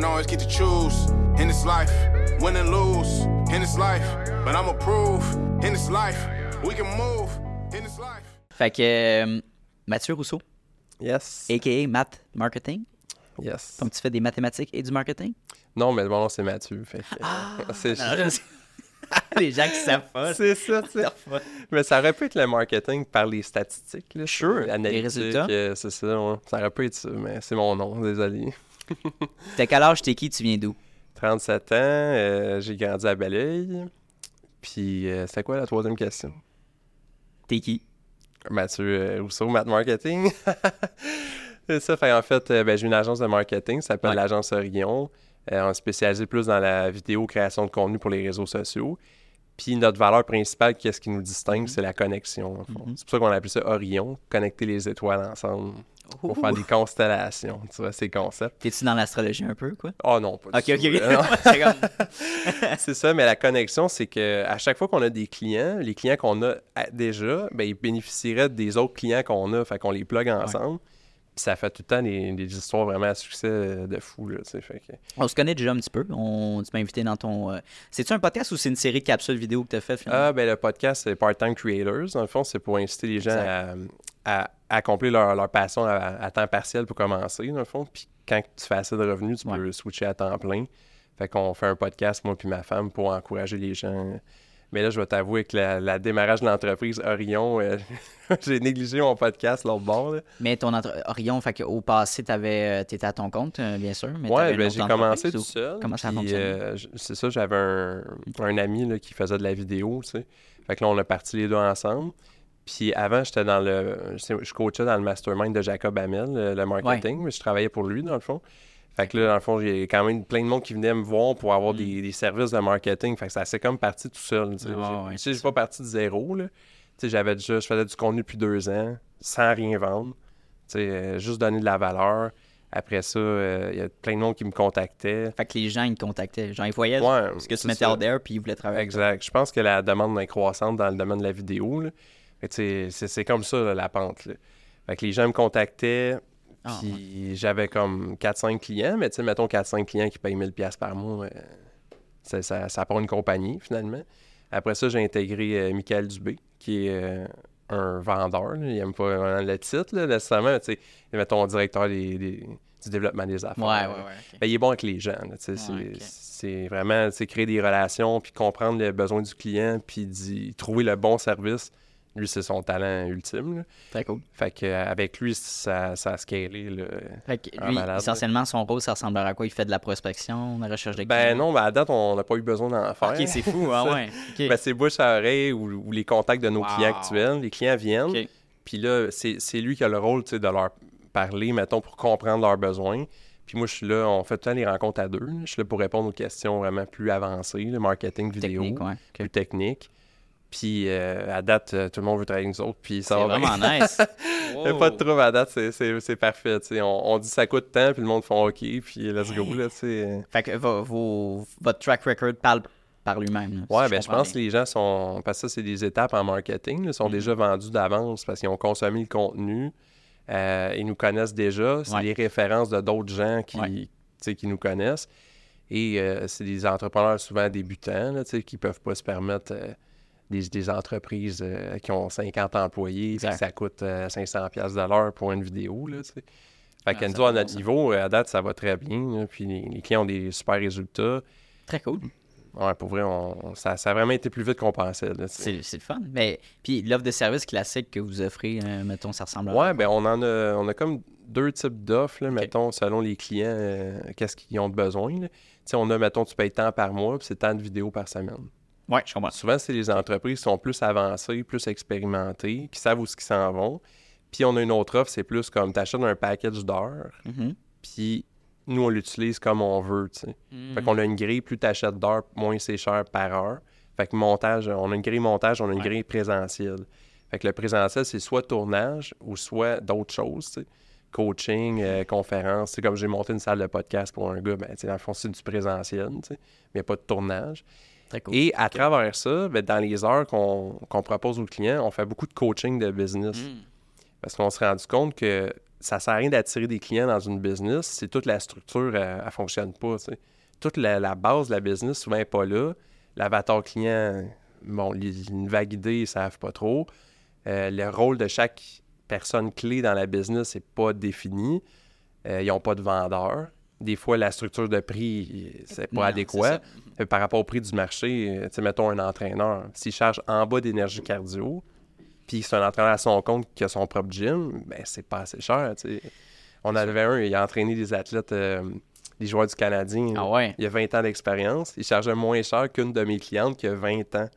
don't always get to choose in this life, win and lose in this life. But I'ma prove in this life, we can move in this life. Fait que euh, Mathieu Rousseau, Yes. a.k.a. Math Marketing. Yes. Donc, tu fais des mathématiques et du marketing? Non, mais bon, c'est Mathieu. Fait que, c'est Ah, Non, je sais. Les gens qui savent pas. c'est ça, tu sais. Mais ça aurait pu être le marketing par les statistiques. Là, Sure, les résultats. euh, c'est ça, ouais. Ça aurait pu être ça, mais c'est mon nom, désolé. T'as quel âge, t'es qui, tu viens d'où? 37 ans, euh, j'ai grandi à Belleuil. Puis, euh, c'était quoi la troisième question? T'es qui? Mathieu euh, Rousseau, Math Marketing. c'est ça, fait en fait, euh, ben, j'ai une agence de marketing, ça s'appelle Ouais. l'agence Orion. On est spécialisé plus dans la vidéo, création de contenu pour les réseaux sociaux. Puis notre valeur principale, qu'est-ce qui nous distingue, Mhm. c'est la connexion. en fond. C'est pour ça qu'on appelle ça Orion, connecter les étoiles ensemble pour faire des constellations. Tu vois, ces concepts. T'es-tu dans l'astrologie un peu, quoi? Oh non, pas Ok, du ok, tout. ok. Non. C'est ça, mais la connexion, c'est que à chaque fois qu'on a des clients, les clients qu'on a à- déjà, ben, ils bénéficieraient des autres clients qu'on a, fait qu'on les plug ensemble. Ça fait tout le temps des, des histoires vraiment à succès euh, de fou, là, tu fait que... On se connaît déjà un petit peu. On... Tu m'as invité dans ton. euh, C'est-tu un podcast ou c'est une série de capsules vidéo que t'as fait finalement? Ah, ben le podcast, c'est Part-Time Creators. Dans le fond, c'est pour inciter les gens à, à accomplir leur, leur passion à, à temps partiel pour commencer, dans le fond. Puis quand tu fais assez de revenus, tu Ouais. peux switcher à temps plein. Fait qu'on fait un podcast, moi puis ma femme, pour encourager les gens. Mais là, je vais t'avouer que la, la démarrage de l'entreprise Orion, euh, j'ai négligé mon podcast l'autre bord. Là. Mais ton entre... Orion, fait au passé, t'avais... euh, t'étais à ton compte, euh, bien sûr. Une ben, j'ai commencé tout ou- seul. Comment ça euh, c'est ça, j'avais un, un ami là, qui faisait de la vidéo, tu sais. Fait que là, on a parti les deux ensemble. Puis avant, j'étais dans le... Je coachais dans le mastermind de Jacob Hamel, le, le marketing, mais je travaillais pour lui, dans le fond. Fait que là, dans le fond, j'ai quand même plein de monde qui venait me voir pour avoir des, des services de marketing. Fait que ça s'est comme parti tout seul, tu sais. Mm. J'ai- ouais, j'ai pas parti de zéro, là. Tu sais, j'avais déjà... Je faisais du contenu depuis deux ans, sans rien vendre. Tu sais, euh, juste donner de la valeur. Après ça, euh, il y a plein de monde qui me contactait. Fait que les gens, ils te contactaient. Genre, ils voyaient Ouais, ce que tu mettais out there, puis ils voulaient travailler. Exact. Je pense que la demande est croissante dans le domaine de la vidéo. C'est c'est comme ça, là, la pente. là. Fait que les gens me contactaient, Ah, puis j'avais comme 4-5 clients, mais tu sais, mettons 4-5 clients qui payent 1000$ piastres par mois, euh, ça, ça, ça prend une compagnie, finalement. Après ça, j'ai intégré euh, Michael Dubé, qui est euh, un vendeur. là. Il n'aime pas vraiment le titre, là, nécessairement. mais Tu sais, mettons directeur des- des- du développement des affaires. Ouais, ouais, là. ouais. ok. Ben, il est bon avec les gens. là, tu sais, c'est, vraiment créer des relations, puis comprendre les besoins du client, puis trouver le bon service. Lui, c'est son talent ultime. là. Très cool. Fait que, avec lui, ça, ça a scalé. là. Fait que Un lui, malade, essentiellement, son rôle, ça ressemblera à quoi? Il fait de la prospection, de la recherche de Ben non, ben à date, on n'a pas eu besoin d'en faire. Ok, c'est fou, ah ouais. Ben, c'est bouche à oreille ou, ou les contacts de nos Wow. clients actuels. Les clients viennent, puis là, c'est, lui qui a le rôle de leur parler, mettons, pour comprendre leurs besoins. Puis moi, je suis là, on fait tout le temps les rencontres à deux. Je suis là pour répondre aux questions vraiment plus avancées, le marketing vidéo, Technique, ouais. plus technique. Puis euh, à date, euh, tout le monde veut travailler avec nous autres, puis ça C'est va bien. vraiment nice. Il y a pas de trouble à date, c'est, c'est, c'est parfait. On, on dit ça coûte tant, puis le monde fait OK, puis let's go. Là, tu sais. Fait que vo- vos- votre track record parle par lui-même. là, si ben je pense que les gens sont. Parce que ça, c'est des étapes en marketing. là, sont Mhm. déjà vendus d'avance parce qu'ils ont consommé le contenu. euh, ils nous connaissent déjà. C'est Ouais. les références de d'autres gens qui, Ouais. qui nous connaissent. Et euh, c'est des entrepreneurs souvent débutants là, qui ne peuvent pas se permettre euh, des, des entreprises euh, qui ont 50 employés, puis ça coûte euh, 500$ piastres de l'heure pour une vidéo. Là, tu sais. Fait que Ah, nous, à notre niveau, euh, à date, ça va très bien. là, puis les, les clients ont des super résultats. Très cool. Ouais, pour vrai, on- ça, ça a vraiment été plus vite qu'on pensait. C'est le fun. Mais puis l'offre de service classique que vous offrez, euh, mettons, ça ressemble à Ouais, ben on en a, on a comme deux types d'offres, mettons, selon les clients, euh, qu'est-ce qu'ils ont de besoin. là. Tu sais, on a, mettons, tu payes tant par mois, puis c'est tant de vidéos par semaine. Ouais, je comprends. Souvent, c'est les entreprises qui sont plus avancées, plus expérimentées, qui savent où ce qu'ils s'en vont. Puis on a une autre offre, c'est plus comme tu achètes un package d'heures, Mhm. puis nous, on l'utilise comme on veut, tu sais. Mm. Fait qu'on a une grille, plus tu achètes d'heures, moins c'est cher par heure. Fait que montage, on a une grille montage, on a une Ouais. grille présentielle. Fait que le présentiel, c'est soit tournage ou soit d'autres choses, tu sais. Coaching, euh, conférence. C'est comme j'ai monté une salle de podcast pour un gars, ben, dans le fond, c'est du présentiel, tu sais. Mais il n'y a pas de tournage. Très cool. Et à travers ça, ben, dans les heures qu'on propose aux clients, on fait beaucoup de coaching de business. Mm. Parce qu'on s'est rendu compte que ça sert à rien d'attirer des clients dans une business si toute la structure, elle, elle fonctionne pas. Toute la, la base de la business, souvent, n'est pas là. L'avatar client, bon, une vague idée, ils savent pas trop. Euh, le rôle de chaque personne clé dans la business n'est pas défini. Euh, ils n'ont pas de vendeur. Des fois, la structure de prix, c'est pas Non, adéquat. Fait par rapport au prix du marché, euh, mettons un entraîneur, s'il charge en bas d'énergie cardio, puis c'est un entraîneur à son compte qui a son propre gym, ben c'est pas assez cher, tu sais. On en avait un, il a entraîné des athlètes, euh, des joueurs du Canadien. Ah ouais? Il a 20 ans d'expérience. Il chargeait moins cher qu'une de mes clientes qui a 20 ans.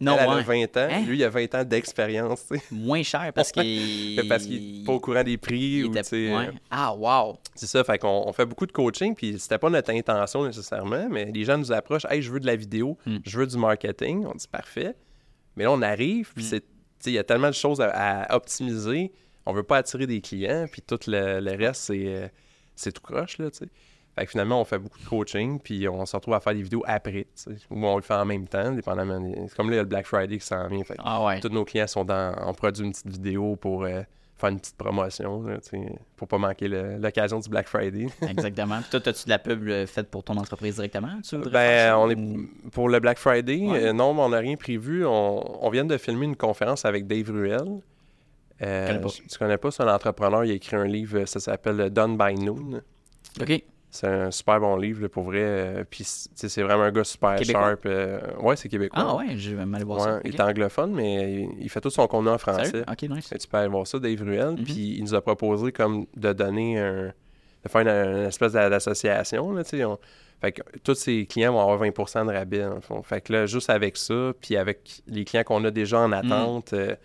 Non, elle, elle ouais. a 20 ans, Hein? lui, il a 20 ans d'expérience. Moins cher parce qu'il. Parce qu'il n'est pas au courant des prix il ou, était- ouais. euh, Ah, wow. c'est ça, fait qu'on on fait beaucoup de coaching, puis c'était pas notre intention nécessairement, mais les gens nous approchent, hey, je veux de la vidéo, Hmm. je veux du marketing, on dit parfait. Mais là, on arrive, puis sais, il y a tellement de choses à, à optimiser, on veut pas attirer des clients, puis tout le, le reste, c'est, euh, c'est tout croche, là, tu sais. Fait que finalement, on fait beaucoup de coaching, puis on se retrouve à faire des vidéos après, ou on le fait en même temps, dépendamment. C'est comme là, il y a le Black Friday qui s'en vient, fait que Ah, ouais. tous nos clients sont dans. On produit une petite vidéo pour euh, faire une petite promotion, là, pour pas manquer l'occasion du Black Friday. Exactement. Puis toi, as-tu de la pub euh, faite pour ton entreprise directement? Tu Ben, on est ou- pour le Black Friday, Ouais. euh, non, mais on n'a rien prévu. On, on vient de filmer une conférence avec Dave Ruel. Euh, Connais pas. tu connais pas, c'est un entrepreneur, il a écrit un livre, ça s'appelle Done by Noon. OK. C'est un super bon livre, là, pour vrai. euh, Puis, c'est vraiment un gars super Québécois? sharp. euh, ouais, c'est québécois. Ah, ouais, je vais m'aller voir Ouais, ça. Il est anglophone, mais il, il fait tout son contenu en français. Sérieux? OK, nice. Tu peux aller voir ça, Dave Ruel. Mhm. Puis il nous a proposé comme de donner un. de faire une, une espèce d'a- d'association. Là, tu sais, Fait que tous ses clients vont avoir 20 de rabais, le fond. Fait que là, juste avec ça, puis avec les clients qu'on a déjà en attente, euh,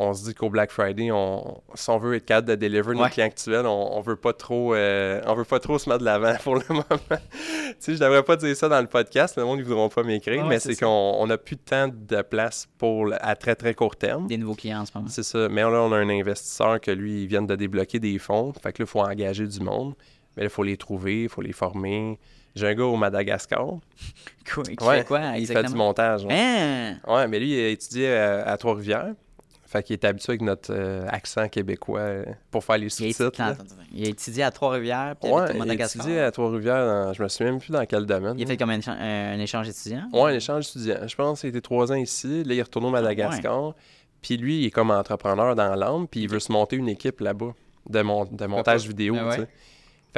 on se dit qu'au Black Friday, on, si on veut être capable de deliver nos Ouais. clients actuels, on, on veut pas trop euh, on veut pas trop se mettre de l'avant pour le moment. tu sais, je devrais pas dire ça dans le podcast, le monde ne voudront pas m'écrire, Ouais, mais c'est qu'on on a plus de temps de place pour à très très court terme. Des nouveaux clients en ce moment. C'est ça. Mais là, on a un investisseur que lui, il vient de débloquer des fonds. Fait que là, il faut engager du monde. Mais là, il faut les trouver, il faut les former. J'ai un gars au Madagascar. Quoi, qui Ouais, fait quoi, Il fait du exactement? montage. Ouais, Hein? Ouais, mais lui, il a étudié à, à Trois-Rivières. Fait qu'il est habitué avec notre euh, accent québécois euh, pour faire les Il sous-titres. attends. Il a étudié à Trois-Rivières, puis Ouais, il a étudié à Trois-Rivières. dans- Je me souviens même plus dans quel domaine. Il a fait comme un, échan- un échange étudiant? Ouais, un échange étudiant. Je pense qu'il était trois ans ici. Là, il est retourné au Madagascar. Puis lui, il est comme entrepreneur dans l'âme. Puis il veut se monter une équipe là-bas de, mon- de montage vidéo. Ben ouais.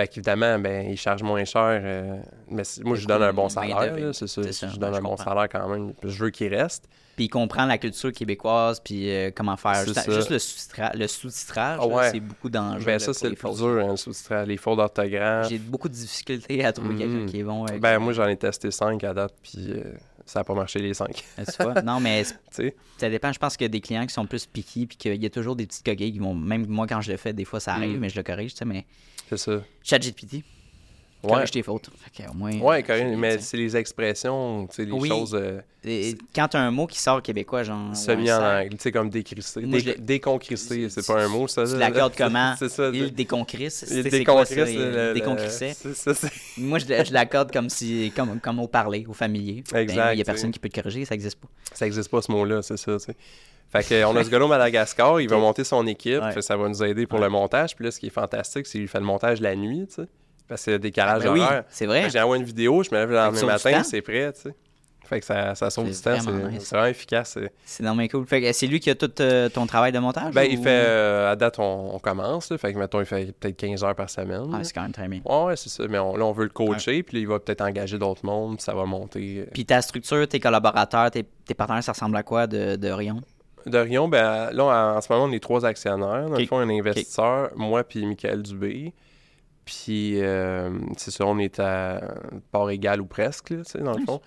Fait qu'évidemment, ben, il charge moins cher. euh, mais moi, je lui donne un bon salaire. là, C'est ça. Je donne je un bon salaire quand même. Puis Je veux qu'il reste. Puis il comprend la culture québécoise, puis euh, comment faire. Juste, juste le sous-titrage, le sous-titrage, là, ouais. c'est beaucoup d'enjeux. Ben, ça, c'est le plus dur, hein, le sous-titrage, les fautes d'orthographe. J'ai beaucoup de difficultés à trouver Mhm. quelqu'un qui est bon. avec- Ben, moi, j'en ai testé cinq à date. Puis euh, ça n'a pas marché les cinq. Non, mais ça dépend. Je pense qu'il y a des clients qui sont plus piqués, puis qu'il y a toujours des petites coquilles qui vont. Même moi, quand je le fais, des fois, ça arrive, Mm. mais je le corrige, tu sais. Mais C'est ça. ChatGPT. Corrige tes fautes. Fait que, au moins, Ouais, euh, quand même, c'est- mais c'est les expressions, tu sais, les Oui. choses euh, Et Quand tu as un mot qui sort québécois, genre. semi en anglais, tu sais, comme décrisser. Déconcrisser, c'est pas un mot, ça. Tu l'accordes comment? C'est ça. Il déconcrisse. Il déconcrissait. Moi, je, l'accorde comme si comme, comme au parler, au familier. Ben, Exact, Il y a personne qui peut te corriger, ça n'existe pas. Ça existe pas ce mot-là, c'est ça, tu sais. Fait que, on a ce gars-là au Madagascar, il va monter son équipe, Ouais. ça va nous aider pour Ouais. le montage. Puis là, ce qui est fantastique, c'est qu'il fait le montage la nuit, tu sais. Parce qu'il y a décalage Ben oui, c'est vrai. que J'envoie une vidéo, je me lève le lendemain matin, c'est prêt, tu sais. Fait que ça, ça sauve du temps, c'est vraiment efficace. c'est- C'est normalement cool. Fait que c'est lui qui a tout euh, ton travail de montage? Ben, ou- il fait, euh, à date, on, on commence, là, fait que, mettons, il fait peut-être 15 heures par semaine. Ah, c'est quand même très bien. Ouais, ouais, c'est ça. Mais on- là, on veut le coacher, puis là, il va peut-être engager d'autres mondes, puis ça va monter. euh. Puis ta structure, tes collaborateurs, tes, tes partenaires, ça ressemble à quoi de, de Orion? De Rion, ben, là, en, en ce moment, on est trois actionnaires. Dans Ok. le fond, un investisseur, moi, puis Michael Dubé. Puis, euh, c'est ça, on est à part égale ou presque, là, dans le fond.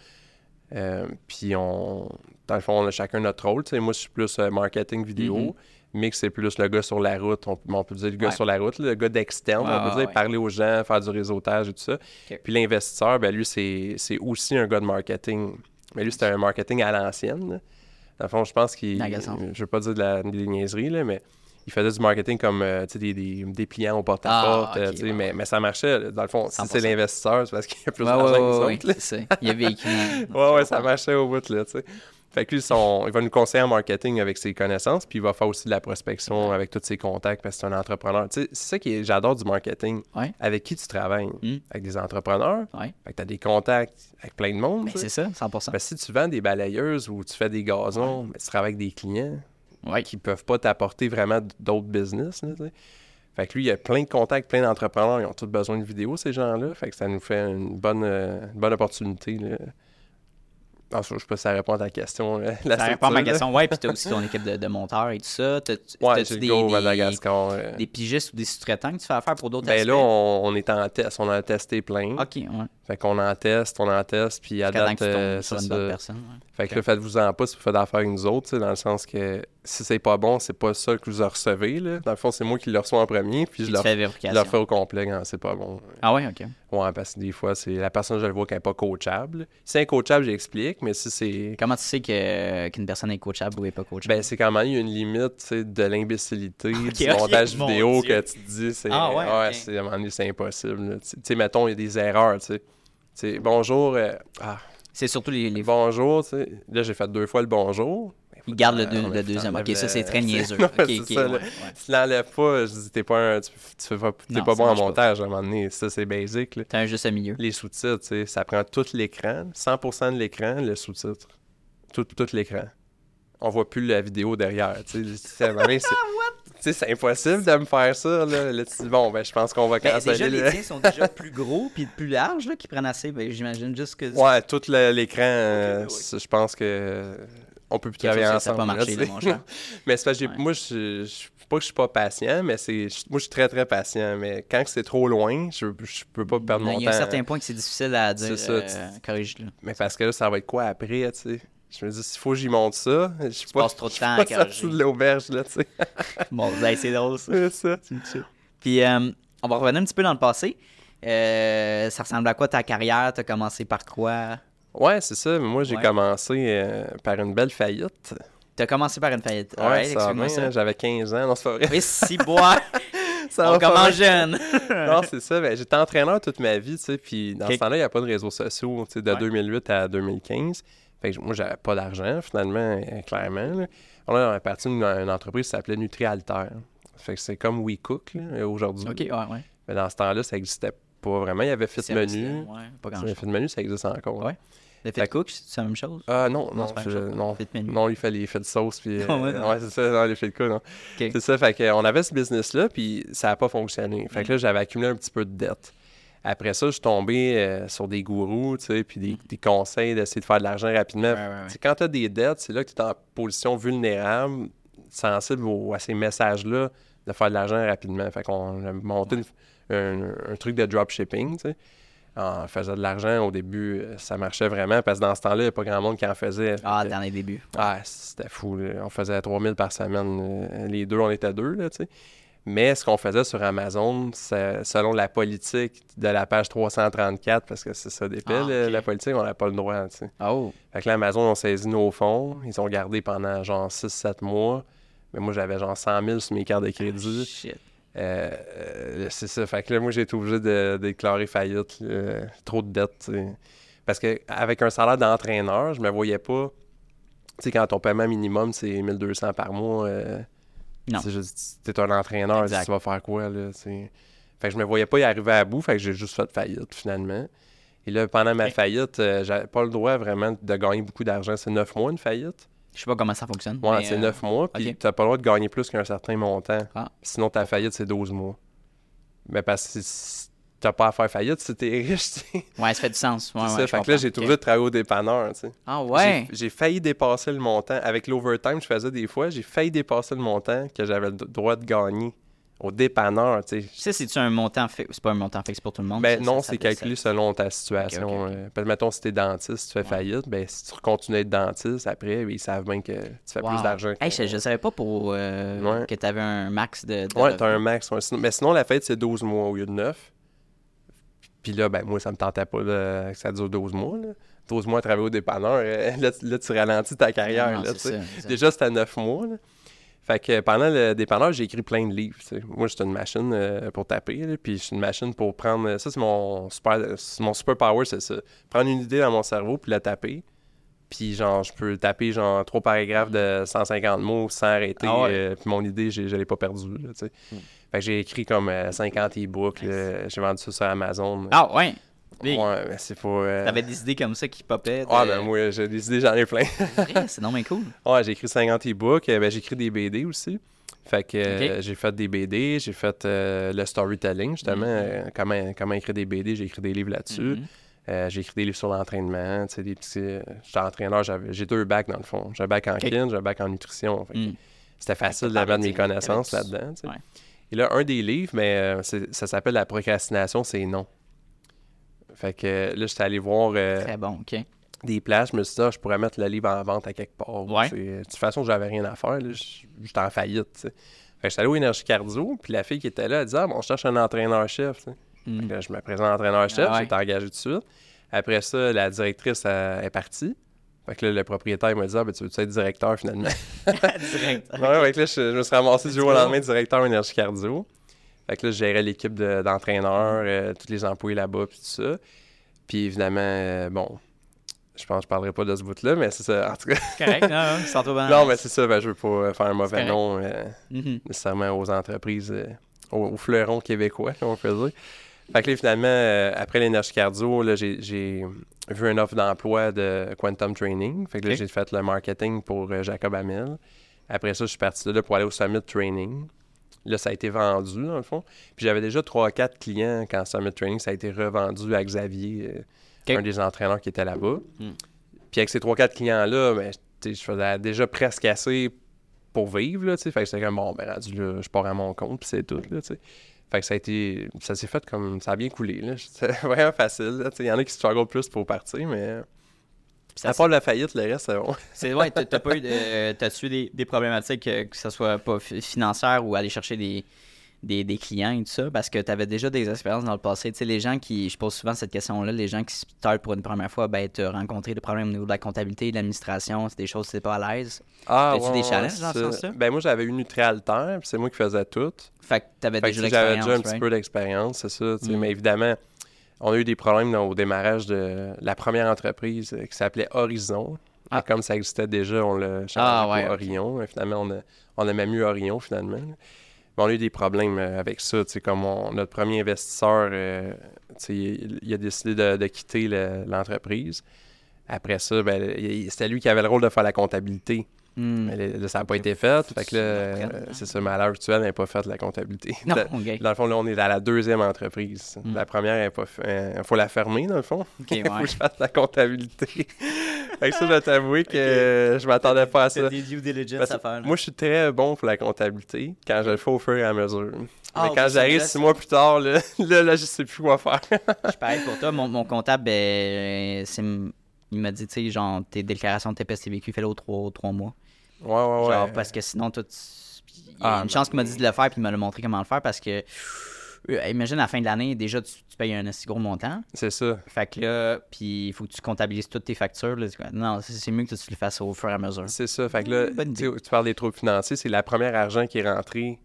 Euh, puis, on, dans le fond, on a chacun notre rôle. Moi, je suis plus euh, marketing vidéo. Mhm. Mick, c'est plus le gars sur la route. On, on peut dire le gars Ouais. sur la route, le gars d'externe. On peut dire ouais. parler aux gens, faire du réseautage et tout ça. Puis l'investisseur, ben lui, c'est aussi un gars de marketing. Mais lui, c'était un marketing à l'ancienne. Dans le fond, je pense qu'il. Je veux pas dire de la, des niaiseries, là, mais il faisait du marketing comme euh, des, des, des pliants au porte-à-porte. Ah, euh, ouais. mais, mais ça marchait. Dans le fond, si 100%. c'est l'investisseur, c'est parce qu'il y a plus Ouais, d'argent ouais, que les autres. ça. Il y a vécu. Ouais, ouais, ça marchait au bout, là. Fait que lui, son- il va nous conseiller en marketing avec ses connaissances, puis il va faire aussi de la prospection avec tous ses contacts parce que c'est un entrepreneur. C'est ça que j'adore du marketing. Avec qui tu travailles? Mm. Avec des entrepreneurs? Ouais. Fait que tu as des contacts avec plein de monde. Ben, c'est ça, 100%. Ben, si tu vends des balayeuses ou tu fais des gazons, ben, tu travailles avec des clients Ouais. qui peuvent pas t'apporter vraiment d'autres business. Fait que lui, il a plein de contacts, plein d'entrepreneurs. Ils ont tous besoin de vidéos, ces gens-là. Fait que ça nous fait une bonne, euh, une bonne opportunité. Je sais pas si ça répond à ta question. là, la Ça répond à ma question. Ouais, puis t'as aussi ton équipe de, de monteurs et tout ça. T'as- Ouais, j'ai des, go euh. des pigistes ou des sous-traitants que tu fais affaire pour d'autres Ben aspects? là, on, on est en test. On en a testé plein. OK, ouais. Fait qu'on en teste, on en teste, puis à date, que euh, c'est une ça. bonne personne. ouais. Fait que Ok. là, faites-vous-en pas si vous faites affaire avec nous autres, dans le sens que si c'est pas bon, c'est pas ça que vous recevez. Là. Dans le fond, c'est moi qui le reçois en premier, puis Puis je leur fais au complet quand c'est pas bon. Ah ouais, OK. Ouais, parce que des fois, c'est la personne, je le vois qu'elle n'est pas coachable. Si c'est coachable, j'explique, mais si c'est. Comment tu sais que- qu'une personne est coachable ou n'est pas coachable? Ben, c'est quand même il y a une limite de l'imbécilité, du montage mon vidéo que tu te dis, c'est Ah ouais, ok. c'est, à un moment donné, c'est impossible. Tu sais, mettons, il y a des erreurs, tu sais. Tu sais, bonjour, euh, ah, c'est surtout les... les... bonjour, tu sais. Là, j'ai fait deux fois le bonjour. Ils gardent le, deux- deuxième. OK, ça, c'est très niaiseux. Non, OK, c'est OK, ça, ouais, là. ouais. Tu l'enlèves pas, je dis, t'es pas un, tu, tu pas, Non, bon en pas. montage à un moment donné. Ça, c'est basic. T'as un juste milieu. Les sous-titres, tu sais, ça prend tout l'écran, 100% de l'écran, le sous-titre. Tout, tout l'écran. On voit plus la vidéo derrière, tu sais. C'est, impossible de me faire ça, là. Là, bon, ben, je pense qu'on va Ben, canceller. déjà, les le- tiens sont déjà plus gros puis plus larges, qui prennent assez. Ben, J'imagine juste que... Ouais, tout l'écran, euh, oui. c'est- je pense que euh, on peut plus travailler chose que ça ensemble. pas marché, là, mon cher. mais c'est parce que j'ai- Ouais. moi, je, je, pas que je suis pas patient, mais c'est, je- moi, je suis très, très patient. Mais quand c'est trop loin, je, je peux pas perdre mon Il y a temps. un certain point que c'est difficile à dire. C'est ça, euh, corrige-le. Mais parce que là, ça va être quoi après, tu sais? Je me dis, s'il faut que j'y monte ça, je suis pas, trop de temps à pas corriger. sorti de l'auberge, là, tu sais. Bon, ben, c'est drôle, ça. C'est ça. Puis, euh, on va revenir un petit peu dans le passé. Euh, ça ressemble à quoi ta carrière? T'as commencé par quoi? Ouais, c'est ça. Moi, j'ai Ouais. commencé euh, par une belle faillite. T'as commencé par une faillite. Ouais, ça va ça. hein, J'avais 15 ans, non, c'est pas vrai. Oui, si, bois. Ça on commence jeune. Non, c'est ça. Ben, j'étais entraîneur toute ma vie, tu sais, puis dans ce temps-là, il n'y a pas de réseaux sociaux, tu sais, de Ouais. 2008 à 2015. Fait que moi, j'avais pas d'argent, finalement, euh, clairement. Là. On a parti d'une une entreprise qui s'appelait NutriAlter. Fait que c'est comme WeCook, aujourd'hui. OK, ouais, ouais. Mais dans ce temps-là, ça n'existait pas vraiment. Il y avait Fit Menu. Ouais, pas grand. Fit Menu, ça existe encore. Ouais. Le Fait cook, c'est la même chose? Ah non, Non, non, c'est pas la je- même chose. non, Fit menu. non, il fait les fils de sauce, puis... euh, Ah ouais, non. ouais, c'est ça, non, les fils de coup, non. C'est ça, fait qu'on avait ce business-là, puis ça n'a pas fonctionné. Fait que Mm. là, j'avais accumulé un petit peu de dette. Après ça, je suis tombé euh, sur des gourous, tu sais, puis des, des conseils d'essayer de faire de l'argent rapidement. Mm. Ouais, ouais, ouais. Tu sais, Quand tu as des dettes, c'est là que tu es en position vulnérable, sensible au- à ces messages-là de faire de l'argent rapidement. Fait qu'on a monté une- un, un truc de dropshipping, tu sais. On faisait de l'argent au début, euh, ça marchait vraiment parce que dans ce temps-là, il n'y a pas grand monde qui en faisait. Ah, dans les débuts. ah, c'était fou. là. On faisait 3000 par semaine. euh, Les deux, on était deux, là, tu sais. Mais ce qu'on faisait sur Amazon, c'est- selon la politique de la page 334, parce que c'est ça d'épais, Ah, ok. la politique, on n'a pas le droit, tu sais. Oh, Fait que là, Amazon ont saisi nos fonds. Ils ont gardé pendant genre 6-7 mois. Mais moi, j'avais genre 100 000 sur mes cartes de crédit. shit. Euh, euh, c'est ça. Fait que là, moi, j'ai été obligé de, de déclarer faillite. là. trop de dettes, tu sais. Parce qu'avec un salaire d'entraîneur, je me voyais pas. Tu sais, quand ton paiement minimum, c'est 1200 par mois. euh, Non. T'es un entraîneur, tu vas faire quoi, là, tu sais. Fait que je me voyais pas y arriver à bout. Fait que j'ai juste fait faillite, finalement. Et là, pendant ma faillite, euh, j'avais pas le droit vraiment de gagner beaucoup d'argent. C'est 9 mois, une faillite. Je sais pas comment ça fonctionne. Ouais, c'est euh, 9 mois, puis ok. t'as pas le droit de gagner plus qu'un certain montant. Ah. Sinon, ta faillite, c'est 12 mois. Mais parce que t'as pas à faire faillite si t'es riche, tu sais. Ouais, ça fait du sens. Ouais, ouais, ça. Fait que là, j'ai trouvé de travailler au dépanneur, tu sais. Ah ouais? J'ai- failli dépasser le montant. Avec l'overtime, je faisais des fois, j'ai failli dépasser le montant que j'avais le droit de gagner au dépanneur, tu sais. C'est-tu un montant fixe? C'est pas un montant fixe pour tout le monde? Ben ça, non, c'est ça- calculé selon ta situation. Ok, ok, ok. euh, mettons, si t'es dentiste, tu fais faillite, ben si tu continues à être dentiste, après, ben, ils savent bien que tu fais Wow. plus d'argent. Hey, je, je savais pas pour euh, Ouais. que t'avais un max de. de Ouais, t'as un max. ouais. Mais sinon, la fête, c'est 12 mois au lieu de 9. Puis là, ben moi, ça me tentait pas là, que ça dure 12 mois. Là. 12 mois à travailler au dépanneur, euh, là, tu- là, tu ralentis ta carrière. Non, là, c'est ça, c'est ça. Déjà, c'était 9 mois. là. Fait que pendant le dépanneur, j'ai écrit plein de livres. Moi, j'étais une machine euh, pour taper, là, puis je suis une machine pour prendre. Ça, c'est mon super, c'est mon super power, c'est ça. Prendre une idée dans mon cerveau, puis la taper. Puis genre, je peux taper genre trois paragraphes de 150 mots sans arrêter. Ah ouais. euh, puis mon idée, j'ai- je l'ai pas perdue. là, tu sais. Mm. Fait que j'ai écrit comme euh, 50 e-books. là. J'ai vendu ça sur Amazon. Ah, ouais. Big. Ouais, mais c'est pas. euh, T'avais des idées comme ça qui popaient. Ouais, ben moi, j'ai des idées, j'en ai plein. C'est non mais cool. ouais, j'ai écrit 50 e-books. euh, ben, j'ai écrit des BD aussi. Fait que euh, j'ai fait des BD, j'ai fait euh, le storytelling, justement. Mhm. comment, comment écrire des BD, j'ai écrit des livres là-dessus. Mhm. Euh, j'ai écrit des livres sur l'entraînement, tu sais, des petits... J'étais entraîneur, j'ai deux bacs dans le fond. J'ai un bac en Ok. kin, j'ai un bac en nutrition. Mm. C'était facile d'avoir mes connaissances là-dedans, tu sais. Ouais. Et là, un des livres, mais euh, c'est- ça s'appelle La procrastination, c'est non. Fait que là, j'étais allé voir euh, Très bon, ok. des places, je me suis dit, ah, je pourrais mettre le livre en vente à quelque part. Ouais. De toute façon, j'avais rien à faire, j'étais en faillite, tu sais. Fait que j'étais allé au Énergie Cardio, puis la fille qui était là, elle disait, ah, bon, je cherche un entraîneur-chef, tu. Mm. Là, je me présente entraîneur-chef, Ah ouais. été engagé tout de suite. Après ça, la directrice elle, est partie. Fait que là, le propriétaire m'a dit Ah, ben, tu veux être directeur finalement? Direct. Ouais, fait que là, je, je me suis ramassé du jour au lendemain directeur énergie cardio. Fait que là, je gérais l'équipe de- d'entraîneurs, euh, tous les employés là-bas, puis tout ça. Puis évidemment, euh, bon, je pense que je parlerai pas de ce bout-là, mais c'est ça. En tout cas, correct, non, non, sans trop non, mais c'est ça, ben, je veux pas euh, faire un mauvais nom euh, Mhm. nécessairement aux entreprises, aux, aux fleurons québécois, comme on peut dire. Fait que là, finalement, après l'énergie cardio, j'ai, vu une offre d'emploi de Quantum Training. Fait que là, j'ai fait le marketing pour Jacob Hamel. Après ça, je suis parti de là pour aller au Summit Training. Là, ça a été vendu, dans le fond. Puis j'avais déjà 3-4 clients quand Summit Training, ça a été revendu à Xavier, euh, un des entraîneurs qui était là-bas. Hmm. Puis avec ces 3-4 clients-là, ben, je faisais déjà presque assez pour vivre, là, tu sais. Fait que c'était comme, bon, ben, rendu là, je pars à mon compte, puis c'est tout, là, tu sais. Fait que ça a été... Ça s'est fait comme... Ça a bien coulé, là. C'était vraiment facile, là, tu sais. Il y en a qui struggle plus pour partir, mais... Ça, à part la faillite, le reste, c'est bon. C'est ouais, t'as pas eu de, eu des, des problématiques euh, que ce soit pas fi- financière ou aller chercher des, des, des clients et tout ça parce que tu avais déjà des expériences dans le passé. Tu sais, les gens qui, je pose souvent cette question-là, les gens qui se startent pour une première fois, ben, tu as rencontré des problèmes au niveau de la comptabilité, de l'administration, c'est des choses que tu pas à l'aise. Ah, T'as-tu des challenges dans ce sens-là? Ben moi, j'avais eu Nutrialter, puis c'est moi qui faisais tout. Fait que tu avais Fait que déjà j'avais déjà un petit peu d'expérience, c'est ça. Mm. Mais évidemment, on a eu des problèmes dans- au démarrage de la première entreprise euh, qui s'appelait Horizon. Ah. Et comme ça existait déjà, on l'a changé Ah, pour ouais. Orion. Et Finalement, on a, on a même eu Orion, finalement. Mais on a eu des problèmes euh, avec ça. Comme on- notre premier investisseur, euh, il, il a décidé de, de quitter le- l'entreprise. Après ça, ben, c'était lui qui avait le rôle de faire la comptabilité. Hmm. Mais là, ça n'a pas été fait. Fait que là, tu euh, hein? c'est ça, mais à l'heure actuelle, elle n'a pas fait la comptabilité. Non, Dans- ok. dans le fond, là, on est à la deuxième entreprise. Mm. La première, il faut la fermer, dans le fond. Il faut ouais. que je fasse la comptabilité. fait que ça, je vais t'avouer que euh, je m'attendais pas à ça. T'as des due diligence Parce à que faire. là. moi, je suis très bon pour la comptabilité quand je le fais au fur et à mesure. Ah, Mais ok, quand j'arrive six mois plus tard, là, là, là, je sais plus quoi faire. Je suis pareil pour toi. Mon, mon comptable, ben, c'est- il m'a dit, tu sais, genre, tes déclarations de TPS TVQ, fais-le aux trois, trois mois. Ouais, ouais, ouais. Genre, parce que sinon, tout. Il y a Ah, une chance qu'il m'a dit de le faire, puis il m'a montré comment le faire, parce que. euh, Imagine à la fin de l'année, déjà, tu, tu payes un assez gros montant. C'est ça. Fait que là, puis il faut que tu comptabilises toutes tes factures. là. Non, c'est mieux que tu le fasses au fur et à mesure. C'est ça. Fait que là, bonne tu parles des troubles financiers, c'est la première argent qui est rentré,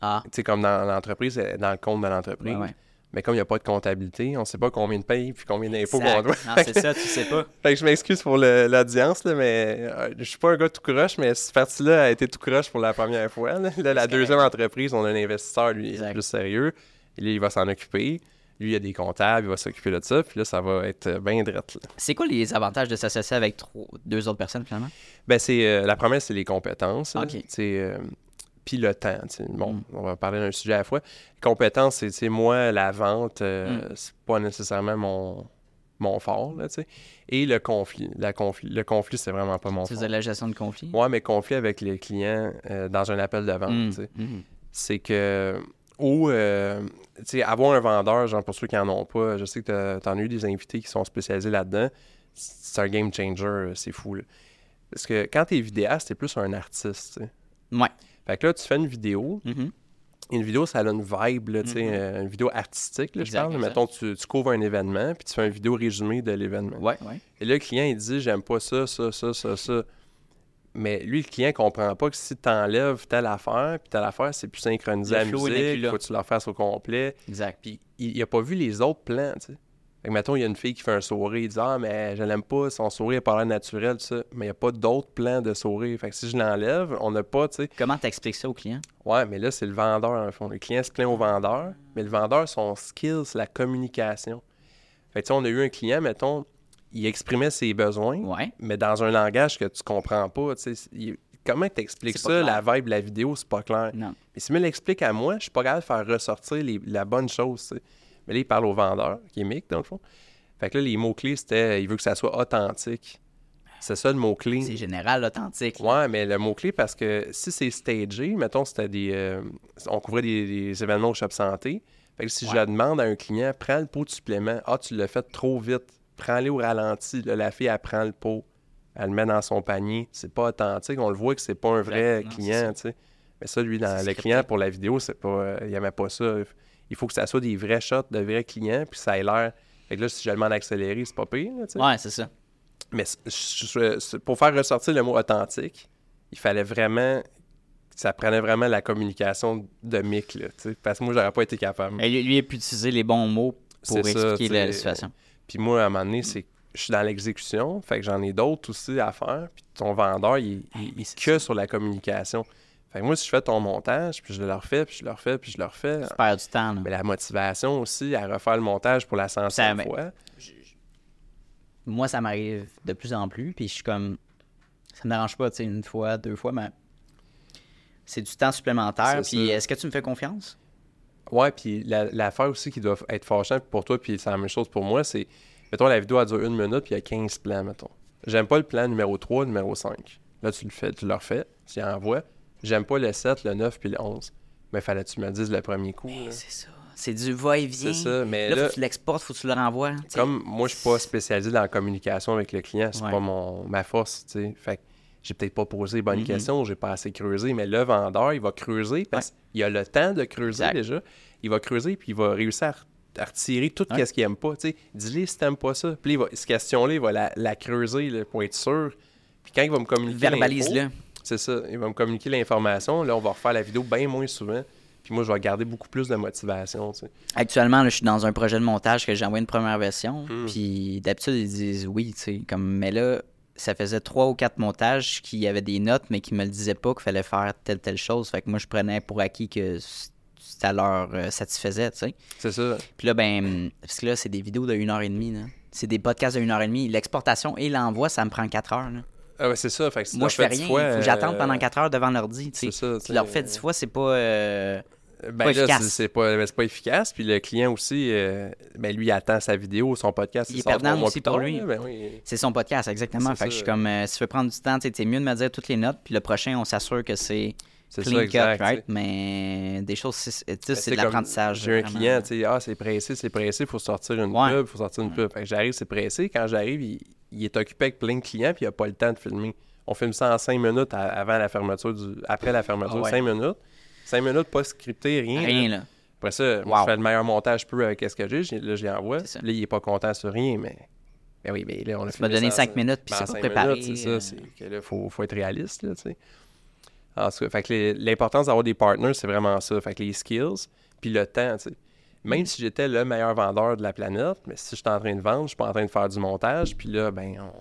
Ah, tu sais, comme dans l'entreprise, euh, dans le compte de l'entreprise. ouais, ouais. Mais comme il n'y a pas de comptabilité, on ne sait pas combien de paye puis combien d'impôts qu'on doit. Non, c'est ça, tu sais pas. Fait que je m'excuse pour l'audience, là, mais euh, je suis pas un gars tout croche, mais cette partie-là a été tout croche pour la première fois. Là, Là, la deuxième entreprise, on a un investisseur, lui, Exact. plus sérieux. Là, il va s'en occuper. Lui, il a des comptables, il va s'occuper de ça. Puis là, ça va être euh, bien drette. C'est quoi les avantages de s'associer avec trois- deux autres personnes, finalement? Ben, c'est, euh, la première, c'est les compétences. Ok. Tu sais, puis le temps. tu sais. Bon, Mm. on va parler d'un sujet à la fois. Compétences, c'est, moi, la vente, euh, Mm. c'est pas nécessairement mon, mon fort. Là, tu sais. Et le conflit. La conflit. Le conflit, c'est vraiment pas mon fort. faisais la gestion de conflit? Ouais, mais conflit avec les clients euh, dans un appel de vente, Mm, tu sais. c'est que ou euh, tu sais, avoir un vendeur, genre pour ceux qui en ont pas, je sais que tu en as eu des invités qui sont spécialisés là-dedans, c'est un game changer, c'est fou. là. Parce que quand t'es vidéaste, t'es plus un artiste. tu sais. Ouais. Fait que là, tu fais une vidéo, Mhm. une vidéo, ça a une vibe, là, tu sais, euh, une vidéo artistique, là, je parle. exact. Mettons, tu, tu couvres un événement, puis tu fais une vidéo résumée de l'événement. Ouais, ouais. Et là, le client, il dit J'aime pas ça, ça, ça, ça, ça. Mais lui, le client comprend pas que si tu enlèves telle affaire, puis telle affaire, c'est plus synchronisé Le à la musique, là. faut que tu la fasses au complet. Exact. Puis il, il a pas vu les autres plans, tu sais. Fait que, mettons, il y a une fille qui fait un sourire, il dit Ah, mais je l'aime pas, son sourire n'a pas l'air naturel, tout ça. Mais il n'y a pas d'autres plans de sourire. Fait que si je l'enlève, on n'a pas, tu sais. Comment t'expliques ça au client? Ouais, mais là, c'est le vendeur, en fond. Le client se plaint au vendeur, mais le vendeur, son skill, c'est la communication. Fait que, tu sais, on a eu un client, mettons, il exprimait ses besoins, Ouais. mais dans un langage que tu comprends pas, tu sais. il- Comment t'expliques ça, la vibe, la vidéo, c'est pas clair. Non. Mais s'il me l'explique à moi, je suis pas capable de faire ressortir les- la bonne chose. tu sais. Mais là, il parle au vendeur, qui est Mick, dans le fond. Fait que là, les mots-clés, c'était il veut que ça soit authentique. C'est ça le mot-clé. C'est général, authentique. Ouais, mais le mot-clé, parce que si c'est stagé, mettons, c'était des. euh, on couvrait des, des événements au shop santé. Fait que si je Ouais. demande à un client, prends le pot de supplément. Ah, tu l'as fait trop vite. Prends-le au ralenti. Là, la fille, elle prend le pot. Elle le met dans son panier. C'est pas authentique. On le voit que c'est pas un vrai. Non, client, tu sais. Mais ça, lui, dans le client pour la vidéo, c'est pas. euh, il aimait pas ça. Il faut que ça soit des vrais shots de vrais clients, puis ça ait l'air. Fait que là, si je le demande d'accélérer, c'est pas pire, là. Ouais, c'est ça. Mais pour faire ressortir le mot authentique, il fallait vraiment. Ça prenait vraiment la communication de Mick, là, parce que moi, j'aurais pas été capable. Et lui, il a pu utiliser les bons mots pour ça, expliquer la, situation. Puis moi, à un moment donné, c'est je suis dans l'exécution, fait que j'en ai d'autres aussi à faire. Puis ton vendeur, il, il- il est c'est que sur la communication. Fait que moi, si je fais ton montage, puis je le refais, puis je le refais, puis je le refais, Tu perds du temps. là. mais la motivation aussi à refaire le montage pour la centième fois. Moi, ça m'arrive de plus en plus. Puis je suis comme. Ça me dérange pas, tu sais, une fois, deux fois, mais. C'est du temps supplémentaire. Puis est-ce que tu me fais confiance? Ouais, puis la- l'affaire aussi qui doit être fâchant pour toi, puis c'est la même chose pour moi, c'est, mettons, la vidéo a duré une minute, puis il y a 15 plans, mettons. J'aime pas le plan numéro 3, numéro 5. Là, tu le fais, tu le refais, tu y envoies. J'aime pas le 7, le 9, puis le 11. Mais fallait que tu me le dises le premier coup. C'est ça. C'est du va-et-vient. C'est ça, mais Là, là, faut que tu l'exportes, faut que tu le renvoies. comme moi, je suis pas spécialisé dans la communication avec le client, c'est Ouais. pas mon, ma force, tu sais. Fait que j'ai peut-être pas posé les bonnes Mhm. questions, j'ai pas assez creusé, mais le vendeur, il va creuser parce qu'il a le temps de creuser Exact. déjà. Il va creuser puis il va réussir à, re- à retirer tout Ouais. ce qu'il aime pas. Tu sais, dis-lui si t'aimes pas ça. Puis il va- cette question-là, il va la, la creuser là, pour être sûr. Puis quand il va me communiquer Verbalise-le. C'est ça, il va me communiquer l'information. Là, on va refaire la vidéo bien moins souvent. Puis moi, je vais garder beaucoup plus de motivation. tu sais. Actuellement, là, je suis dans un projet de montage que j'ai envoyé une première version. Hmm. Puis d'habitude, ils disent oui, tu sais. Comme, mais là, ça faisait trois ou quatre montages qui avaient des notes, mais qui me le disaient pas qu'il fallait faire telle, telle chose. Fait que moi, je prenais pour acquis que ça leur euh, satisfaisait, tu sais. C'est ça. Puis là, ben, parce que là, c'est des vidéos de 1 heure et demie, là. C'est des podcasts de 1 heure et demie. L'exportation et l'envoi, ça me prend 4 heures, là. Ah ouais, c'est ça. Fait que Moi, je fais rien. fois, Il faut que euh, j'attende pendant 4 heures devant l'ordi, tu sais. C'est ça. Tu leur fais 10 fois, c'est pas... euh, Ben pas là, efficace. c'est- pas, ben, c'est pas efficace. Puis le client aussi, euh, ben lui, il attend sa vidéo, son podcast. Il est sort perdant aussi pour lui. Ben oui. C'est son podcast, exactement. Fait que je suis comme, euh, si tu veux prendre du temps, c'est mieux de me dire toutes les notes, puis le prochain, on s'assure que c'est C'est clean ça, cut, exact. right? Mais des choses, c'est- tu sais, Ben, de l'apprentissage. J'ai un client, tu sais, ah, c'est pressé, c'est pressé, faut sortir une Ouais. pub, faut sortir une pub. Fait que j'arrive, c'est pressé. Quand j'arrive, il, il est occupé avec plein de clients, puis il a pas le temps de filmer. On filme ça en 5 minutes à- avant la fermeture, du, après la fermeture, Ah ouais. 5 minutes. 5 minutes, pas scripté, rien. Rien, là. Après ça, Wow. je fais le meilleur montage que je peux avec ce que j'ai. j'ai- Là, j'y envoie. C'est ça. Là, il est pas content sur rien, mais. Ben oui, mais là, on a Tu m'as donné ça 5 en- minutes, puis ben, c'est pas cinq préparé. minutes, c'est euh, ça. C'est que là, faut, faut être réaliste, là, tu sais. En tout cas, fait que l'importance d'avoir des partners, c'est vraiment ça. Fait que les skills, puis le temps, tu sais. Même si j'étais le meilleur vendeur de la planète, mais si je suis en train de vendre, je suis pas en train de faire du montage, puis là, ben, on,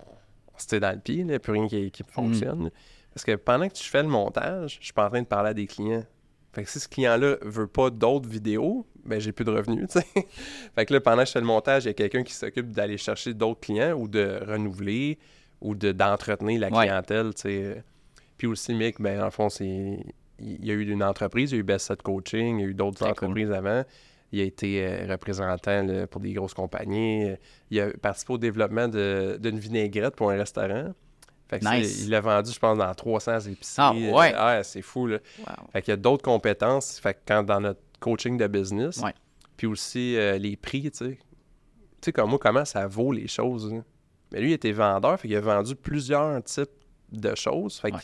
on se tire dans le pied, il n'y a plus rien qui, qui fonctionne. Parce que pendant que tu fais le montage, je suis pas en train de parler à des clients. Fait que si ce client-là veut pas d'autres vidéos, ben j'ai plus de revenus, fait que là, pendant que je fais le montage, il y a quelqu'un qui s'occupe d'aller chercher d'autres clients ou de renouveler ou de d'entretenir la clientèle. Puis aussi, Mick, ben, dans le fond, c'est... Il y a eu une entreprise, il y a eu Best Set Coaching, il y a eu d'autres cool. entreprises avant. Il a été euh, représentant là, pour des grosses compagnies. Il a participé au développement de- d'une vinaigrette pour un restaurant. Fait que Nice. il l'a vendu, je pense, dans 300 épiceries. Ah, ouais. Euh, c'est fou, là. wow. Fait qu'il y a d'autres compétences. Fait que quand dans notre coaching de business, Ouais. puis aussi euh, les prix, tu sais. Tu sais, comme moi, comment ça vaut les choses. hein. Mais lui, il était vendeur, fait qu'il a vendu plusieurs types de choses. Fait Ouais.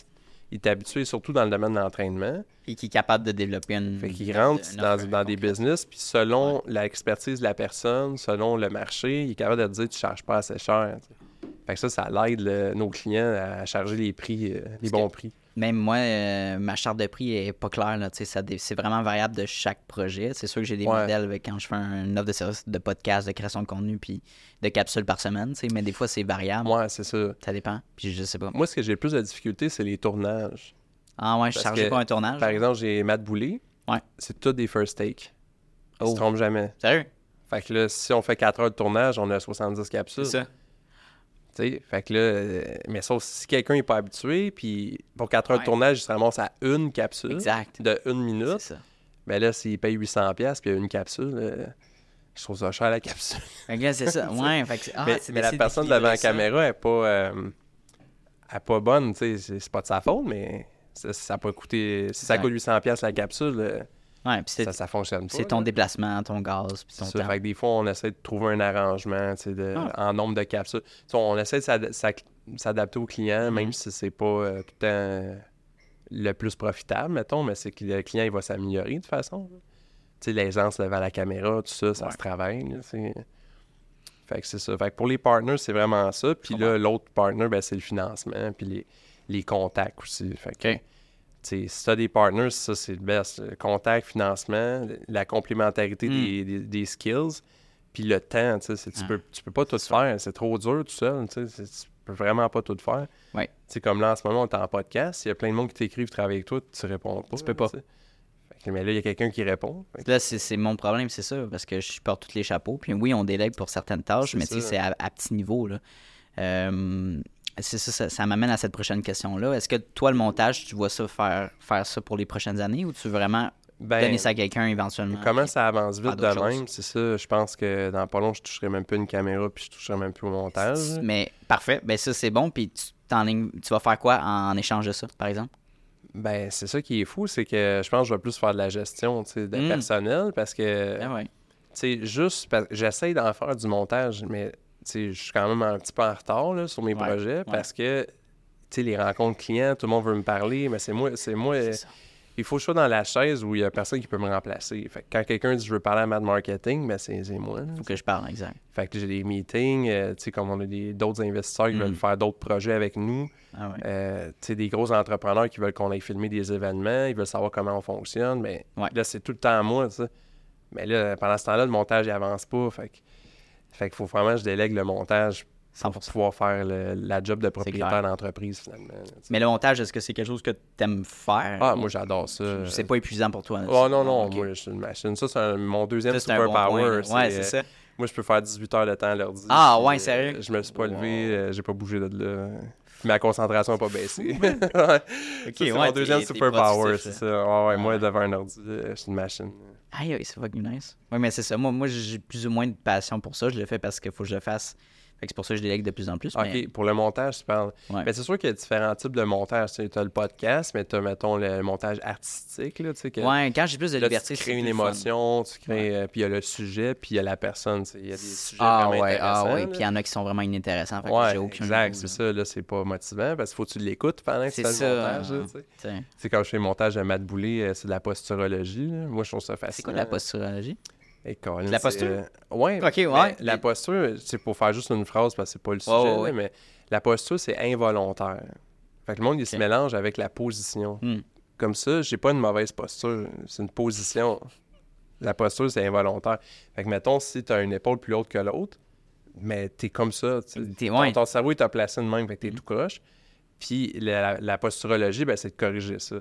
Il est habitué surtout dans le domaine de l'entraînement. Et qui est capable de développer une. Fait qu'il rentre dans, des business, puis selon l'expertise de la personne, selon le marché, il est capable de dire tu charges pas assez cher. Fait que ça, ça l'aide nos clients à charger les prix, euh, les bons que- prix. Même moi, euh, ma charte de prix est pas claire. Là, ça c'est vraiment variable de chaque projet. C'est sûr que j'ai des Ouais. modèles quand je fais un, une offre de service de podcast, de création de contenu, puis de capsules par semaine. Mais des fois, c'est variable. Ouais, c'est ça. Ça dépend. Puis je sais pas. Moi, ce que j'ai le plus de difficulté, c'est les tournages. Ah ouais, je suis chargé pour un tournage. Par exemple, j'ai Matt Boulay. Ouais. C'est tout des first takes. Il Oh. se trompe jamais. Sérieux? Fait que là, si on fait 4 heures de tournage, on a 70 capsules. C'est ça. Fait que là, euh, mais sauf si quelqu'un n'est pas habitué, puis pour 4 heures Ouais. de tournage, il se ramasse à une capsule Exact. de une minute. ça. Mais là, s'il paye 800$, piastres, puis il y a une capsule, euh, je trouve ça cher la capsule. Fait que là, c'est ça. Ouais, fait que c'est- ah, mais la personne devant la caméra est pas, euh, est pas bonne, c'est- pas de sa faute, mais ça, ça peut coûter. Si ça coûte 800$ piastres la capsule, euh, Ouais, ça, ça fonctionne pas. c'est ton là. déplacement, ton gaz, puis ton ça. temps. Fait que des fois, on essaie de trouver un arrangement de, Ah. en nombre de capsules. On essaie de s'adapter au client, Mhm. même si c'est pas euh, tout le temps le plus profitable, mettons, mais c'est que le client il va s'améliorer de toute façon. Tu sais, l'aisance devant la caméra, tout ça, ça Ouais. se travaille. là, Fait que c'est ça. Fait que pour les partners, c'est vraiment ça. Puis là, l'autre partner, ben, c'est le financement, puis les, les contacts aussi. Fait que, OK. Tu sais, si tu as des partners, ça, c'est le best. Contact, financement, la complémentarité Mm. des, des- des skills, puis le temps. tu Ah. peux, tu peux pas tout faire. C'est trop dur tout seul. tu peux vraiment pas tout faire. Ouais. Comme là, en ce moment, on est en podcast. Il y a plein de monde qui t'écrivent, travailler avec toi, tu réponds pas. Tu peux pas. mais là, il y a quelqu'un qui répond. Que- Là, c'est mon problème, c'est ça, parce que je porte tous les chapeaux. Puis oui, on délègue pour certaines tâches, mais c'est à, à petit niveau. Là. Euh, c'est ça, ça, ça m'amène à cette prochaine question-là. Est-ce que toi, le montage, tu vois ça faire, faire ça pour les prochaines années ou tu veux vraiment Ben, donner ça à quelqu'un éventuellement? Comment ça avance vite de même, c'est ça. Je pense que dans pas long, je toucherai même plus une caméra, puis je toucherai même plus au montage. Mais parfait, ben ça c'est bon. Puis tu, vas faire quoi en, échange de ça, par exemple? Ben, c'est ça qui est fou, c'est que je pense que je vais plus faire de la gestion, de Mm. personnel, parce que, Ah ouais. tu sais, juste, j'essaye d'en faire du montage, mais, je suis quand même un petit peu en retard, là, sur mes Ouais, projets, parce que, tu sais, les rencontres clients, tout le monde veut me parler, mais c'est moi, c'est moi, il faut que je sois dans la chaise où il y a personne qui peut me remplacer. Fait que quand quelqu'un dit je veux parler à Mad Marketing, ben c'est c'est moi. là. Faut que je parle, exact. Fait que j'ai des meetings, euh, tu sais, comme on a des- d'autres investisseurs qui Mm. veulent faire d'autres projets avec nous. Ah ouais. Euh, tu sais, des gros entrepreneurs qui veulent qu'on aille filmer des événements, ils veulent savoir comment on fonctionne, mais Ouais. là, c'est tout le temps à moi, tu sais. Mais là, pendant ce temps-là, le montage, il avance pas, fait que... Fait qu'il faut vraiment que je délègue le montage pour 100%. pouvoir faire le- la job de propriétaire d'entreprise, finalement. là. Mais le montage, est-ce que c'est quelque chose que tu aimes faire? Ah, moi, j'adore ça. C'est pas épuisant pour toi? Oh non, non, moi, je suis une machine. Ça, c'est mon deuxième bon superpower. là. Ouais, c'est euh, ça. Moi, je peux faire 18 heures de temps à l'ordi. Ah, ouais, euh, sérieux? Je me suis pas levé, euh, j'ai pas bougé de là. Puis ma concentration n'a pas baissé. Ok, c'est ouais, mon deuxième superpower, c'est ça. Ouais, ouais, Ah moi, devant un ordi, euh, je suis une machine. Aïe, aïe, c'est fucking nice. Oui, mais c'est ça. Moi, moi j'ai plus ou moins de passion pour ça. Je le fais parce qu'il faut que je le fasse. C'est pour ça que je délègue de plus en plus. OK, mais- pour le montage, tu parles. Ouais. Mais c'est sûr qu'il y a différents types de montage. Tu as le podcast, mais tu as, mettons, le montage artistique. Là, que Ouais, quand j'ai plus de là, liberté, tu crées une fun. émotion, tu crées, euh, puis il y a le sujet, puis il y a la personne. Il y a des sujets Ah vraiment ouais, ah intéressants, ouais. là. Puis il y en a qui sont vraiment inintéressants. Fait que Ouais, j'ai aucun exact, c'est ça. Là, c'est pas motivant parce qu'il faut que tu l'écoutes pendant que tu fais ça, le montage. là, quand je fais le montage de Matt Boulay, euh, c'est de la posturologie. là. Moi, je trouve ça fascinant. C'est quoi la posturologie? Colin, la posture? euh, ouais. Ok, ouais. La Mais- posture, c'est pour faire juste une phrase parce que c'est pas le sujet, Ouais, ouais, là, ouais. mais la posture, c'est involontaire. Fait que le monde, il se mélange avec la position. Hmm. Comme ça, j'ai pas une mauvaise posture. C'est une position. La posture, c'est involontaire. Fait que, mettons, si tu as une épaule plus haute que l'autre, mais t'es comme ça. sais. T'es- Ton- ouais. Ton, cerveau, il t'a placé de même, fait que Hmm. t'es tout croche. Puis la, la posturologie, ben, c'est de corriger ça.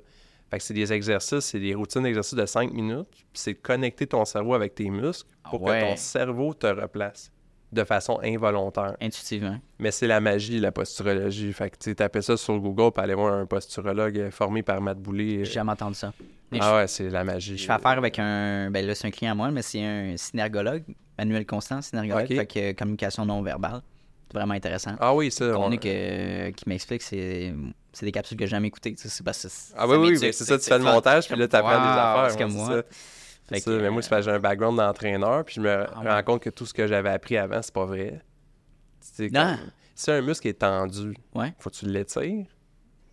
Fait que c'est des exercices, c'est des routines d'exercices de 5 minutes. Puis c'est de connecter ton cerveau avec tes muscles pour Ah ouais. que ton cerveau te replace de façon involontaire. Intuitivement. Mais c'est la magie, la posturologie. Fait que tu tapez ça sur Google pour aller voir un posturologue euh, formé par Matt Boulay. J'ai jamais entendu ça. Mais Ah ouais, c'est la magie. je, fais affaire avec un. Ben là, c'est un client à moi, mais c'est un synergologue. Manuel Constant, synergologue. Ok. Fait que euh, communication non verbale. C'est vraiment intéressant. Ah oui, ça. Le on- que- qui m'explique, c'est c'est des capsules que j'ai jamais écoutées. tu sais, C'est parce que Ah oui, oui, mais c'est ça, tu fais le montage, puis là, t'apprends des affaires. C'est comme moi. ça. C'est mais moi, j'ai un background d'entraîneur, puis je me Ah rends compte que tout ce que j'avais appris avant, c'est pas vrai. Tu Non. Si un muscle est tendu, faut que tu l'étires.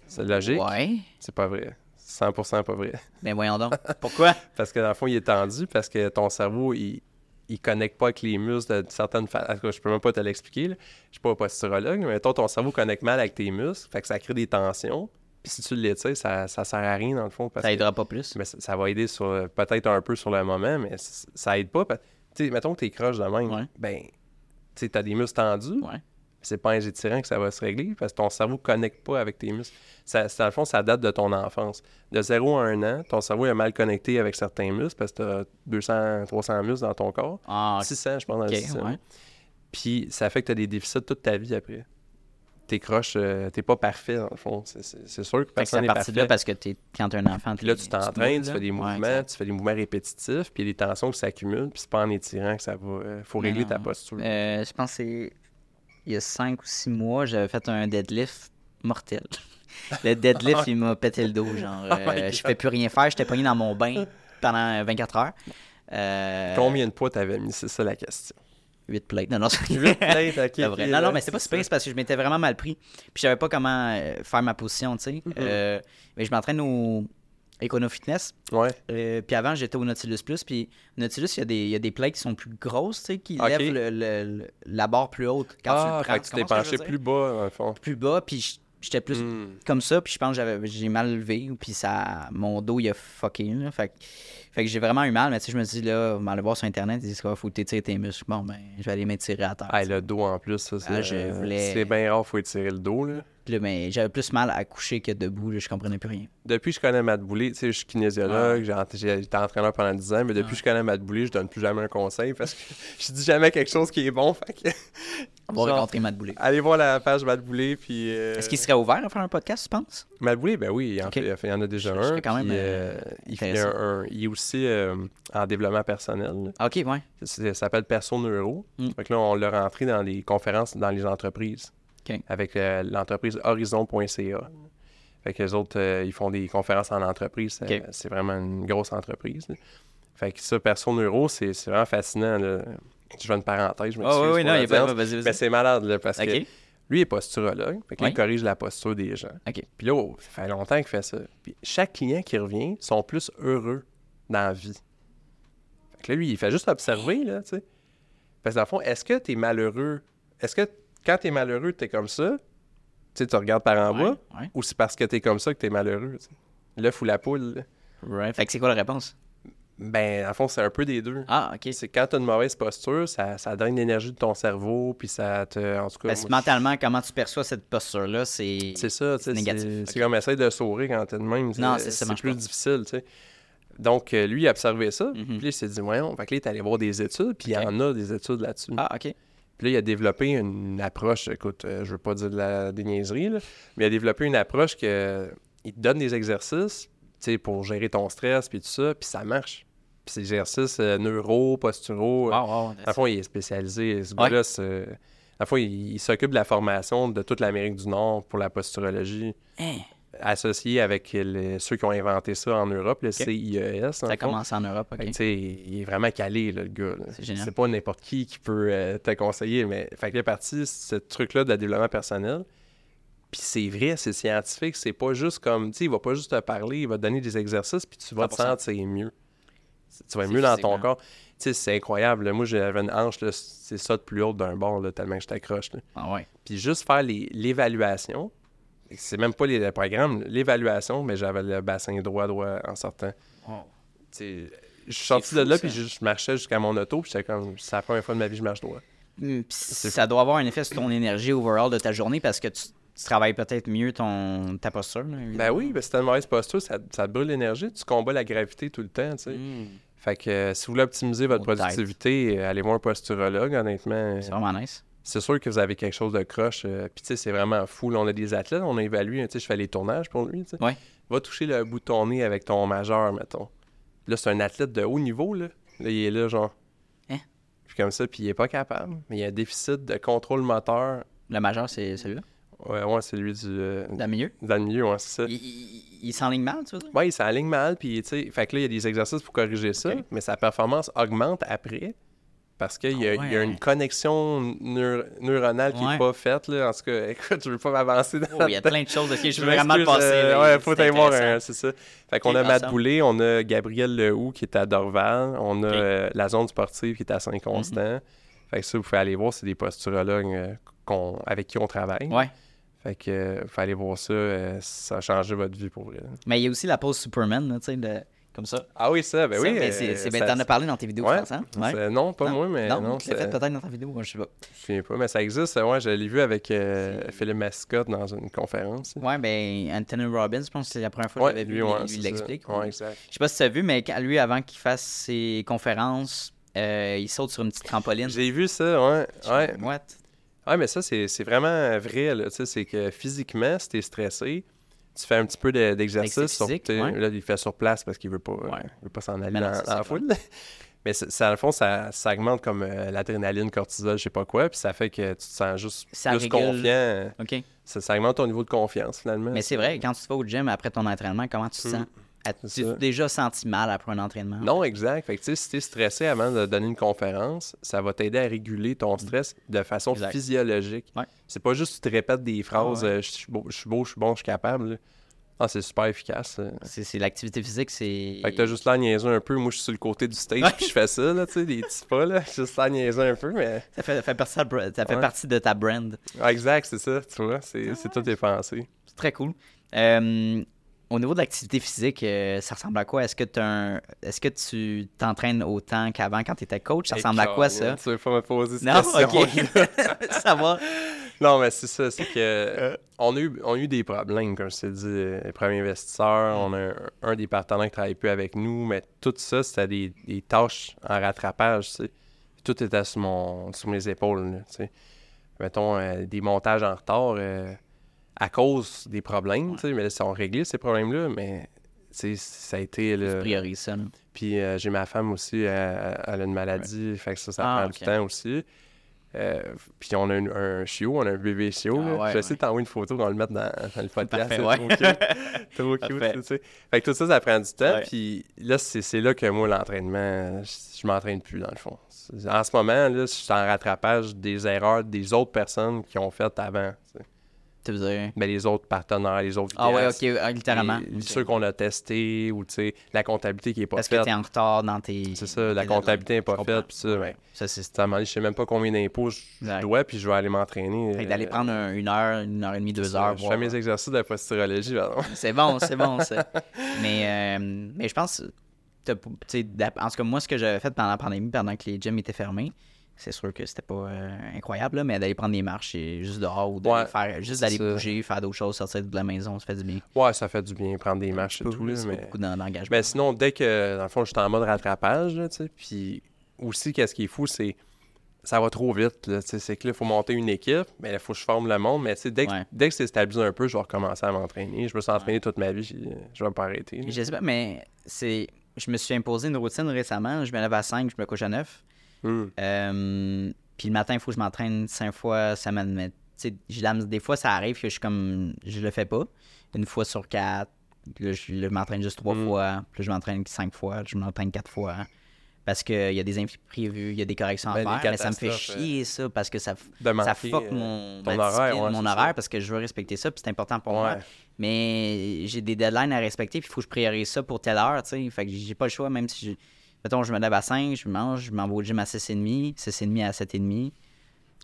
C'est logique. Ouais. C'est pas vrai. 100% pas vrai. Ben voyons donc. Pourquoi? Parce que dans le fond, il est tendu parce que ton cerveau, il, il connecte pas avec les muscles de certaines façons. Je peux même pas te l'expliquer. là. Je suis pas posturologue, mais mettons, ton cerveau connecte mal avec tes muscles, fait que ça crée des tensions. Puis si tu l'étires, ça, ça sert à rien, dans le fond. Parce Ça que- aidera pas plus. mais ça, ça va aider sur peut-être un peu sur le moment, mais ça aide pas. Tu sais, mettons que t'es croche de même, Ouais. ben, tu sais, t'as des muscles tendus, Ouais. C'est pas en étirant que ça va se régler parce que ton cerveau connecte pas avec tes muscles. Ça, ça, dans le fond, ça date de ton enfance. De 0 à 1 an, ton cerveau est mal connecté avec certains muscles parce que t'as 200, 300 muscles dans ton corps. Ah, 600, je pense, dans ok, le système. ouais. Puis ça fait que t'as des déficits toute ta vie après. T'es croche, euh, t'es pas parfait, dans le fond. C'est- sûr que Fait que c'est personne n'est de là parfait. parce que t'es, quand t'es un enfant, Puis là, tu te t'entraînes, tu là. fais des mouvements, tu fais des mouvements répétitifs, puis il y a des tensions qui s'accumulent, puis c'est pas en étirant que ça va. euh, faut régler non. ta posture. Euh, je pense que c'est il y a 5 ou 6 mois, j'avais fait un deadlift mortel. Le deadlift, il m'a pété le dos. Genre, Oh euh, je fais plus rien faire. J'étais pogné dans mon bain pendant 24 heures. Euh, Combien de poids t'avais mis? C'est ça la question. 8 plates. Non, non, c'est Huit plates, ok, vrai. Non, non, mais c'est pas super, parce que je m'étais vraiment mal pris. Puis je savais pas comment euh, faire ma position, tu sais. Mm-hmm. Euh, mais je m'entraîne au Econo Fitness. Ouais. Euh, puis avant, j'étais au Nautilus Plus. Puis Nautilus, il y, a des, il y a des plates qui sont plus grosses, tu sais, qui lèvent le- le- le- la barre plus haute quand ah, tu le prends. tu t'es penché plus bas, fond. plus bas, puis j'étais plus Hmm. comme ça, puis je pense que j'avais j'ai mal levé, puis ça mon dos il a fucké là, fait, que- fait que j'ai vraiment eu mal, mais tu sais je me dis là, on va aller voir sur internet, ils disent qu'il faut t'étirer tes muscles. Bon ben, je vais aller m'étirer à terre. Ah, sais. le dos en plus, ça, c'est Ah, euh, voulais- c'est bien rare, faut étirer le dos. Là. Puis là, ben, j'avais plus mal à coucher que debout, là, je comprenais plus rien. Depuis que je connais Matt Boulay, tu sais, je suis kinésiologue, j'ai été entraîneur pendant 10 ans, mais depuis que je connais Matt Boulay, je donne plus jamais un conseil parce que je dis jamais quelque chose qui est bon. Fait que, On va Genre, rencontrer Matt allez voir la page Matt Boulay, puis... euh, Est-ce qu'il serait ouvert à faire un podcast, tu penses? Matt Boulay, ben oui, il en, fait, il en a déjà Je- un. serais quand même, puis, euh, il, fait un- un- il est aussi euh, en développement personnel. là. Ok, ouais. Ça s'appelle Perso Neuro. Mm. Fait que là, on l'a rentré dans les conférences dans les entreprises. Avec euh, l'entreprise horizon.ca. Fait que les autres, euh, ils font des conférences en entreprise. Euh. C'est vraiment une grosse entreprise. là. Fait que ça, Perso Neuro, c'est vraiment fascinant. là. Je fais une parenthèse, je Ah m'excuse oui, oui, non, il pas. Mais c'est malade, là, parce que lui, il est posturologue. Fait que là, il corrige la posture des gens. Ok. Puis là, oh, ça fait longtemps qu'il fait ça. Puis chaque client qui revient sont plus heureux dans la vie. Fait que là, lui, il fait juste observer, là, tu sais. Parce que dans le fond, est-ce que t'es malheureux? Est-ce que quand t'es malheureux, t'es comme ça? Tu tu regardes par en bas? Ouais. Ou c'est parce que t'es comme ça que t'es malheureux? tu? L'œuf ou la poule? Right. Fait que c'est quoi la réponse? Ben, le fond, c'est un peu des deux. Ah, ok. C'est quand t'as une mauvaise posture, ça, ça draine l'énergie de ton cerveau, puis ça te... En tout cas, Parce que moi, mentalement, comment tu perçois cette posture-là, c'est. C'est ça, tu. C'est comme essayer de sourire quand t'es de même. Non, c'est plus pas. difficile, tu sais. Donc, euh, lui, il a observé ça. Mhm. Puis il s'est dit, voyons. Fait que là, il est allé voir des études, puis il y en a des études là-dessus. Ah, ok. Puis là, il a développé une approche, écoute, euh, je veux pas dire de la, des niaiseries, là, mais il a développé une approche que il te donne des exercices, tu sais, pour gérer ton stress, puis tout ça, puis ça marche. Puis des exercices euh, neuro, posturaux. Wow, wow. À la fois, il est spécialisé. Ce Ouais. gars-là, c'est- à la fois, il, il s'occupe de la formation de toute l'Amérique du Nord pour la posturologie, Hein, associé avec les- ceux qui ont inventé ça en Europe, le CIES. dans ça fond. commencé en Europe, que, ok. il est vraiment calé, là, le gars. C'est génial. pas n'importe qui qui peut euh, te conseiller, mais fait que là, parti, ce truc-là de développement personnel. Puis c'est vrai, c'est scientifique, c'est pas juste comme, tu sais, il va pas juste te parler, il va te donner des exercices, puis tu vas te 100%. sentir mieux. Tu vas être C'est mieux dans ton corps. Tu sais, c'est incroyable. là. Moi, j'avais une hanche, c'est ça de plus haute d'un bord, là, tellement que je t'accroche. Ah, ouais. Puis juste faire l'évaluation, c'est même pas les, les programmes, l'évaluation, mais j'avais le bassin droit, droit en sortant. Wow. Je suis sorti fou, de là, puis je, je marchais jusqu'à mon auto, puis j'étais comme, c'est la première fois de ma vie que je marche droit. Pis ça doit avoir un effet sur ton énergie overall de ta journée parce que tu, tu travailles peut-être mieux ton, ta posture. là, Ben oui, ben si t'as une mauvaise posture, ça, ça te brûle l'énergie, tu combats la gravité tout le temps, tu sais. Hmm, Fait que euh, si vous voulez optimiser votre productivité, euh, allez voir un posturologue, honnêtement. C'est vraiment nice. C'est sûr que vous avez quelque chose de croche. euh, Puis, tu sais, c'est vraiment fou. Là, on a des athlètes, on a évalué. Tu sais, je fais les tournages pour lui. tu sais. Ouais. Va toucher le bout de ton nez avec ton majeur, mettons. Là, c'est un athlète de haut niveau, là. Là, il est là, genre. Hein? Puis comme ça, puis il est pas capable. Mais il y a un déficit de contrôle moteur. Le majeur, c'est celui-là, Ouais, ouais, c'est lui du. euh, dans le milieu? dans le milieu, ouais, c'est ça. Il, il, il s'enligne mal, tu veux dire? Ouais, il s'aligne mal, puis tu sais, fait que là, il y a des exercices pour corriger ça, mais sa performance augmente après parce qu'il y, a- Ah il y a une connexion neur- neuronale qui Ouais. n'est pas faite, là. En tout cas, écoute, je veux pas m'avancer dans Oh, il y a plein de choses. Ok, je veux vraiment passer. euh, ouais, c'est faut aller voir un, c'est ça. Fait qu'on a Matt. Boulay, on a Gabriel Lehoux qui est à Dorval, on a. Mhm. euh, la zone sportive qui est à Saint-Constant. Fait que ça, vous pouvez aller voir, c'est des posturologues euh, avec qui on travaille. Ouais. Fait que euh, fallait voir ça, ça a changé votre vie pour vrai. Mais il y a aussi la pose Superman, là, tu sais, de- comme ça. Ah oui, ça, ben Ça, oui. ben, euh, c'est, c'est- ben, t'en as parlé dans tes vidéos, Ouais, je pense, hein? Ouais. c'est- Non, pas moi, mais non, non. ça- fait peut-être dans ta vidéo, je sais pas. Je souviens pas, mais ça existe. Ouais, je l'ai vu avec euh, Philippe Mascotte dans une conférence. Ouais, ben, Anthony Robbins, je pense que c'est la première fois que Ouais, j'avais vu, ouais, lui c'est l'explique. Ouais, exact. Je sais pas si tu as vu, mais quand- lui, avant qu'il fasse ses conférences, euh, il saute sur une petite trampoline. J'ai vu ça, ouais. Ouais, What? ouais mais ça, c'est c'est vraiment vrai. là. Tu sais, C'est que physiquement, si t'es stressé, tu fais un petit peu de- d'exercice. Sais, ouais. Là, il fait sur place parce qu'il veut pas, euh, Ouais. il veut pas s'en aller Mais non, dans, la foule. Mais ça, le fond, ça, ça augmente comme euh, l'adrénaline, cortisol, je sais pas quoi, puis ça fait que tu te sens juste Ça plus régule. confiant. Ça, ça augmente ton niveau de confiance, finalement. Mais c'est vrai, quand tu vas au gym après ton entraînement, comment tu te sens? Ça. déjà senti mal après un entraînement? Non, exact. Fait que, tu sais, si t'es stressé avant de donner une conférence, ça va t'aider à réguler ton stress de façon Exact. physiologique. Ouais. C'est pas juste que tu te répètes des phrases ouais. euh, je suis beau, je suis beau, je suis bon, je suis capable. là. Ah, c'est super efficace. C'est, c'est l'activité physique, c'est... Fait que t'as juste l'air niaiseux un peu. Moi, je suis sur le côté du stage, Ouais. puis je fais ça, là, tu sais, des petits pas, là. Juste l'air niaiseux un peu, mais. Ça fait, fait partie, de ta bra- ça fait Ouais. partie de ta brand. Ah, exact, c'est ça, tu vois. C'est Ah c'est tout est pensé. C'est très cool. Euh, au niveau de l'activité physique, euh, ça ressemble à quoi? Est-ce que, un- Est-ce que tu t'entraînes autant qu'avant quand tu étais coach? Ça ressemble à quoi, ça? Tu veux pas me poser cette Non? question OK. ça va. Non, mais c'est ça, c'est que Euh. on, a eu, on a eu des problèmes, comme je t'ai dit, les premiers investisseurs, on a un, un des partenaires qui travaille plus avec nous, mais tout ça, c'était des, des tâches en rattrapage. Tout était sur, mon, sur mes épaules, là. Mettons, euh, des montages en retard euh, à cause des problèmes, tu sais, mais là, ils sont réglés, ces problèmes-là, mais, tu sais, ça a été... Là, priorises ça. puis euh, j'ai ma femme aussi, elle, elle a une maladie, fait que ça, ça Ah, prend du temps aussi. Euh, puis on a un, un chiot, on a un bébé chiot. Ah, ouais, J'essaie ouais. de t'envoyer une photo qu'on le mette dans, dans le podcast. Parfait, c'est ouais. Trop cute. Trop cute, tu sais. Fait que tout ça, ça prend du temps. Puis là, c'est là que moi, l'entraînement, je, je m'entraîne plus, dans le fond. En ce moment, là, je suis en rattrapage des erreurs des autres personnes qui ont fait avant. tu sais. Tu veux dire... Mais les autres partenaires, les autres Ah ouais, ok, ah, littéralement. les-. Ceux qu'on a testés ou, tu sais, la comptabilité qui est pas Parce que faite. t'es en retard dans tes... C'est ça, la comptabilité n'est pas faite, puis ça, ouais. Ça, c'est... Ça, je sais même pas combien d'impôts je dois, puis je vais aller m'entraîner. Fait que d'aller euh, prendre un- une heure, une heure et demie, deux heures. Je voir- fais mes exercices de posturologie, pardon. C'est bon, c'est bon, ça. mais, euh, mais je pense, en tout cas, moi, ce que j'avais fait pendant la pandémie, pendant que les gyms étaient fermés, c'est sûr que c'était pas euh, incroyable, là, mais d'aller prendre des marches et juste dehors ou d'aller Ouais, faire, juste c'est d'aller bouger, faire d'autres choses, sortir de la maison, ça fait du bien. Ouais, ça fait du bien, prendre des marches et tout, là, mais... beaucoup d'en- d'engagement. Mais sinon, dès que, dans le fond, je suis en mode rattrapage, là, tu sais, puis aussi, qu'est-ce qui est fou, c'est... Ça va trop vite, c'est que là, il faut monter une équipe, mais il faut que je forme le monde, mais dès, que- Ouais. dès que c'est stabilisé un peu, je vais recommencer à m'entraîner. Je me suis entraîné toute ma vie, je vais pas arrêter. là. Je sais pas, mais c'est. Je me suis imposé une routine récemment. Je me lève à 5, je me couche à 9. Hum. Euh, puis le matin, il faut que je m'entraîne cinq fois semaine. Mais des fois, ça arrive que je suis comme. Je le fais pas. Une fois sur quatre. Là, je, m'entraîne juste trois Mm. fois. Puis là, je m'entraîne cinq fois. Je m'entraîne quatre fois. Parce qu'il y a des imprévus, il y a des corrections Ben, à des faire. Mais ça me fait chier, ça. Parce que ça, ça fuck euh, mon, ton horaire, ouais, mon horaire parce que je veux respecter ça. Puis c'est important pour moi. Mais j'ai des deadlines à respecter, puis il faut que je priorise ça pour telle heure, tu sais. Fait que j'ai pas le choix, même si je... Mettons, je me lève à 5, je mange, je m'en vais au gym à 6h30, 6h30 à 7h30.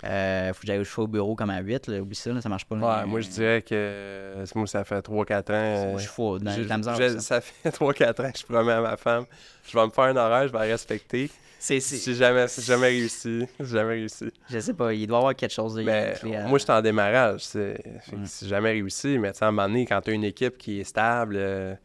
Euh, faut que j'aille au bureau comme à 8, là. Oublie ça, là, ça marche pas. là. Ouais, moi, je dirais que moi, ça fait 3-4 ans. euh, Je suis fou, dans la misère. ça. ça fait 3-4 ans que je promets à ma femme, je vais me faire un horaire, je vais la respecter. C'est, J'ai jamais, jamais réussi. Jamais réussi. Je sais pas, il doit y avoir quelque chose de à- moi, je suis en démarrage. C'est, Ouais. jamais réussi. Mais tu sais, à un moment donné, quand tu as une équipe qui est stable, euh,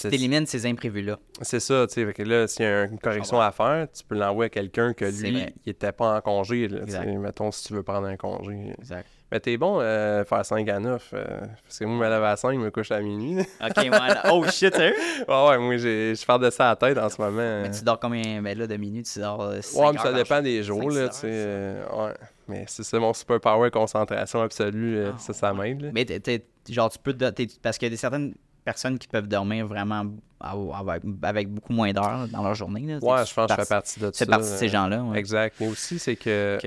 Tu t'élimines ces imprévus-là. c'est ça. tu sais. Fait que là, s'il y a une correction à faire, tu peux l'envoyer à quelqu'un que lui, il était pas en congé. Là. Mettons, si tu veux prendre un congé. Exact. Mais t'es bon euh, faire 5 à 9. euh, parce que moi, je me lève à 5, je me couche à minuit. Ok, ouais. là- Oh shit, sérieux? ouais, ouais, moi, j'ai, je parle de ça à la tête en ce moment. Mais tu dors combien? Ben là, de minutes, tu dors. euh, cinq Ouais, mais ça dépend des jours, là, tu sais. euh, ouais. Mais c'est ça, mon super power, concentration absolue, euh, Ah, ça, ça m'aide. Mais t'es- genre, tu peux. parce qu'il y a des certaines personnes qui peuvent dormir vraiment avec, beaucoup moins d'heures dans leur journée. Là. Ouais, je pense que je fais partie de ça. fais partie de ces gens-là. ouais. Exact. Mais aussi, c'est que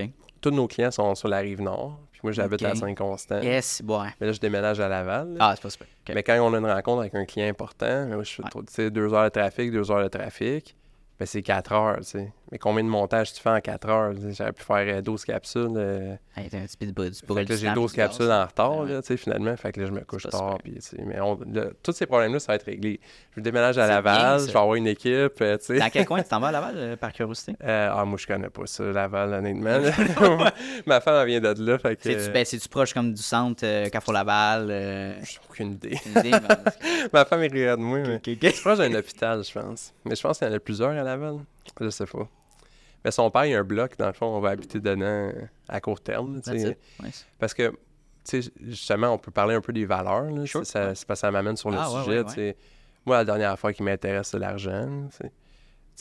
tous nos clients sont sur la rive nord. Puis moi, j'habite à Saint-Constant. Yes, ouais. Mais là, je déménage à Laval. là. Ah, c'est pas super. Mais quand on a une rencontre avec un client important, moi, je fais Ouais. deux heures de trafic, deux heures de trafic, ben c'est quatre heures, tu sais. Mais combien de montages tu fais en 4 heures? J'aurais pu faire euh, 12 capsules. euh, Hey, un petit peu de- du fait brûle que j'ai temps, 12 puis du capsules en retard, Ouais. là, finalement. Fait que là, je me couche tard. mais on- tous ces problèmes-là, ça va être réglé. Je déménage à Laval, bien, je vais avoir une équipe, euh. Dans quel coin tu t'en vas à Laval, euh, par curiosité? Euh, ah, moi, je connais pas ça, Laval, honnêtement. Ma femme, elle vient de là, fait que... C'est-tu ben, c'est-tu proche comme du centre, euh, Carrefour Laval? euh, J'ai aucune idée. Ma femme est rire de moi, mais... ok, ok. C'est proche d'un hôpital, je pense. Mais je pense qu'il y en a plusieurs à Laval. Je sais pas. Mais son père, il a un bloc, dans le fond, on va habiter dedans euh, à court terme. Nice. Parce que, justement, on peut parler un peu des valeurs. là. Sure. Ça- Ouais. C'est parce que ça m'amène sur le Ah, sujet. ouais. Moi, la dernière fois qui m'intéresse, c'est l'argent.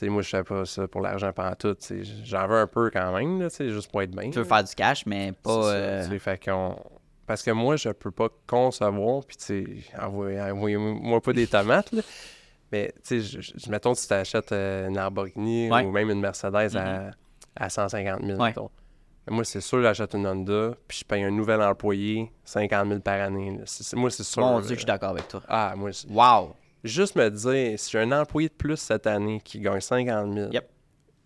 moi, je fais pas ça pour l'argent pendant tout. J'en veux un peu quand même, là, juste pour être bien. Tu veux là. faire du cash, mais pas. euh, fait qu'on- Parce que moi, je peux pas concevoir, puis tu sais, envoyez- envoyez-moi pas des tomates, là. Mais, tu sais, je- je- mettons, tu t'achètes euh, une Lamborghini Ouais. ou même une Mercedes à, à 150 000, Ouais. mettons. Mais moi, c'est sûr, j'achète une Honda, puis je paye un nouvel employé 50 000 par année. là. Moi, c'est sûr. Mon. Dieu, que je suis d'accord avec toi. Ah, moi, Wow! juste me dire, si j'ai un employé de plus cette année qui gagne 50 000, Yep.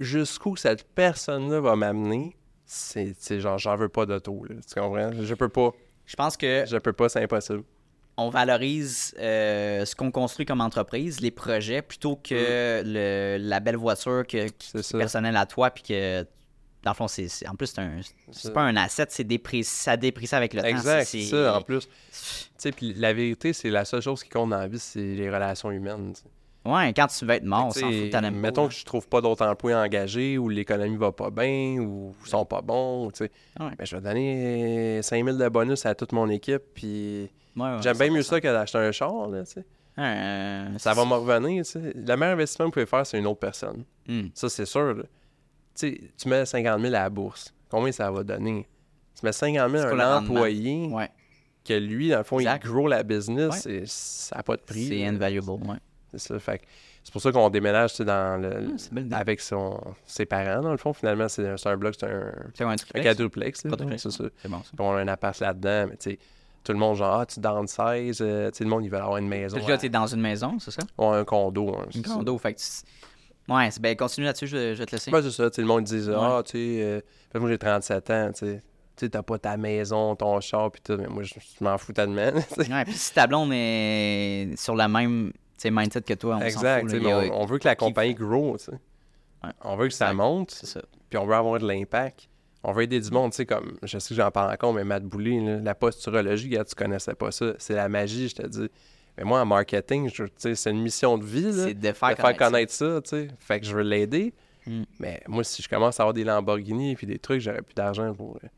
jusqu'où cette personne-là va m'amener, c'est, genre, j'en veux pas d'auto. Tu comprends? Je peux pas. Je pense que Je peux pas, c'est impossible. On valorise euh, ce qu'on construit comme entreprise, les projets, plutôt que le- la belle voiture que, qui, est personnelle à toi, puis que, dans le fond, c'est, en plus, c'est, pas un asset, c'est dépréci, ça déprécie avec le temps. Exact, c'est, ça, en plus. Tu sais, puis la vérité, c'est la seule chose qui compte dans la vie, c'est les relations humaines. Ouais, quand tu vas être mort, on s'en fout, pas, mettons là. que je trouve pas d'autres emplois engagés ou l'économie va pas bien ou sont pas bons, tu sais. Ouais. Ben, je vais donner 5000 de bonus à toute mon équipe, puis Ouais, ouais, j'aime bien mieux 100%. ça que d'acheter un char, là, tu sais. Euh, Ça va me revenir, tu sais. Le meilleur investissement que vous pouvez faire, c'est une autre personne. Hmm. Ça, c'est sûr. Tu sais, tu mets 50 000 à la bourse. Combien ça va donner? Tu mets 50 000 C'est à un employé Ouais, que lui, dans le fond, Exact. il grow la business, c'est- ça n'a pas de prix. c'est invaluable, ouais. C'est ça. Fait c'est pour ça qu'on déménage tu sais, dans le, Ah, avec son, ses parents, dans le fond. Finalement, c'est un, bloc, c'est un, un quadruplex. C'est bon, ça. Puis on a un appart là-dedans, mais tu sais, tout le monde, genre, ah, tu downsize, euh, tu sais, le monde, il veut avoir une maison. Là, t'es dans une maison, c'est ça? ouais, un condo. hein, ça. condo, fait que tu- Ouais, ben continue là-dessus, je, je vais te laisser. Ouais, c'est ça. tu sais, Le monde dit, Ouais. ah, tu sais, euh, moi j'ai 37 ans, tu sais. Tu t'as pas ta maison, ton char, puis tout. Mais moi, je, je m'en fous tellement. tu. Ouais, puis si ta blonde est sur le même tu mindset que toi, on exact. fout. tu là, a- on, on veut que la compagnie grow, tu sais. Ouais. On veut que ça monte, C'est ça. puis on veut avoir de l'impact. On veut aider du monde, tu sais, comme, je sais que j'en parle encore, mais Matt Boulay, là, la posturologie, tu connaissais pas ça. C'est la magie, je te dis. Mais moi, en marketing, je- tu sais, c'est une mission de vie, là, de de faire, faire connaître ça, tu sais. Fait que je veux l'aider. Mm. Mais moi, si je commence à avoir des Lamborghini puis des trucs, j'aurais plus d'argent pour euh,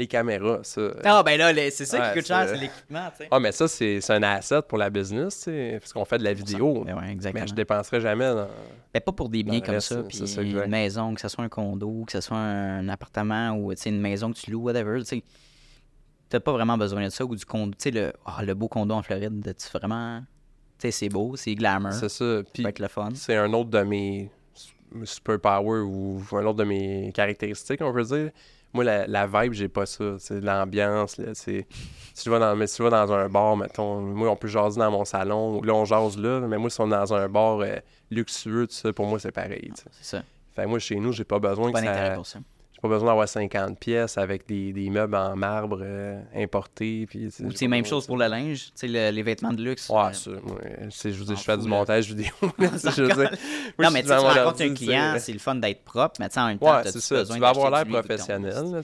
les caméras, ça. Ah, ben là, les- c'est ça Ouais, qui coûte cher, c'est- l'équipement, tu sais. Ah, mais ça, c'est un asset pour la business, tu sais, parce qu'on fait de la vidéo. Ben ouais, exactement. Mais je dépenserai jamais dans... Ben, pas pour des biens comme reste, ça, puis ça, une maison, que ce soit un condo, que ce soit un appartement ou tu sais, une maison que tu loues, whatever, tu sais. T'as pas vraiment besoin de ça ou du condo. Tu sais, le, ah, le beau condo en Floride, tu vraiment. Tu sais, c'est beau, c'est glamour. C'est Ça ça. Puis peut être le fun. c'est un autre de mes superpowers ou un autre de mes caractéristiques, on peut dire. Moi, la, la vibe, j'ai pas ça. C'est l'ambiance. là, c'est- Si tu vas dans, mais si tu vas dans un bar, mettons, moi, on peut jaser dans mon salon. ou Là, on jase là. Mais moi, si on est dans un bar euh, luxueux, tout ça, pour moi, c'est pareil. C'est ça. Fait que moi, chez nous, j'ai pas besoin que ça... pour ça. Pas besoin d'avoir 50 pièces avec des, des meubles en marbre euh, importés. Puis, tu Ou c'est même chose pour le linge, tu le- les vêtements de luxe. Ouais, ça. je je fais fous, du montage vidéo. tu non, mais tu tu rencontres un tu client, c'est le fun d'être propre, mais tu sais, en même temps, Ouais, c'est ça. besoin Tu vas avoir l'air professionnel, là.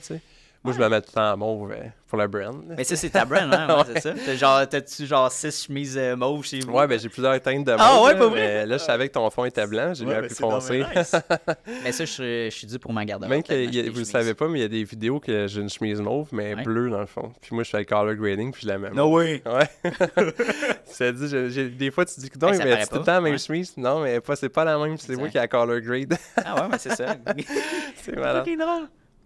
Tu. Moi, je me mets tout le temps en mauve euh, pour le brand. Mais ça, c'est ta brand, hein? ouais, c'est ça. T'as genre, t'as-tu genre six chemises euh, mauves chez vous? Ouais, ben j'ai plusieurs teintes de mauve. Ah ouais, là, pas vrai? mais là, je savais que ton fond était blanc, j'ai mis un ben, plus foncé. nice. mais ça, je suis- je suis dû pour ma garde-robe. Même que a- vous le savez pas, mais il y a des vidéos que j'ai une chemise mauve, mais Ouais. bleue dans le fond. Puis moi, je fais le color grading, puis je la mets. No way! Ouais. ça dit, j'ai- des fois, tu dis que non, mais c'est tout le temps la même Ouais. chemise. Non, mais pas, c'est pas la même, c'est moi qui ai la color grade. Ah ouais, mais c'est ça. c'est malade.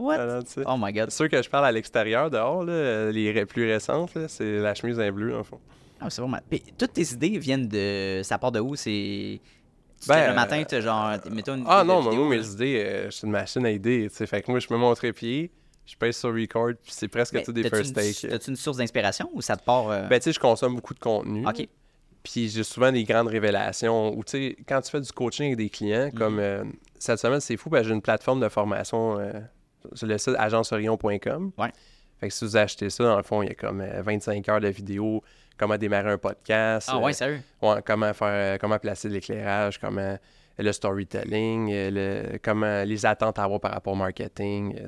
What? Malade, tu sais. Oh my god. C'est sûr que je parle à l'extérieur, dehors, là, les plus récentes, là, c'est la chemise en bleu, le fond. Ah, c'est vraiment. Puis, toutes tes idées viennent de. Ça part de où? C'est. Ben, le matin, tu genre. Mettons une. Ah non, mais vidéo, moi, mes idées, euh, je suis une machine à idées, tu sais. Fait que moi, je me montre pied, je pèse sur record, puis c'est presque Mais tout des first une- takes. T'as-tu une source d'inspiration ou ça te part. euh, Ben, tu sais, je consomme beaucoup de contenu. Ok. Puis j'ai souvent des grandes révélations. Ou, tu sais, quand tu fais du coaching avec des clients, comme euh, cette semaine, c'est fou, parce que j'ai une plateforme de formation euh, sur le site agencerion.com. Ouais. Fait que si vous achetez ça, dans le fond, il y a comme euh, 25 heures de vidéos, comment démarrer un podcast. Ah euh, ouais, sérieux? Ouais, comment faire, euh, comment placer de l'éclairage, comment euh, le storytelling, euh, le- comment les attentes à avoir par rapport au marketing. euh,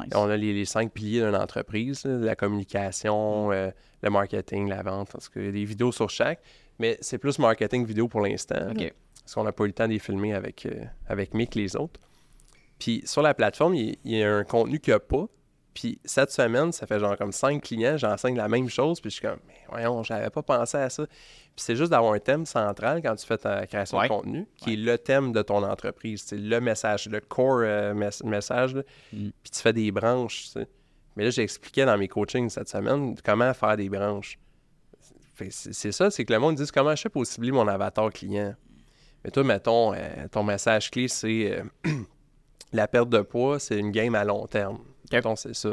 nice. On a les, les cinq piliers d'une entreprise, là, la communication, euh, le marketing, la vente, parce qu'il y a des vidéos sur chaque, mais c'est plus marketing vidéo pour l'instant. Parce qu'on n'a pas eu le temps de les filmer avec, euh, avec Mick les autres. Puis sur la plateforme, il, il y a un contenu qu'il n'y a pas. Puis cette semaine, ça fait genre comme cinq clients, j'enseigne la même chose, puis je suis comme, mais voyons, j'avais pas pensé à ça. Puis c'est juste d'avoir un thème central quand tu fais ta création Ouais. de contenu, qui est le thème de ton entreprise. C'est le message, le core euh, mes- message. Mm. Puis tu fais des branches. Mais là, j'expliquais dans mes coachings cette semaine comment faire des branches. C'est ça, c'est que le monde dit comment je fais pour cibler mon avatar client? Mais toi, mettons, euh, ton message clé, c'est euh, la perte de poids, c'est une game à long terme. Mettons, c'est ça.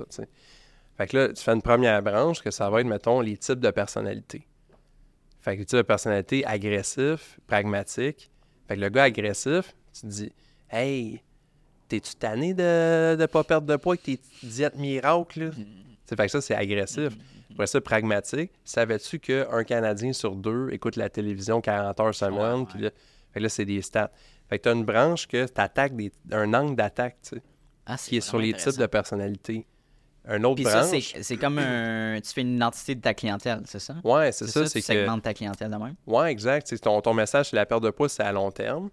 Fait que là, tu fais une première branche que ça va être, mettons, les types de personnalité. Fait que les types de personnalité agressif, pragmatique. Fait que le gars agressif, tu te dis, hey, t'es-tu tanné de ne pas perdre de poids avec tes diètes miracles, là? Sais, Fait que ça, c'est agressif. Après ça, pragmatique. Savais-tu qu'un Canadien sur deux écoute la télévision 40 heures semaine? Puis là, fait que là, c'est des stats. Fait que tu as une branche que tu attaques un angle d'attaque, tu sais, Ah, qui est sur les types de personnalité. Un autre Puis ça, branche. c'est c'est comme un. Tu fais une identité de ta clientèle, c'est ça? Ouais, c'est ça, tu c'est que. segmentes ta clientèle de même? Ouais, exact. Ton, ton message, c'est la perte de poids, c'est à long terme.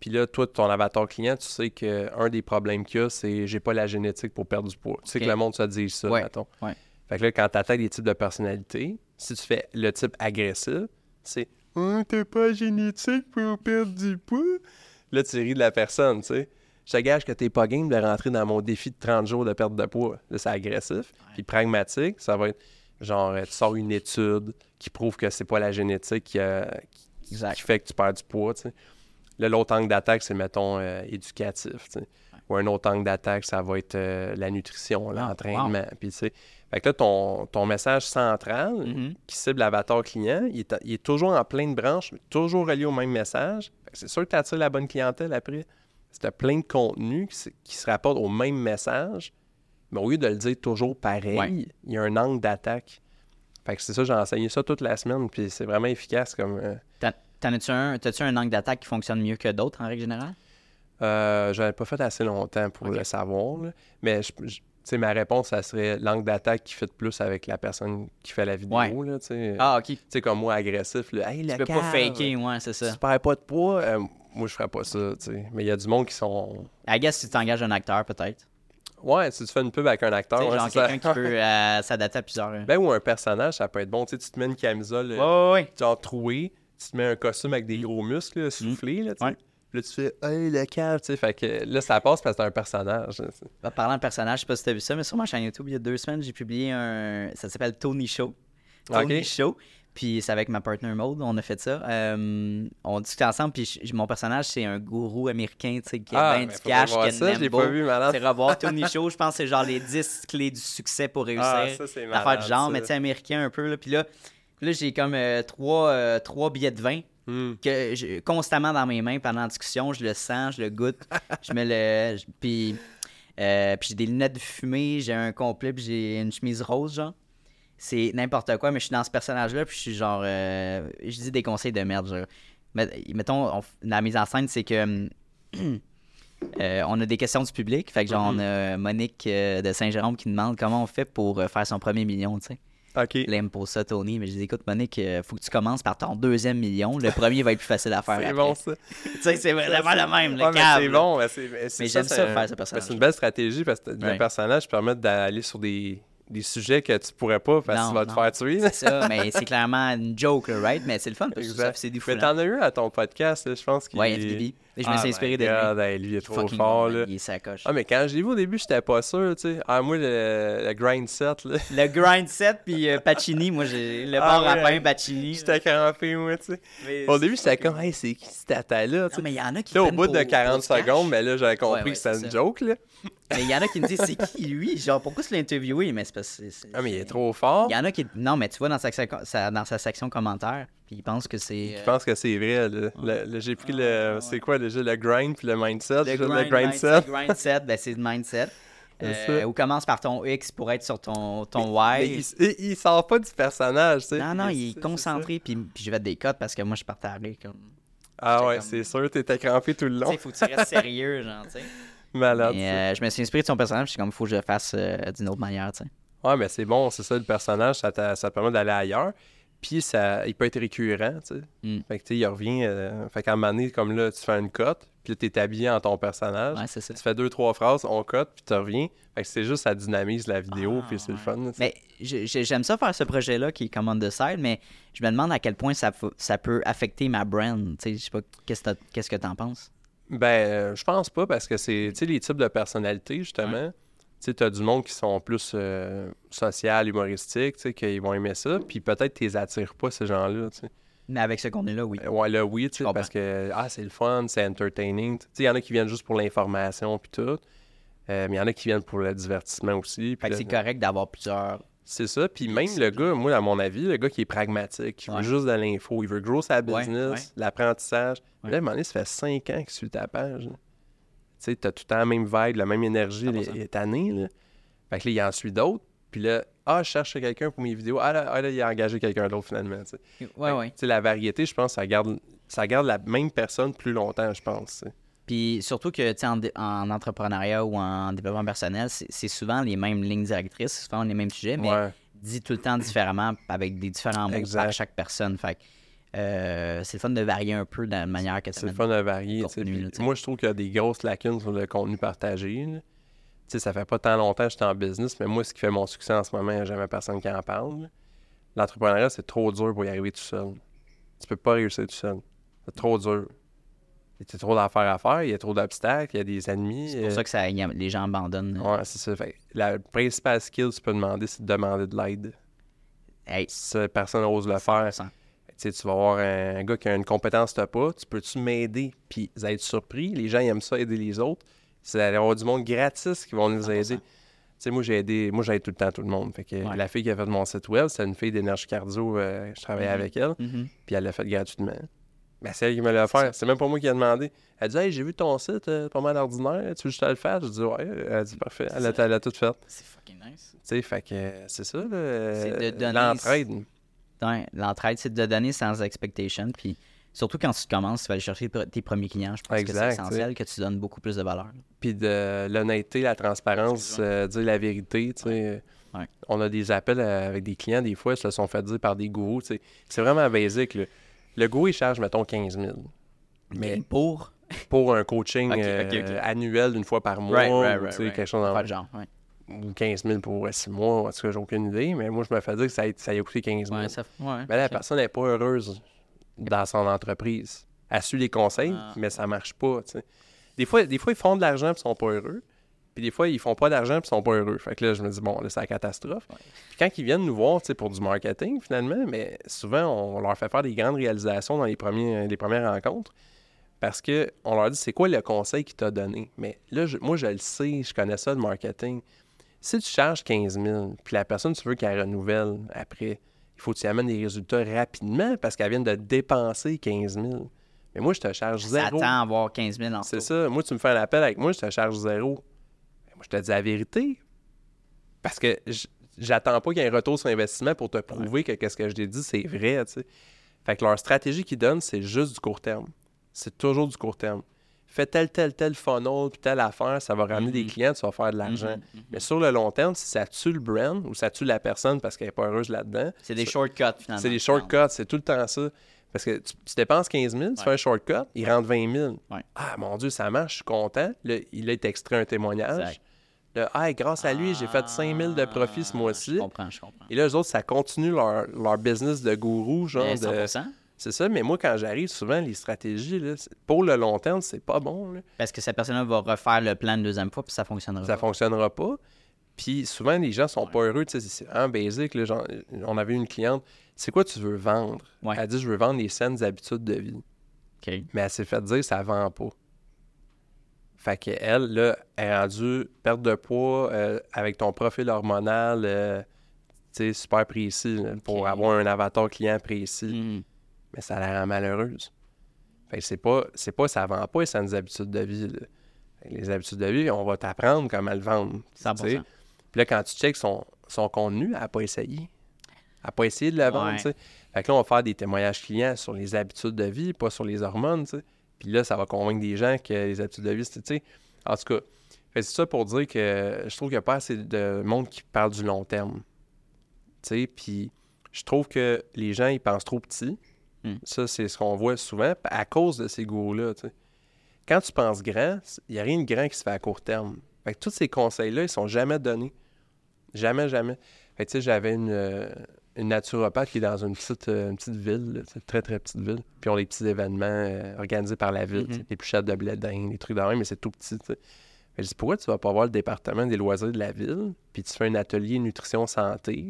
Puis là, toi, ton avatar client, tu sais qu'un des problèmes qu'il y a, c'est j'ai pas la génétique pour perdre du poids. Tu sais que le monde se dit ça, Ouais, mettons. ouais. Fait que là, quand tu attaques des types de personnalité, si tu fais le type agressif, c'est Hein, t'as pas génétique pour perdre du poids? Là, tu ris de la personne, tu sais. Je te gage que t'es pas game de rentrer dans mon défi de 30 jours de perte de poids. Là, c'est agressif. Puis pragmatique, ça va être genre, euh, tu sors une étude qui prouve que c'est pas la génétique qui, a- qui- fait que tu perds du poids, tu sais. Là, l'autre angle d'attaque, c'est, mettons, euh, éducatif, tu sais. Ou un autre angle d'attaque, ça va être euh, la nutrition, Ah, l'entraînement. Puis, tu sais, fait que là, ton, ton message central, Mhm. qui cible l'avatar client, il est, il est toujours en plein de branches, mais toujours relié au même message. C'est sûr que tu attires la bonne clientèle après. C'est plein de contenu qui, se- qui se rapporte au même message, mais au lieu de le dire toujours pareil, Ouais. il y a un angle d'attaque. Fait que c'est ça, j'ai enseigné ça toute la semaine, puis c'est vraiment efficace comme... euh, T'en as-tu un, t'as-tu un angle d'attaque qui fonctionne mieux que d'autres en règle générale? Euh, j'avais pas fait assez longtemps pour le savoir, là. mais je, je- tu sais, ma réponse, ça serait l'angle d'attaque qui fit plus avec la personne qui fait la vidéo. Ouais. Là, tu sais. Ah, ok. Tu sais, comme moi, agressif. Là, hey, Tu le peux pas faker, ouais, c'est ça. Tu perds pas de poids. euh, moi, je ferais pas ça. tu sais. Mais il y a du monde qui sont. I guess si tu engages un acteur, peut-être. Ouais, si tu fais une pub avec un acteur, ouais, genre quelqu'un qui peut euh, s'adapter à plusieurs. euh. Ben, ou un personnage, ça peut être bon. Tu te mets une camisole Ouais, euh, ouais, genre trouée, tu te mets un costume avec des gros muscles là, soufflés. Là, Là, tu fais Hey, le cave. tu sais. Fait que là, ça passe parce que c'est un personnage. Bah, parlant de personnage, je sais pas si tu as vu ça, mais sur ma chaîne YouTube, il y a deux semaines, j'ai publié un. Ça s'appelle Tony Show. Tony Ok. Show. Puis c'est avec ma partner Mode, on a fait ça. Euh, on discute ensemble, puis je- mon personnage, c'est un gourou américain, tu sais, qui a Ah, mais du cash, qui a ça, pas vu. C'est revoir Tony Show, je pense que c'est genre les 10 clés du succès pour réussir. Ah, ça, c'est L'affaire malade, du genre, ça. mais tu sais, américain un peu. Là. Puis là, là j'ai comme euh, trois, euh, trois billets de vin Hmm. que constamment dans mes mains pendant la discussion. Je le sens, je le goûte. je mets le. je- Puis, euh, puis j'ai des lunettes de fumée, j'ai un complet, puis j'ai une chemise rose, genre. C'est n'importe quoi, mais je suis dans ce personnage-là, puis je suis genre. euh, je dis des conseils de merde, genre. Mais, mettons, on la mise en scène, c'est que. hum, euh, on a des questions du public. Fait que genre, Mhm. on a Monique de Saint-Jérôme qui demande comment on fait pour faire son premier million, tu sais. OK. Là, il me pose ça, Tony, mais je dis, écoute, Monique, euh, faut que tu commences par ton deuxième million. Le premier va être plus facile à faire. C'est bon, ça. Tu sais, c'est vraiment le même, le Ouais, mais câble. c'est bon. Mais, c'est- mais j'aime ça, un- faire ce personnage. C'est une belle stratégie parce que Ouais. le personnage permet d'aller sur des, des sujets que tu pourrais pas parce que tu vas te faire tuer. C'est ça, mais c'est clairement une joke, right? Mais c'est le fun, parce que c'est du fou. Mais t'en as eu à ton podcast, là, je pense Ouais, FDB. Et je me Ah suis my inspiré de lui. hey, lui, il est trop fort. là. Il est sacoche. Ah, mais quand je l'ai vu au début, j'étais pas sûr, tu sais. Ah, moi, le, le grind set, là, Le grind set, puis euh, Pacini, moi, j'ai le Ah bar à pain. Pacini. j'étais crampé, moi, tu sais. Au début, j'étais comme, hey, c'est qui Non, sais? mais il y en a qui. Là, au bout de pour- 40 pour du cash. secondes, mais là, j'avais compris que c'était une joke, là. Mais il y en a qui me disent, c'est qui lui? Genre, pourquoi tu l'as interviewé? Mais c'est parce que. Ah, mais il est trop fort. Il y en a qui. Non, mais tu vois dans sa, sa- dans sa section commentaires, puis ils pensent que c'est. Euh, pense que c'est vrai. Le- le- J'ai pris Ah, le. C'est quoi déjà le grind puis le mindset? Le grind, le mindset, ben c'est le mindset. C'est Euh, ou commence par ton X pour être sur ton, ton Mais Y. il, il- il sort pas du personnage, tu sais. Non, non, C'est- il c'est est concentré, puis, puis je vais te des cotes parce que moi, je partais comme... Ah ouais, comme- c'est sûr, t'étais crampé tout le Tu long. sais, faut que tu restes sérieux, genre, tu sais. Malade. Mais, euh, je me suis inspiré de son personnage, puis comme, faut que je le fasse euh, d'une autre manière, tu sais. Ouais, mais c'est bon, c'est ça, le personnage, ça, ça te permet d'aller ailleurs. Puis ça, il peut être récurrent, tu sais. Mm. Fait que, tu sais, il revient. euh, fait qu'à un moment donné, comme là, tu fais une cote, puis là, t'es habillé en ton personnage. Ouais, c'est ça. Tu fais deux, trois phrases, on cote, puis tu reviens. Fait que c'est juste, ça dynamise la vidéo, Ah, puis c'est le fun. tu. Mais j'ai- j'ai- j'aime ça faire ce projet-là qui est comme on the side, mais je me demande à quel point ça, ça peut affecter ma brand. Tu sais, je sais pas, qu'est-ce que t'as- qu'est-ce que t'en penses? Ben, euh, je pense pas parce que c'est, tu sais, les types de personnalités, justement. Tu t'as du monde qui sont plus euh, social, humoristique, tu sais, qu'ils vont aimer ça. Puis peut-être t'es attires pas, ces gens-là, tu sais. Mais avec ce contenu-là, oui. Euh, Ouais, là, oui, tu parce que, ah, c'est le fun, c'est entertaining. Tu sais, il y en a qui viennent juste pour l'information, puis tout. Euh, mais il y en a qui viennent pour le divertissement aussi. Fait que là, c'est correct d'avoir plusieurs. C'est ça. Puis même le gars, moi, à mon avis, le gars qui est pragmatique, qui Ouais. veut juste de l'info, il veut grow sa business, ouais. l'apprentissage. Là, à un moment donné, ça fait cinq ans qu'il suit ta page. là. Tu sais, t'as tout le temps la même vibe, la même énergie, 100%. il est année, là. Fait que là, il en suit d'autres. Puis là, ah, je cherche quelqu'un pour mes vidéos. Ah là, ah, là, il a engagé quelqu'un d'autre finalement. tu sais. Ouais, ouais. Tu sais, la variété, je pense, ça garde, ça garde la même personne plus longtemps, je pense. Puis surtout que, tu en, en entrepreneuriat ou en développement personnel, c'est souvent les mêmes lignes directrices, c'est souvent les mêmes sujets, mais Ouais. dit tout le temps différemment avec des différents mots Exact. par chaque personne. Fait euh, c'est le fun de varier un peu dans la manière que tu C'est le fun de varier. contenu, là. Moi, je trouve qu'il y a des grosses lacunes sur le contenu partagé. là. Tu sais, ça fait pas tant longtemps que j'étais en business, mais moi, ce qui fait mon succès en ce moment, il n'y a jamais personne qui en parle. L'entrepreneuriat, c'est trop dur pour y arriver tout seul. Tu peux pas réussir tout seul. C'est trop dur. Il y a trop d'affaires à faire, il y a trop d'obstacles, il y a des ennemis. C'est pour euh, ça que ça, les gens abandonnent. Ouais, c'est ça. Fait la principale skill que tu peux demander, c'est de demander de l'aide. Hey, Ça, personne n'ose le faire. 100%. Tu tu vas avoir un, gars qui a une compétence que t'as pas, tu peux-tu m'aider? Puis allez être surpris, les gens ils aiment ça aider les autres. C'est avoir du monde gratis qui vont nous 100%. aider. Tu sais, moi j'ai aidé, moi j'aide tout le temps tout le monde. Fait que Ouais. la fille qui a fait mon site web, c'est une fille d'énergie cardio, euh, je travaillais Mhm. avec elle, Mhm. puis elle l'a fait gratuitement. Ben, c'est elle qui me l'a ça. fait. C'est même pas moi qui ai demandé. Elle dit Hey, j'ai vu ton site, euh, pas mal ordinaire, tu veux que je te le fasse? Je dis Ouais, elle dit parfait. Elle a, ça. elle a tout fait. Tu C'est fucking nice. sais, fait que c'est ça, là, C'est de donner- l'entraide. L'entraide, c'est de donner sans expectation. Puis surtout quand tu commences, tu vas aller chercher tes premiers clients. Je pense que c'est essentiel que tu donnes beaucoup plus de valeur. Puis de l'honnêteté, la transparence, euh, dire la vérité, tu sais. Ouais. On a des appels euh, avec des clients, des fois, ils se le sont fait dire par des gourous, tu sais. C'est vraiment basique, là. Le gourou, il charge, mettons, 15 000. Mais pour? pour un coaching euh, annuel une fois par mois, Right, right, ou, right, tu sais, right. quelque chose dans le genre. Ouais, ou 15 000 pour 6 mois, en tout cas, j'ai aucune idée. Mais moi, je me fais dire que ça a, ça a coûté 15 000. ouais, ça, ouais, Mais là, la personne n'est pas heureuse dans son entreprise. Elle suit les conseils, Ah. mais ça marche pas. Des fois, des fois, ils font de l'argent et ils sont pas heureux. Puis des fois, ils font pas d'argent et ils sont pas heureux. Fait que là, je me dis, bon, là, c'est la catastrophe. Puis quand ils viennent nous voir tu sais, pour du marketing, finalement, mais souvent, on leur fait faire des grandes réalisations dans les, premiers, les premières rencontres. Parce que on leur dit, c'est quoi le conseil qu'il t'a donné? Mais là, je- moi, je le sais, je connais ça, le marketing. Si tu charges 15 000, puis la personne, tu veux qu'elle renouvelle après, il faut que tu amènes des résultats rapidement parce qu'elle vient de dépenser 15 000. Mais moi, je te charge zéro. attend à avoir 15 000 en C'est ça. Moi, tu me fais un appel avec moi, je te charge zéro. Mais moi, je te dis la vérité. Parce que j'attends pas qu'il y ait un retour sur investissement pour te prouver que qu'est-ce que je t'ai dit, c'est vrai. Fait que leur stratégie qu'ils donnent, c'est juste du court terme. C'est toujours du court terme. Fais tel, tel, tel funnel, puis telle affaire, ça va ramener des Mhm. clients, tu vas faire de l'argent. Mhm, mhm. Mais sur le long terme, si ça tue le brand ou ça tue la personne parce qu'elle n'est pas heureuse là-dedans, C'est des ça- shortcuts finalement. c'est des shortcuts, c'est tout le temps ça. Parce que tu, tu dépenses 15 000, tu Ouais. fais un shortcut, il rentre 20 000. Ouais. Ah, mon Dieu, ça marche, je suis content. Là, il a été extrait un témoignage. Exact. Là, ah, grâce à lui, j'ai fait 5 000 de profit ce Ah, mois-ci. Je comprends, je comprends. Et là, eux autres, ça continue leur, leur business de gourou, genre Mais de... 100%. C'est ça, mais moi, quand j'arrive, souvent, les stratégies, là, pour le long terme, c'est pas bon. là. Parce que cette personne-là va refaire le plan une deuxième fois, puis ça fonctionnera. Ça pas. fonctionnera pas. Puis souvent, les gens sont pas heureux. tu sais, C'est un basic. là, genre, on avait une cliente. C'est quoi tu veux vendre? Ouais. Elle dit Je veux vendre les saines habitudes de vie. Mais elle s'est fait dire ça vend pas. Fait qu'elle, là, est rendue perte de poids euh, avec ton profil hormonal euh, tu sais, super précis là, pour avoir un avatar client précis. Hmm. Mais ça la rend malheureuse. Fait que c'est pas, c'est pas, ça vend pas les saines habitudes de vie. là. Les habitudes de vie, on va t'apprendre comment le vendre. tu sais. 100%. Puis là, quand tu checks son, son contenu, elle n'a pas essayé. Elle n'a pas essayé de le vendre, Ouais. Fait que là, on va faire des témoignages clients sur les habitudes de vie, pas sur les hormones, tu sais. Puis là, ça va convaincre des gens que les habitudes de vie, c'est. En tout cas, fait c'est ça pour dire que je trouve qu'il n'y a pas assez de monde qui parle du long terme. Puis je trouve que les gens, ils pensent trop petit. Hmm. Ça, c'est ce qu'on voit souvent à cause de ces sais. Quand tu penses grand, il n'y a rien de grand qui se fait à court terme. Fait que tous ces conseils-là, ils sont jamais donnés. Jamais, jamais. Fait que, tu sais, j'avais une, euh, une naturopathe qui est dans une petite, euh, une petite ville, là, très, très petite ville. Puis on a des petits événements euh, organisés par la ville, Mhm. des pluchettes de blé d'Inde, des trucs de même, mais c'est tout petit. Fait que je dis, pourquoi tu vas pas voir le département des loisirs de la ville, puis tu fais un atelier nutrition santé,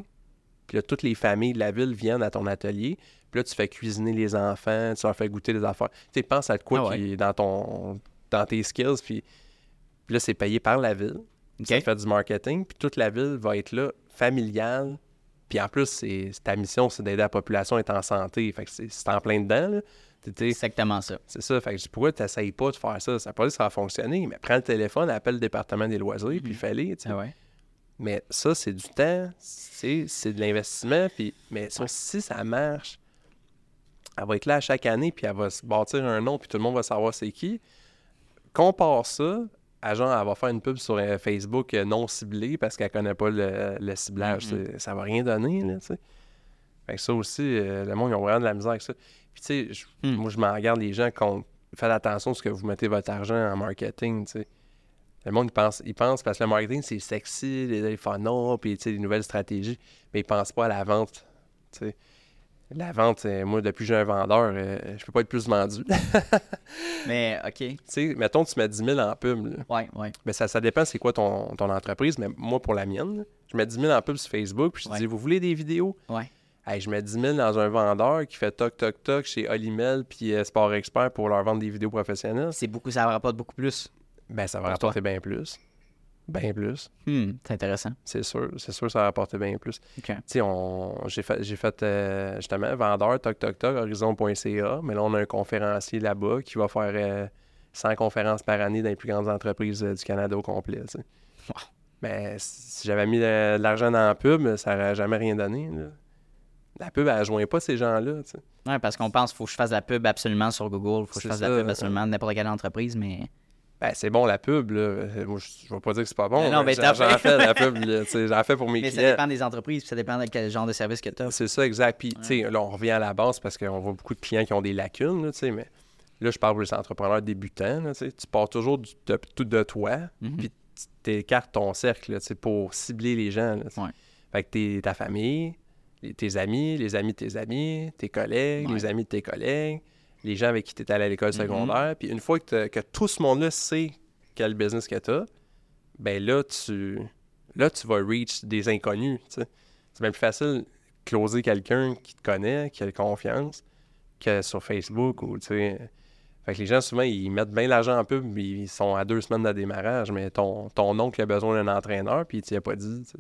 puis là, toutes les familles de la ville viennent à ton atelier, puis là, tu fais cuisiner les enfants, tu leur fais goûter des affaires. Tu sais, pense à de quoi Ah ouais. qui est dans, ton, dans tes skills, puis, puis là, c'est payé par la ville. OK. Tu fais du marketing, puis toute la ville va être là, familiale. Puis en plus, c'est ta mission, c'est d'aider la population à être en santé. Fait que c'est c'est en plein dedans, là. T'es- Exactement ça. C'est ça. Fait que je dis, pourquoi tu n'essayes pas de faire ça? Ça peut pas dire que ça va fonctionner, mais prends le téléphone, appelle le département des loisirs, puis fais-les, tu sais. Ah ouais. Mais ça, c'est du temps, c'est c'est de l'investissement. Puis, mais ça, si ça marche, elle va être là à chaque année, puis elle va se bâtir un nom, puis tout le monde va savoir c'est qui. Compare ça à genre, elle va faire une pub sur euh, Facebook euh, non ciblée parce qu'elle connaît pas le, le ciblage. Mhm. c'est- Ça va rien donner, là, tu sais. Fait que ça aussi, euh, le monde, ils ont vraiment de la misère avec ça. Puis, tu sais, Hmm. moi, je m'en regarde les gens qui Faites attention à ce que vous mettez votre argent en marketing, tu sais. Le monde, il pense, il pense parce que le marketing, c'est sexy, les, les funnels, puis tu sais, les nouvelles stratégies, mais ils pensent pas à la vente, tu sais. La vente, euh, moi, depuis que j'ai un vendeur, euh, je peux pas être plus vendu. Mais, OK. tu sais, mettons, tu mets 10 000 en pub, là. Ouais, ouais. Mais ça, ça dépend c'est quoi ton, ton entreprise. Mais moi, pour la mienne, je mets 10 000 en pub sur Facebook, puis je Ouais. dis, vous voulez des vidéos? Ouais. Hey, je mets 10 000 dans un vendeur qui fait toc toc toc chez Olimel puis euh, Sport Expert pour leur vendre des vidéos professionnelles. C'est beaucoup, ça rapporte beaucoup plus. Ben, ça va rapporter bien plus. Bien plus. Hmm, c'est intéressant. C'est sûr. C'est sûr ça va rapporter bien plus. Tu sais, j'ai fait, j'ai fait euh, justement vendeur, toc toc toc, horizon.ca, mais là, on a un conférencier là-bas qui va faire euh, 100 conférences par année dans les plus grandes entreprises euh, du Canada au complet. Wow. Mais si j'avais mis de, de l'argent dans la pub, ça n'aurait jamais rien donné. là. La pub, elle ne joint pas ces gens-là. Ouais, parce qu'on pense qu'il faut que je fasse de la pub absolument sur Google, faut que je fasse de la pub absolument de n'importe quelle entreprise, mais. Ben, c'est bon la pub, là. Euh, Moi, je ne vais pas dire que c'est pas bon. Mais non, mais mais j'en, t'as j'en fait. fais la pub, J'en fais pour mes Mais ça clients. dépend des entreprises, puis ça dépend de quel genre de service que tu as. C'est ça, exact. Puis, tu sais, là, on revient à la base parce qu'on voit beaucoup de clients qui ont des lacunes, là, tu sais, mais là, je parle pour les entrepreneurs débutants, là, tu pars toujours du- de, tout de toi, Mhm. puis tu t'écartes ton cercle, là, pour cibler les gens, là. Ouais. Fait que t'es- ta famille, tes amis, les amis de tes amis, tes collègues, Ouais. les amis de tes collègues, les gens avec qui tu étais allé à l'école Mhm. secondaire. Puis une fois que, tout ce monde-là sait quel business que tu as, ben là, tu là, tu vas reach des inconnus. tu. C'est bien plus facile de closer quelqu'un qui te connaît, qui a confiance, que sur Facebook ou tu sais. Fait que les gens, souvent, ils mettent bien l'argent en pub, ils sont à deux semaines de démarrage, mais ton, ton oncle a besoin d'un entraîneur, puis il t'y a pas dit, tu sais,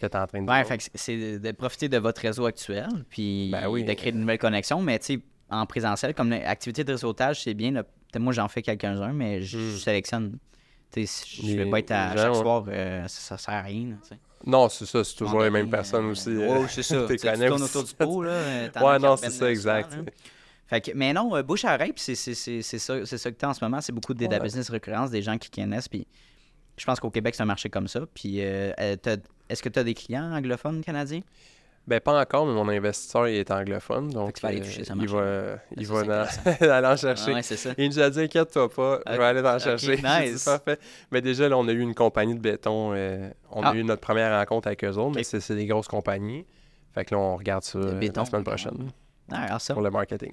que t'es en train de Ouais, c'est de de profiter de votre réseau actuel, puis Ben oui. de créer de nouvelles connexions, mais tu sais, en présentiel, comme l'activité de réseautage, c'est bien. là. Moi, j'en fais quelques-uns, mais je je sélectionne. Tu sais, si je vais pas être à gens, chaque soir, euh, ça, ça sert à rien. Non, c'est ça, c'est toujours les mêmes personnes euh, aussi. euh, c'est ça. Tu tournes autour du pot, là. Ouais, non, c'est ça, exact. souvent. Fait que, mais non, euh, bouche à oreille, puis c'est, ça, c'est ça que tu as en ce moment. C'est beaucoup de, Ouais. business récurrence, des gens qui connaissent. Puis je pense qu'au Québec, c'est un marché comme ça. Puis est-ce que tu as des clients anglophones canadiens? Ben, pas encore, mais mon investisseur, il est anglophone, donc tu vas aller euh, toucher ce il va, il Ça, va dans- aller en chercher. Ah ouais, ça. Il nous a dit, inquiète-toi pas, je Ok, vais aller en chercher. Nice. parfait. Mais déjà, là, on a eu une compagnie de béton. euh, on Ah. a eu notre première rencontre avec eux autres, mais c'est des grosses compagnies. Fait que là, on regarde ça euh, béton. la semaine prochaine Ah, pour le marketing.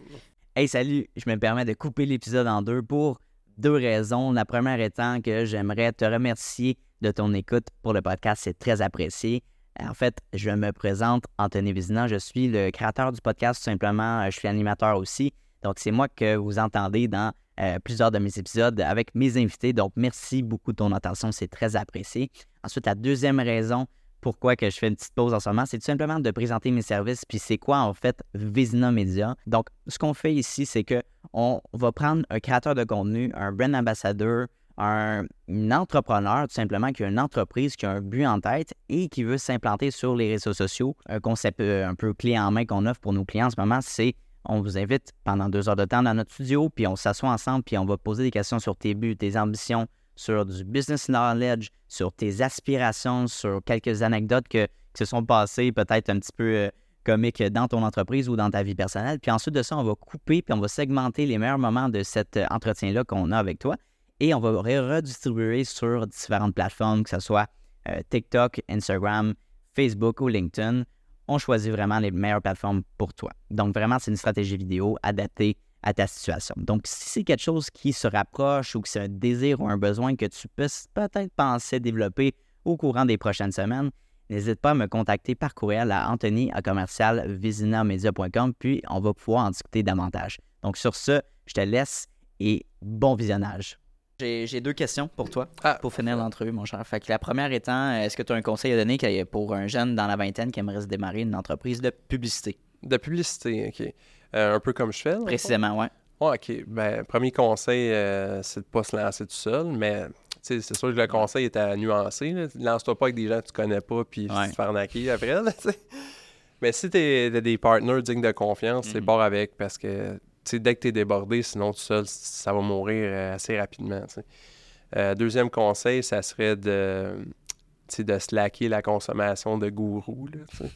Hey, salut! Je me permets de couper l'épisode en deux pour deux raisons. La première étant que j'aimerais te remercier de ton écoute pour le podcast. C'est très apprécié. En fait, je me présente, Anthony Vézina. Je suis le créateur du podcast, tout simplement. Euh, Je suis animateur aussi. Donc, c'est moi que vous entendez dans euh, plusieurs de mes épisodes avec mes invités. Donc, merci beaucoup de ton attention, c'est très apprécié. Ensuite, la deuxième raison pourquoi je fais une petite pause en ce moment, c'est tout simplement de présenter mes services. Puis c'est quoi en fait Vizina Media? Donc, ce qu'on fait ici, c'est que on va prendre un créateur de contenu, un brand ambassadeur, un, entrepreneur tout simplement qui a une entreprise, qui a un but en tête et qui veut s'implanter sur les réseaux sociaux. Un concept euh, un peu clé en main qu'on offre pour nos clients en ce moment, c'est on vous invite pendant deux heures de temps dans notre studio, puis on s'assoit ensemble, puis on va poser des questions sur tes buts, tes ambitions, sur du business knowledge, sur tes aspirations, sur quelques anecdotes que, qui se sont passées peut-être un petit peu euh, comiques dans ton entreprise ou dans ta vie personnelle. Puis ensuite de ça, on va couper, puis on va segmenter les meilleurs moments de cet euh, entretien-là qu'on a avec toi et on va redistribuer sur différentes plateformes, que ce soit euh, TikTok, Instagram, Facebook ou LinkedIn. On choisit vraiment les meilleures plateformes pour toi. Donc, vraiment, c'est une stratégie vidéo adaptée à ta situation. Donc, si c'est quelque chose qui se rapproche ou que c'est un désir ou un besoin que tu peux peut-être penser développer au courant des prochaines semaines, n'hésite pas à me contacter par courriel à Anthony à commercial puis on va pouvoir en discuter davantage. Donc, sur ce, je te laisse et bon visionnage. J'ai deux questions pour toi, ah. pour finir l'entrevue, mon cher. Fait que la première étant, est-ce que tu as un conseil à donner pour un jeune dans la vingtaine qui aimerait se démarrer une entreprise de publicité? De publicité, OK. Euh, un peu comme je fais. Précisément, oui. Ouais, OK. Ben, premier conseil, euh, c'est de ne pas se lancer tout seul, mais c'est sûr que le conseil est à nuancer. Lance-toi pas avec des gens que tu connais pas puis ouais. te faire naquer après. mais si tu as des partenaires dignes de confiance, c'est bon mm-hmm. avec parce que dès que tu es débordé, sinon tout seul, ça va mourir euh, assez rapidement. Euh, deuxième conseil, ça serait de, de slacker la consommation de gourou. Là,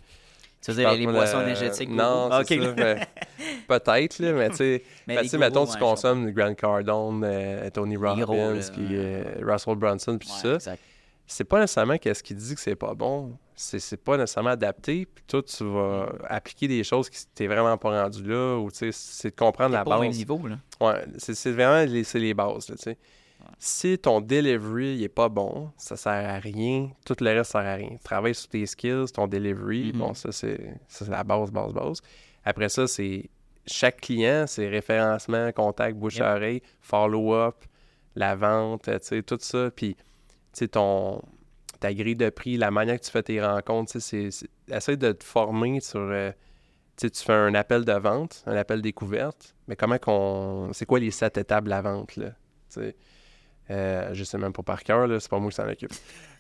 tu veux dire les boissons énergétiques? Non, c'est ça, peut-être, mais tu sais, mais ben, mettons, tu consommes Grant Cardone, euh, Tony Robbins, puis Russell Brunson, puis ça. C'est pas nécessairement qu'est-ce qui dit que c'est pas bon c'est pas nécessairement adapté. Puis toi, tu vas appliquer des choses qui t'es vraiment pas rendu là. Ou c'est de comprendre la base. Au niveau, là. Ouais, c'est vraiment les, les bases. Là, sais. Si ton delivery n'est pas bon, ça sert à rien. Tout le reste sert à rien. Travaille sur tes skills, ton delivery. Mm-hmm. Bon, ça, c'est la base, base, base. Après ça, c'est chaque client, c'est référencement, contact, bouche-oreille, follow-up, la vente, tu sais, tout ça. Puis, tu sais, ton ta grille de prix, la manière que tu fais tes rencontres, c'est, essaye de te former sur. Euh, tu fais un appel de vente, un appel découverte, mais comment qu'on. C'est quoi les sept étapes de la vente, là? Euh, je sais même pas par cœur, c'est pas moi qui s'en occupe.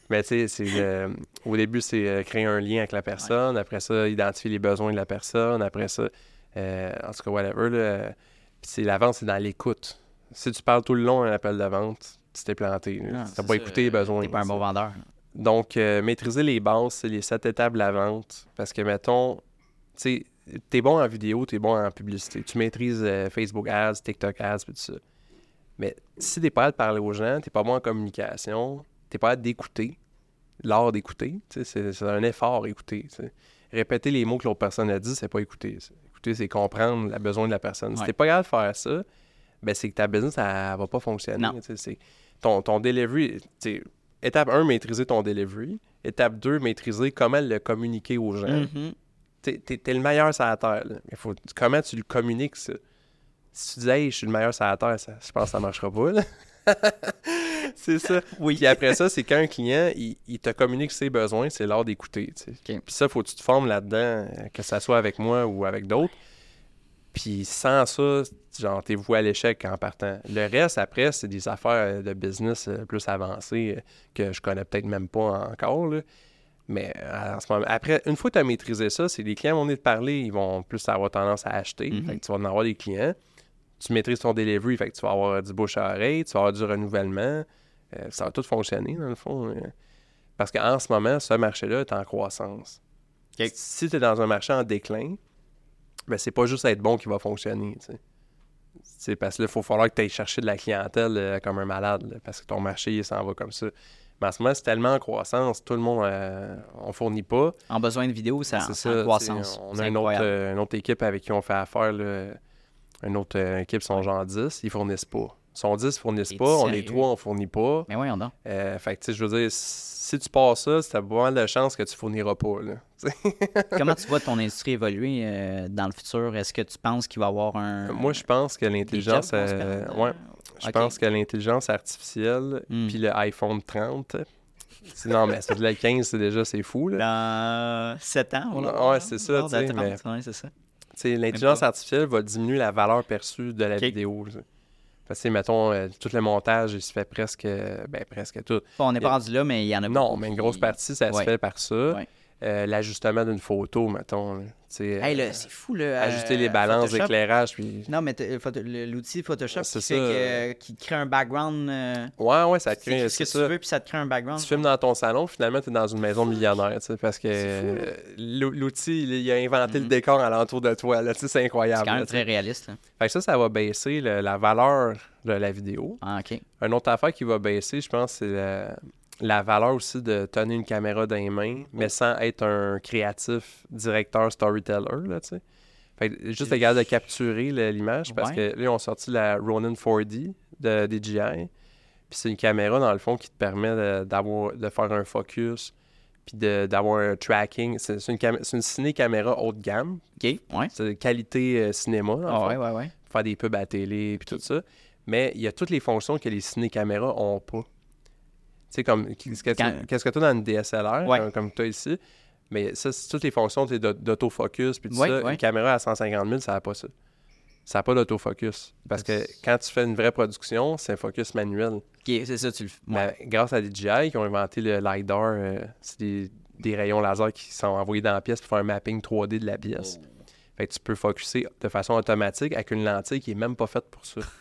Mais tu sais, c'est au début, c'est euh, créer un lien avec la personne. Après ça, identifier les besoins de la personne. Après ça, euh, en tout cas, whatever. Là, puis la vente, c'est dans l'écoute. Si tu parles tout le long un appel de vente, tu t'es planté. tu n'as pas écouté les besoins. Tu pas un bon vendeur. Donc, euh, maîtriser les bases, c'est les sept étapes de la vente. Parce que, mettons, tu sais, t'es bon en vidéo, t'es bon en publicité. Tu maîtrises euh, Facebook Ads, TikTok Ads, tout ça. Mais si t'es pas à parler aux gens, t'es pas bon en communication, t'es pas à d'écouter, l'art d'écouter, c'est un effort écouter. Répéter les mots que l'autre personne a dit, c'est pas écouter. Écouter, c'est comprendre le besoin de la personne. Si t'es pas capable de faire ça, ben c'est que ta business, elle, va pas fonctionner. Ton, ton delivery, étape 1, maîtriser ton delivery. Étape 2, maîtriser comment le communiquer aux gens. Mm-hmm. T'es es, le meilleur sur la terre. Mais faut, comment tu le communiques, ça? Si tu dis, hey, je suis le meilleur sur la terre, ça, je pense que ça marchera pas. c'est ça. Oui. Puis après ça, c'est quand un client, il, te communique ses besoins, c'est l'art d'écouter. Puis ça, faut que tu te formes là-dedans, que ça soit avec moi ou avec d'autres. Puis sans ça, genre, t'es voué à l'échec en partant. Le reste, après, c'est des affaires de business euh, plus avancées euh, que je connais peut-être même pas encore. Mais euh, en ce moment, après, une fois que tu as maîtrisé ça, c'est les clients vont venir te parler, ils vont plus avoir tendance à acheter. Mm-hmm. Fait que tu vas en avoir des clients. Tu maîtrises ton delivery, fait que tu vas avoir du bouche à oreille, tu vas avoir du renouvellement. ça va tout fonctionner, dans le fond. parce qu'en ce moment, ce marché-là est en croissance. Si tu es dans un marché en déclin, ben, c'est pas juste être bon qui va fonctionner. Parce qu'il faut falloir que tu ailles chercher de la clientèle euh, comme un malade, parce que ton marché, il s'en va comme ça. Mais en ce moment, c'est tellement en croissance, tout le monde, euh, on fournit pas. En besoin de vidéo, c'est en, croissance. On a une autre, euh, une autre, équipe avec qui on fait affaire, une autre équipe, sont genre 10, ils fournissent pas. Sont 10, fournissent T'es pas. On est? 3, on fournit pas. Mais voyons donc. Euh, fait que, tu sais, je veux dire, si tu passes ça, c'est mal de chances que tu fourniras pas, là. Comment tu vois ton industrie évoluer euh, dans le futur? Est-ce que tu penses qu'il va y avoir un. Moi, je pense que l'intelligence... on euh, ouais. euh, Je pense que l'intelligence artificielle, Hmm. puis le iPhone 30... c'est- Non, mais c'est le 15, c'est déjà, c'est fou, là. Dans 7 ans, voilà. Ouais, c'est ça, l'intelligence artificielle va diminuer la valeur perçue de la vidéo. Parce que, mettons, euh, tout le montage, il se fait presque... euh, Ben, presque tout. Bon, on n'est pas rendu là, mais il y en a Non, beaucoup mais une qui- grosse partie, ça se Ouais. fait par ça. Ouais. Euh, L'ajustement d'une photo, mettons. Hey, euh, c'est fou, là. ajuster euh, les balances d'éclairage, puis... Non, mais l'outil Photoshop C'est qui, fait que- qui crée un background. euh, Ouais, ouais, ça tu crée... ce C'est que ça. tu veux, puis ça te crée un background. Tu filmes dans ton salon, finalement, tu es dans une maison millionnaire, tu sais, parce que l'ou- l'outil, il il a inventé le Mhm. décor alentour de toi, là, c'est C'est incroyable. quand là, même très réaliste. là. Fait que ça, ça va baisser le- la valeur de la vidéo. Ah, OK. Une autre affaire qui va baisser, je pense, c'est la, la valeur aussi de tenir une caméra dans les mains, mais sans être un créatif directeur storyteller, là, tu sais. Fait que juste capable de capturer le- l'image, parce Ouais. que là, ils ont sorti la Ronin 4D de DJI. Puis c'est une caméra, dans le fond, qui te permet de, d'avoir, de faire un focus, puis d'avoir un tracking. C'est, une, une ciné-caméra haut de gamme. OK, ouais. C'est de qualité euh, cinéma, dans le Ah, fond ouais, ouais, ouais. faire des pubs à la télé puis tout ça. Mais il y a toutes les fonctions que les ciné-caméras ont pas. Tu sais, comme qu'est-ce que tu as dans une DSLR, Ouais. comme, tu as ici. Mais ça, c'est toutes les fonctions d'autofocus puis tout Ouais, ça. ouais. Une caméra à 150 000, ça n'a pas ça. Ça n'a pas d'autofocus. Parce que quand tu fais une vraie production, c'est un focus manuel. OK, c'est ça, tu le fais. Mais grâce à DJI, qui ont inventé le LiDAR, euh, c'est des, des rayons laser qui sont envoyés dans la pièce pour faire un mapping 3D de la pièce. Fait que tu peux focuser de façon automatique avec une lentille qui est même pas faite pour ça.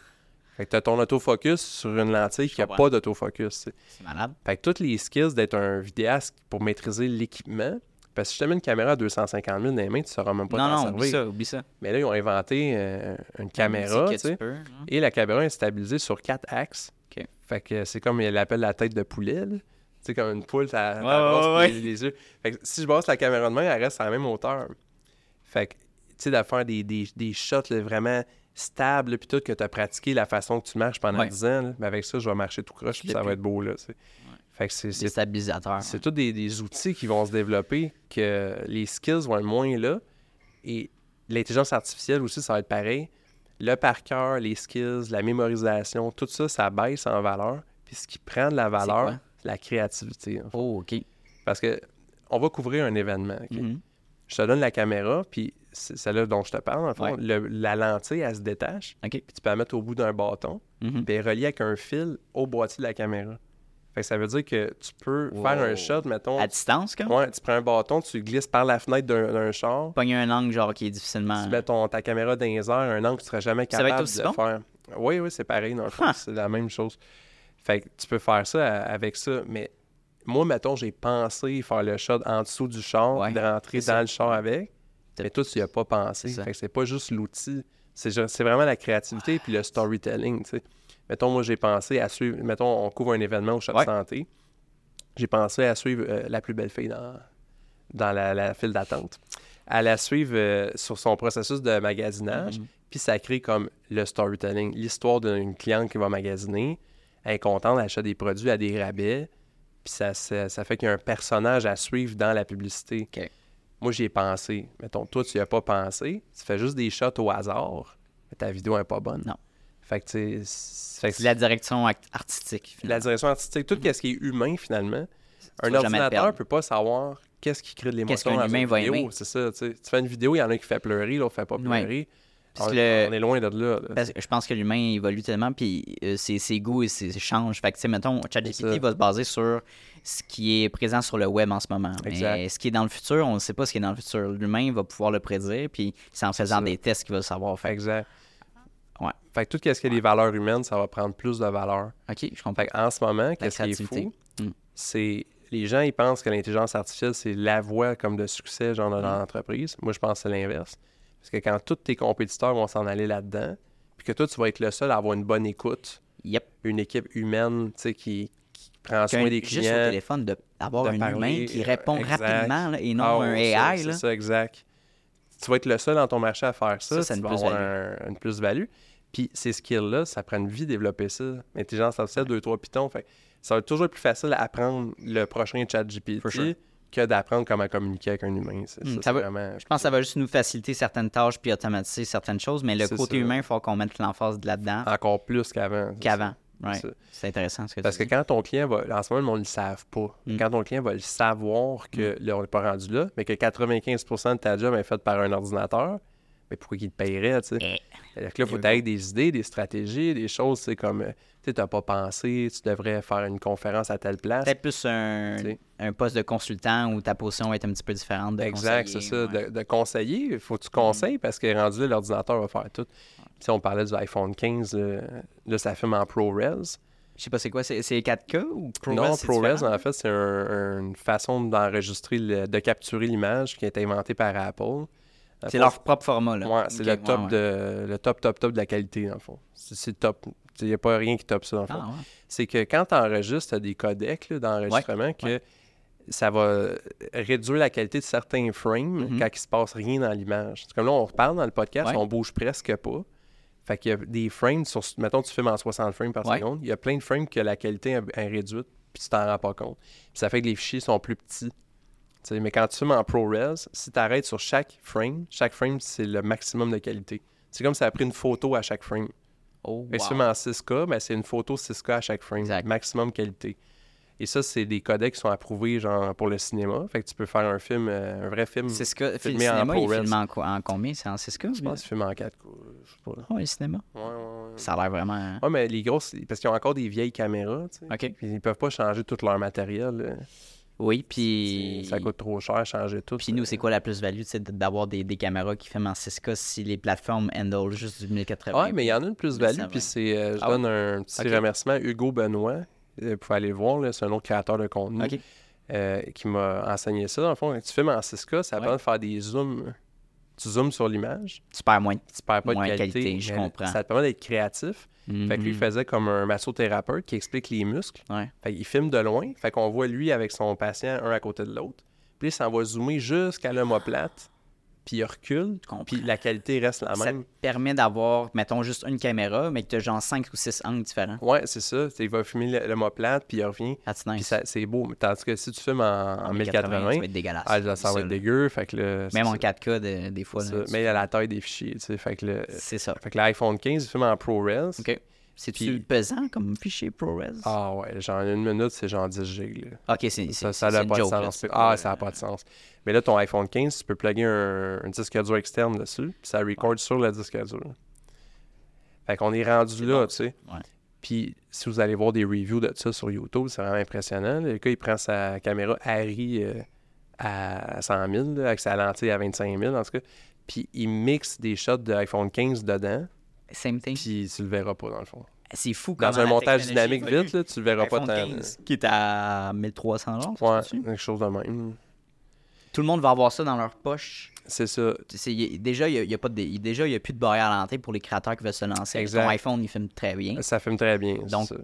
Fait que tu as ton autofocus sur une lentille qui n'a pas d'autofocus. C'est malade. Fait que toutes les skills d'être un vidéaste pour maîtriser l'équipement, parce que si je te mets une caméra à 250 000 dans les mains, tu ne sauras même pas non, t'en non, servir. oublie ça, oublie ça. Mais là, ils ont inventé euh, une caméra, tu sais, peux, hein. et la caméra est stabilisée sur quatre axes. OK. Fait que c'est comme il appelle la tête de poulet. Tu sais, comme une poule, ça Ouais, ouais, ouais. les, yeux. Fait que si je brosse la caméra de main, elle reste à la même hauteur. Fait que, tu sais, de faire des, des, des shots là, vraiment stables, puis tout, que tu as pratiqué la façon que tu marches pendant Ouais. 10 ans, là, mais avec ça, je vais marcher tout croche, puis ça va être beau, là. Fait que c'est... Des c'est stabilisateurs. c'est tous des, des outils qui vont se développer, que les skills vont être moins là. Et l'intelligence artificielle aussi, ça va être pareil. Le par cœur, les skills, la mémorisation, tout ça, ça baisse en valeur. Puis ce qui prend de la valeur, c'est la créativité. en fait. Oh, OK. Parce que on va couvrir un événement. Mhm. Je te donne la caméra, puis celle-là dont je te parle, le fond. Ouais. Le- la lentille, elle se détache, OK. puis tu peux la mettre au bout d'un bâton, Mhm. puis elle est reliée avec un fil au boîtier de la caméra. Fait que ça veut dire que tu peux Wow. faire un shot, mettons, À distance, comme? Ouais, tu prends un bâton, tu glisses par la fenêtre d'un char, Pogner un angle, genre, qui est difficilement. tu mets ton, ta caméra dans les airs, un angle que tu serais jamais Ça va être capable aussi de bon? faire. Oui, oui, c'est pareil, dans le fond, c'est la même chose. Fait que tu peux faire ça à- avec ça, mais moi, mettons, j'ai pensé faire le shot en dessous du char, Ouais, de rentrer dans le char avec, mais toi, tu n'y as pas pensé. C'est ça. Fait que c'est pas juste l'outil, c'est vraiment la créativité puis le storytelling, tu sais. Mettons, moi, j'ai pensé à suivre, mettons, on couvre un événement au chat Ouais. de santé, j'ai pensé à suivre euh, la plus belle fille dans, dans la, la file d'attente. À la suivre euh, sur son processus de magasinage, Mhm. puis ça crée comme le storytelling, l'histoire d'une cliente qui va magasiner, elle est contente, elle achète des produits à des rabais, puis ça, ça, ça fait qu'il y a un personnage à suivre dans la publicité. Moi, j'y ai pensé. Mettons, toi, tu n'y as pas pensé, tu fais juste des shots au hasard, mais ta vidéo n'est pas bonne. Non. Fait que, tu c'est- la direction artistique. la finalement. direction artistique, tout ce qui est humain, finalement. Tu Un ordinateur perdre. peut pas savoir qu'est-ce qui crée de Qu'est-ce l'émotion qu'un dans humain une va vidéo. aimer. C'est ça, tu fais une vidéo, il y en a qui fait pleurer, l'autre fait pas Ouais. Parce on, le- on est loin de là. là. Parce que je pense que l'humain évolue tellement, puis euh, ses, ses goûts et ses changent. Fait que, tu sais, mettons, ChatGPT va se baser sur ce qui est présent sur le web en ce moment. Mais ce qui est dans le futur, on ne sait pas ce qui est dans le futur. L'humain va pouvoir le prédire, puis c'est en faisant des tests qu'il va le savoir. Fait Exact. Ouais. Fait que tout ce qui est des valeurs humaines, ça va prendre plus de valeur. OK, je comprends. Fait qu'en ce moment, qu'est-ce qui est fou, Mm. c'est les gens, ils pensent que l'intelligence artificielle, c'est la voie comme de succès, genre, Mm. dans l'entreprise. Moi, je pense que c'est l'inverse. Parce que quand tous tes compétiteurs vont s'en aller là-dedans, puis que toi, tu vas être le seul à avoir une bonne écoute, Yep. une équipe humaine, tu sais, qui, qui prend soin des Juste au clients. téléphone, de- d'avoir de un parler, humain qui répond exact. rapidement là, et non Ah, un ouais, AI. C'est ça, exact. Tu vas être le seul dans ton marché à faire ça. Ça, c'est une plus-value. un- une plus-value. Puis ces skills-là, ça prend une vie développer ça. Intelligence artificielle, 2-3 Python. Fait ça va être toujours plus facile à apprendre le prochain chat GPT. Que d'apprendre comment communiquer avec un humain. Hmm, ça, ça c'est va- vraiment- Je pense que ça va juste nous faciliter certaines tâches puis automatiser certaines choses, mais le côté ça. humain, il faut qu'on mette l'emphase de là-dedans Encore plus qu'avant. c'est qu'avant. Ouais. C'est intéressant ce que Parce que tu dis. quand ton client va. En ce moment, le monde ne le savent pas. Mm. Quand ton client va le savoir que là, on n'est pas rendu là, mais que 95% de ta job est faite par un ordinateur, mais pourquoi qu'il te paierait, tu sais? Eh. C'est-à-dire que là, il faut Eh, t'aider des idées, des stratégies, des choses, c'est comme, euh, tu t'as pas pensé, tu devrais faire une conférence à telle place. Peut-être plus un, un poste de consultant où ta position être un petit peu différente de Exact, c'est ça. ouais. De, de conseiller, il faut que tu conseilles parce que rendu là, l'ordinateur va faire tout. Sais, on parlait du iPhone 15, là, là, ça filme en ProRes. Je sais pas c'est quoi, c'est c'est 4K ou ProRes? non, ProRes, en fait, c'est un- une façon d'enregistrer, de capturer l'image qui a été inventée par Apple. C'est fond, leur propre format, là. Ouais, c'est le top ouais, ouais. de le top top top de la qualité dans le fond. C'est top. Il n'y a pas rien qui top ça dans le fond. Ah, ouais. C'est que quand tu enregistres, tu as des codecs là, d'enregistrement que ça va réduire la qualité de certains frames Mhm. quand il se passe rien dans l'image. C'est Comme là, on reparle dans le podcast, Ouais. on bouge presque pas. Fait qu'il y a des frames sur. Mettons, tu filmes en 60 frames par Ouais. seconde. Il y a plein de frames que la qualité est est réduite, puis tu t'en rends pas compte. Puis ça fait que les fichiers sont plus petits. Tu mais quand tu filmes en ProRes, si tu arrêtes sur chaque frame, chaque frame, c'est le maximum de qualité. C'est comme si ça a pris une photo à chaque frame. Oh, wow. Si tu filmes en 6K, ben, c'est une photo 6K à chaque frame. Exact. Maximum qualité. Et ça, c'est des codecs qui sont approuvés genre pour le cinéma. Fait que tu peux faire un film, euh, un vrai film. C'est ce que. Le filmé en cinéma, il ProRes. filme en, quoi- en combien? C'est en 6K Je pense qu'il filme en 4K. Je sais pas. Oh, le cinéma? Ouais, ouais, ouais. Ça a l'air vraiment. hein? Ouais, mais les grosses, parce qu'ils ont encore des vieilles caméras, tu sais. OK. Puis ils peuvent pas changer tout leur matériel. là. Oui, puis. Ça coûte trop cher changer tout. Puis nous, c'est quoi la plus-value d'avoir des, des caméras qui filment en 6K si les plateformes handle juste du 1080 Ouais, mais il y en a une plus-value. Puis c'est, euh, je Ah donne un petit remerciement à Hugo Benoît. Euh, Vous pouvez aller le voir, c'est un autre créateur de contenu euh, qui m'a enseigné ça. Dans le fond, quand tu filmes en 6K, ça Ouais. permet de faire des zooms. Tu zoomes sur l'image, Tu perds moins. tu perds pas Moins de qualité. qualité, je comprends. Ça te permet d'être créatif. Fait que lui, il Mhm. faisait comme un massothérapeute qui explique les muscles. Ouais. Fait qu'il filme de loin. Fait qu'on voit lui avec son patient un à côté de l'autre. Puis ça va zoomer jusqu'à l'omoplate. Puis il recule. Puis la qualité reste la Ça même. te permet d'avoir, mettons, juste une caméra, mais que tu as genre 5 ou 6 angles différents. Ouais, c'est ça. Il va filmer le- l'omoplate, puis il revient. Puis nice. ça- c'est beau. Tandis que si tu filmes en, en 1080, ça va être dégueulasse. ah, ça va Ça, être dégueu. Fait que Même en ça. 4K, de- des fois. Là, ça. Mais il y a la taille des fichiers. tu sais. Fait que le- C'est ça. fait que l'iPhone 15, il filme en ProRes. OK. C'est-tu pesant comme fichier ProRes? Ah ouais, genre une minute, c'est genre 10 gigs. là. OK, c'est Ça, ça n'a pas de joke, sens. Ah, ça n'a euh, pas de sens. Mais là, ton iPhone 15, tu peux plugger un, un disque dur externe dessus, puis ça record sur le disque dur. Fait qu'on est rendu là, bon, tu sais. Ouais. Puis si vous allez voir des reviews de ça sur YouTube, c'est vraiment impressionnant. Le gars, il prend sa caméra Harry euh, à 100 000, là, avec sa lentille à 25 000, en tout cas. Puis il mixe des shots de iPhone 15 dedans, Same thing. puis tu le verras pas, dans le fond. C'est fou Dans comment un montage dynamique vite, là, tu le verras pas iPhone tant. 15, qui est à 1300 dollars, Ouais, quelque chose de même. Tout le monde va avoir ça dans leur poche. C'est ça. Y- déjà, il n'y a, pas de, y- déjà, il y a plus de barrière à l'entrée pour les créateurs qui veulent se lancer. Exact. Ton iPhone, il filme très bien. Ça filme très bien. Donc- ça.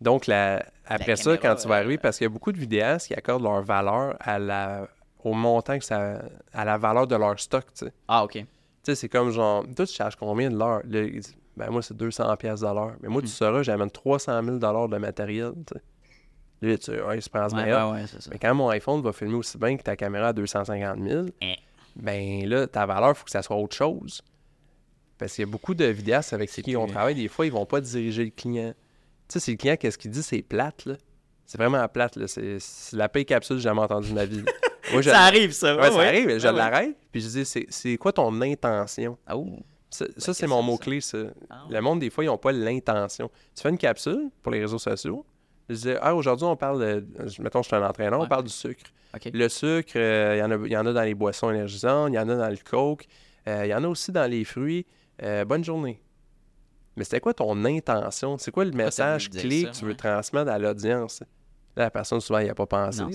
Donc, la- après ça, caméra, quand tu vas arriver, euh, parce qu'il y a beaucoup de vidéastes qui accordent leur valeur à la, au montant que ça. à la valeur de leur stock, tu sais. Ah, OK. Tu sais, c'est comme genre, toi, tu charges combien de l'heure? Là, il dit, ben moi, c'est 200 pièces de l'heure. Mais Hmm. moi, tu sauras, j'amène 300 000 de matériel, tu sais. Là, tu ouais, il se prend ce Ouais, ça. Mais quand mon iPhone va filmer aussi bien que ta caméra à 250 000, Eh. ben là, ta valeur, il faut que ça soit autre chose. Parce qu'il y a beaucoup de vidéastes avec qui on travaille, des fois, ils vont pas diriger le client. Tu sais, c'est le client, qu'est-ce qu'il dit, c'est plate, là. C'est vraiment plate, là. C'est la paix capsule que j'ai jamais entendue de ma vie. Moi, je- Ça arrive, ça. Ouais, ça arrive, je ouais. l'arrête, puis je dis, c'est- quoi ton intention? Ah, oh. Ça, ça, c'est mon mot-clé, ça. Ah, Le monde, des fois, ils n'ont pas l'intention. Tu fais une capsule pour les réseaux sociaux. Je dis, ah, aujourd'hui, on parle de. Mettons, je suis un entraîneur, on parle du sucre. Le sucre, euh, il y en a- y, en a dans les boissons énergisantes, il y en a dans le coke, euh, il y en a aussi dans les fruits. Euh, bonne journée. Mais c'était quoi ton intention? C'est quoi le t'as message clé ça, que tu veux ouais. transmettre à l'audience? Là, la personne, souvent, il n'y a pas pensé. Non,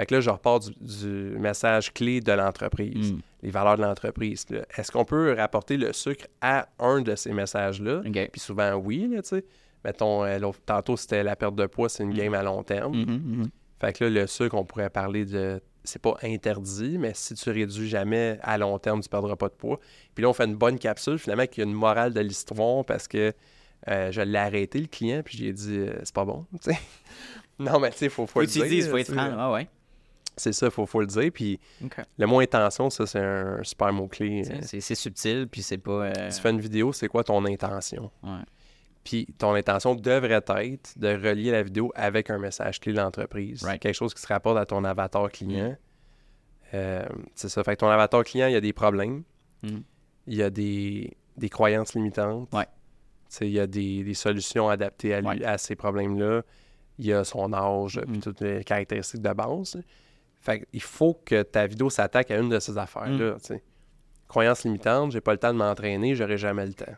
Fait que là, je repars du, du message clé de l'entreprise, Mm. les valeurs de l'entreprise. Est-ce qu'on peut rapporter le sucre à un de ces messages-là? Puis souvent, oui, tu sais. Mettons, euh, tantôt, c'était la perte de poids, c'est une Mm. game à long terme. Mhm. Fait que là, le sucre, on pourrait parler de c'est pas interdit, mais si tu réduis jamais à long terme, tu perdras pas de poids. Puis là, on fait une bonne capsule, finalement, qui a une morale de l'histoire parce que euh, je l'ai arrêté, le client, puis j'ai dit, euh, c'est pas bon, tu sais. non, mais tu sais, il faut, faut le tu faut être franc. Ah ouais. C'est ça, il faut, faut le dire. Puis le mot intention, ça, c'est un super mot-clé. C'est- Euh, subtil, puis c'est pas. euh, Tu fais une vidéo, c'est quoi ton intention? ouais. Puis ton intention devrait être de relier la vidéo avec un message clé de l'entreprise. Right. Quelque chose qui se rapporte à ton avatar client. Euh, c'est ça. Fait que ton avatar client, il y a des problèmes. Mm. Il y a des, des croyances limitantes. Ouais. Il y a des, des solutions adaptées à, lui, Ouais. à ces problèmes-là. Il y a son âge, puis Mm. toutes les caractéristiques de base. Fait il faut que ta vidéo s'attaque à une de ces affaires-là. Mm. Croyances limitantes, j'ai pas le temps de m'entraîner, j'aurai jamais le temps.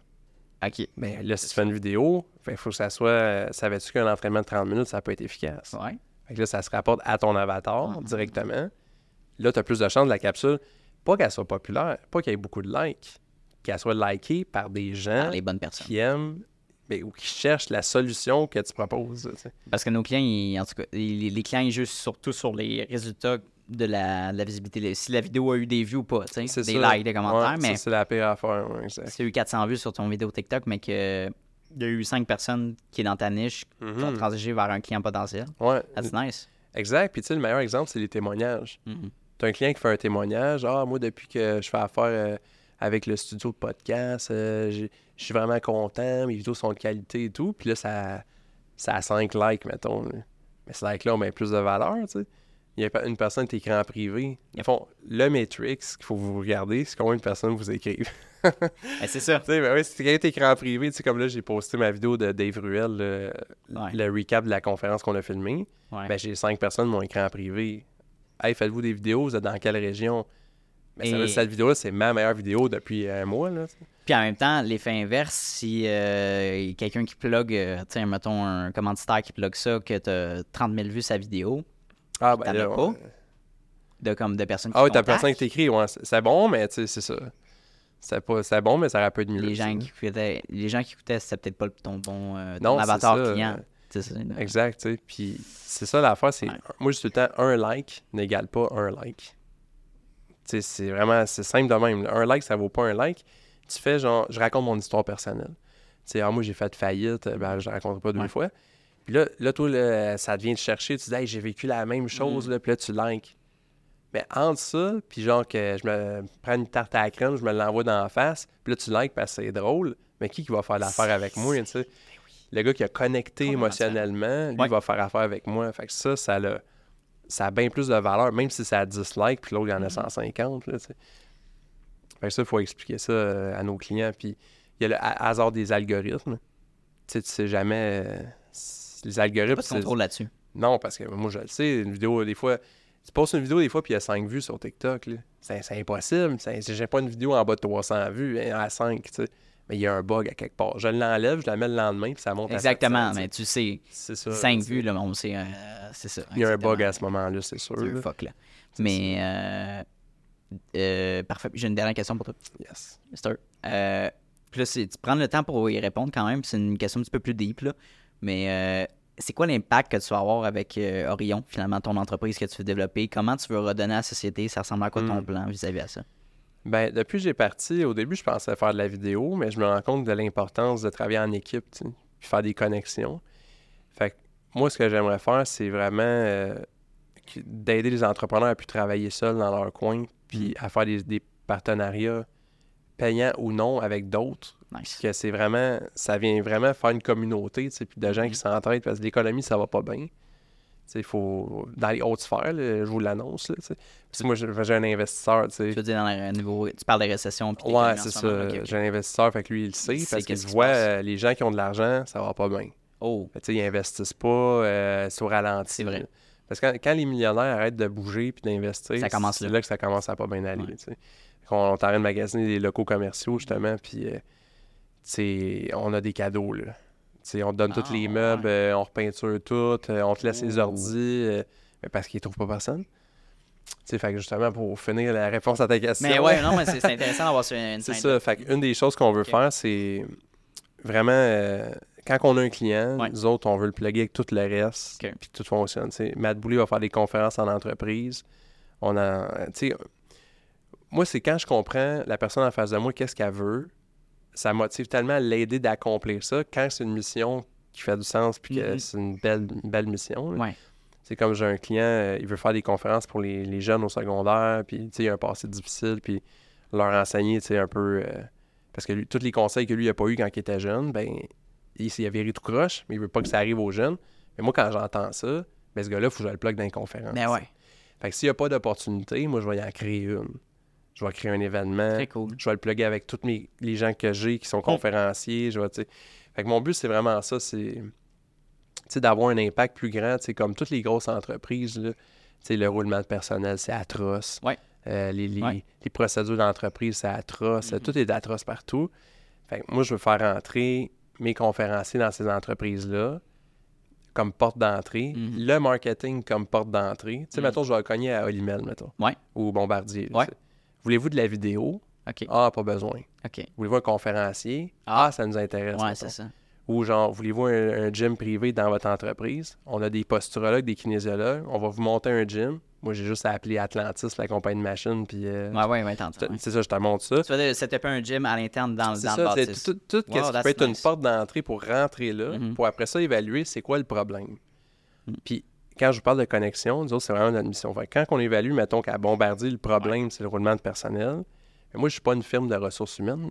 OK. Ben là, si tu fais une vidéo, il faut que ça soit. euh, Savais-tu qu'un entraînement de 30 minutes, ça peut être efficace? Ouais. Fait que là, ça se rapporte à ton avatar Mhm. directement. Là, tu as plus de chances de la capsule. Pas qu'elle soit populaire, pas qu'il y ait beaucoup de likes, qu'elle soit likée par des gens Par les bonnes personnes. qui aiment ben, ou qui cherchent la solution que tu proposes. tu sais. Parce que nos clients, ils- en tout cas, ils- les clients, ils jugent surtout sur les résultats de la, de la visibilité. Si la vidéo a eu des vues ou pas, des ça. likes, des commentaires, Ouais, mais c'est la pire affaire. ouais, si tu as eu 400 vues sur ton vidéo TikTok, mais que il y a eu 5 personnes qui est dans ta niche qui ont Mhm. transigé vers un client potentiel, Ouais, that's nice. exact. Puis, tu sais, le meilleur exemple, c'est les témoignages. Mhm. Tu as un client qui fait un témoignage. Ah, moi, depuis que je fais affaire euh, avec le studio de podcast, euh, je suis vraiment content. Mes vidéos sont de qualité et tout. Puis là, ça, ça a 5 likes, mettons. là. Mais ces likes-là ont bien plus de valeur, tu sais. Il y a pas- une personne qui écrit en privé. Ils font le Matrix qu'il faut vous regarder, c'est combien de personnes vous écrivent. Eh, c'est ça. Tu sais, ben oui, si quelqu'un t'écrit en privé, tu sais, comme là, j'ai posté ma vidéo de Dave Ruel, le, Ouais. le recap de la conférence qu'on a filmée. Ouais. Ben, j'ai cinq personnes qui m'ont écrit en privé. Hey, faites-vous des vidéos, vous êtes dans quelle région? Et- que cette vidéo-là, c'est ma meilleure vidéo depuis un mois. Là. Puis en même temps, l'effet inverse, si euh, quelqu'un qui plug, euh, sais, mettons un commanditaire qui plug ça, que tu as 30 000 vues sa vidéo, Ah, ben là, pas? de comme de personnes qui Ah oui, ta contactent, personne qui t'écrit, ouais, c'est bon, mais tu sais, c'est ça. C'est bon, mais ça aurait pu être mieux. les gens qui écoutaient, les gens qui écoutaient, c'était peut-être pas ton bon euh, ton Non, avatar ça, client. euh, ça. Exact, tu sais. Puis c'est ça l'affaire, c'est. Ouais. Moi, je dis tout le temps, un like n'égale pas un like. C'est vraiment. C'est simple de même. Un like, ça vaut pas un like. Tu fais genre, je raconte mon histoire personnelle. Tu sais, ah, moi, j'ai fait faillite, ben, je la raconterai pas deux Ouais. fois. Puis là, là, toi, là, ça devient te chercher. Tu dis, hey, j'ai vécu la même chose, Mm. là, puis là, tu likes. Mais entre ça, puis genre que je me prends une tarte à la crème, je me l'envoie dans la face, puis là, tu likes parce que c'est drôle, mais qui qui va faire l'affaire avec moi, tu sais? Le gars qui a connecté émotionnellement, lui, Ouais. va faire affaire avec moi. Fait que ça, ça a, ça a bien plus de valeur, même si c'est à 10 likes, puis l'autre, il y en a Mm-hmm. 150, là, tu sais. Fait que ça, il faut expliquer ça euh, à nos clients. Puis il y a le ha- hasard des algorithmes. Tu sais, tu sais jamais... euh, les algorithmes, Pas de contrôle là-dessus. non, parce que moi, je le sais, une vidéo, des fois, tu postes une vidéo, des fois, puis il y a 5 vues sur TikTok. C'est impossible. J'ai pas une vidéo en bas de 300 vues, hein, à 5, tu sais. Mais il y a un bug à quelque part. Je l'enlève, je la mets le lendemain, puis ça monte Exactement, à 700, mais tu sais. C'est ça. 5 tu sais. vues, là, on sait, euh, c'est ça. Il y a un bug à ce moment-là, c'est sûr. C'est un fuck, là. Mais, euh, euh, parfait. J'ai une dernière question pour toi, Yes. Mister. Puis là, c'est- tu prends le temps pour y répondre quand même. C'est une question un petit peu plus deep, là. Mais c'est quoi l'impact que tu vas avoir avec euh, Orion, finalement, ton entreprise que tu veux développer? Comment tu veux redonner à la société? Ça ressemble à quoi ton Hmm. plan vis-à-vis à ça? Ben, depuis que j'ai parti, au début, je pensais faire de la vidéo, mais je me rends compte de l'importance de travailler en équipe, puis faire des connexions. Fait que moi, ce que j'aimerais faire, c'est vraiment euh, d'aider les entrepreneurs à plus travailler seuls dans leur coin, puis à faire des, des partenariats payants ou non avec d'autres. Nice. Que c'est vraiment, ça vient vraiment faire une communauté, puis de gens qui s'entraident, parce que l'économie, ça va pas bien. Il faut, dans les hautes sphères, là, je vous l'annonce, que moi, j'ai un investisseur, tu sais. Tu veux dire, dans le niveau, tu parles des récessions. puis Ouais, c'est ce ça. J'ai un investisseur, fait que lui, il le sait, Il parce qu'il voit euh, les gens qui ont de l'argent, ça va pas bien. Oh, Fait ils investissent pas, euh, c'est au ralenti. C'est vrai. là. Parce que quand, quand les millionnaires arrêtent de bouger puis d'investir, Ça commence c'est là. là que ça commence à pas bien aller. Ouais. On, en train de magasiner des locaux commerciaux, justement, puis euh, on a des cadeaux, là. On te donne tous Ah, les meubles, ouais. euh, on repeinture tout, euh, on te laisse les ordis, euh, mais parce qu'ils trouvent pas personne. Fait que justement, pour finir la réponse à ta question... Mais ouais, non, mais c'est intéressant d'avoir sur une C'est ça. Fait une des choses qu'on veut faire, c'est vraiment euh, quand on a un client, Ouais. nous autres, on veut le plugger avec tout le reste, puis tout fonctionne. tu sais. Matt Boulay va faire des conférences en entreprise. On a, moi, c'est quand je comprends la personne en face de moi, qu'est-ce qu'elle veut, ça motive tellement à l'aider d'accomplir ça quand c'est une mission qui fait du sens puis que Mhm. c'est une belle, une belle mission. Ouais. C'est comme j'ai un client, euh, il veut faire des conférences pour les, les jeunes au secondaire, puis il a un passé difficile, puis leur enseigner, un peu. euh, parce que lui, tous les conseils que lui n'a pas eu quand il était jeune, ben, il, il a viré tout croche, mais il veut pas que ça arrive aux jeunes. Mais moi, quand j'entends ça, ben, ce gars-là, il faut que je le plug dans les conférences. Ben ouais, Fait que s'il n'y a pas d'opportunité, moi, je vais y en créer une. Je vais créer un événement. très cool. Je vais le plugger avec tous mes, les gens que j'ai qui sont conférenciers. Je vais. Fait que mon but, c'est vraiment ça, c'est d'avoir un impact plus grand. Comme toutes les grosses entreprises, là, le roulement de personnel, c'est atroce. Ouais. Euh, les, les- Ouais. les procédures d'entreprise, c'est atroce. Mhm. Tout est atroce partout. Fait que moi, je veux faire entrer mes conférenciers dans ces entreprises-là comme porte d'entrée, Mhm. le marketing comme porte d'entrée. Tu sais, Mhm. mettons, je vais le cogner à Olimel, mettons. Ouais. Ou Bombardier. là, Ouais. tu sais. Voulez-vous de la vidéo? OK. Ah, pas besoin. OK. Voulez-vous un conférencier? Ah. Ah, ça nous intéresse. Ouais, mettons. c'est ça. Ou genre, voulez-vous un, un gym privé dans votre entreprise? On a des posturologues, des kinésiologues. On va vous monter un gym. Moi, j'ai juste à appeler Atlantis, la compagnie de machines, puis... euh, Ouais, ouais, ouais, t'entends. c'est ça, je te montre ça. Tu vas setuper un gym à l'interne dans, dans ça, le c'est tout, tout Wow, ce qui that's peut être une porte d'entrée pour rentrer là, pour après ça évaluer c'est quoi le problème. Puis quand je vous parle de connexion, nous autres, c'est vraiment notre mission. Fait quand on évalue, mettons qu'à Bombardier, le problème, c'est le roulement de personnel, mais moi, je suis pas une firme de ressources humaines,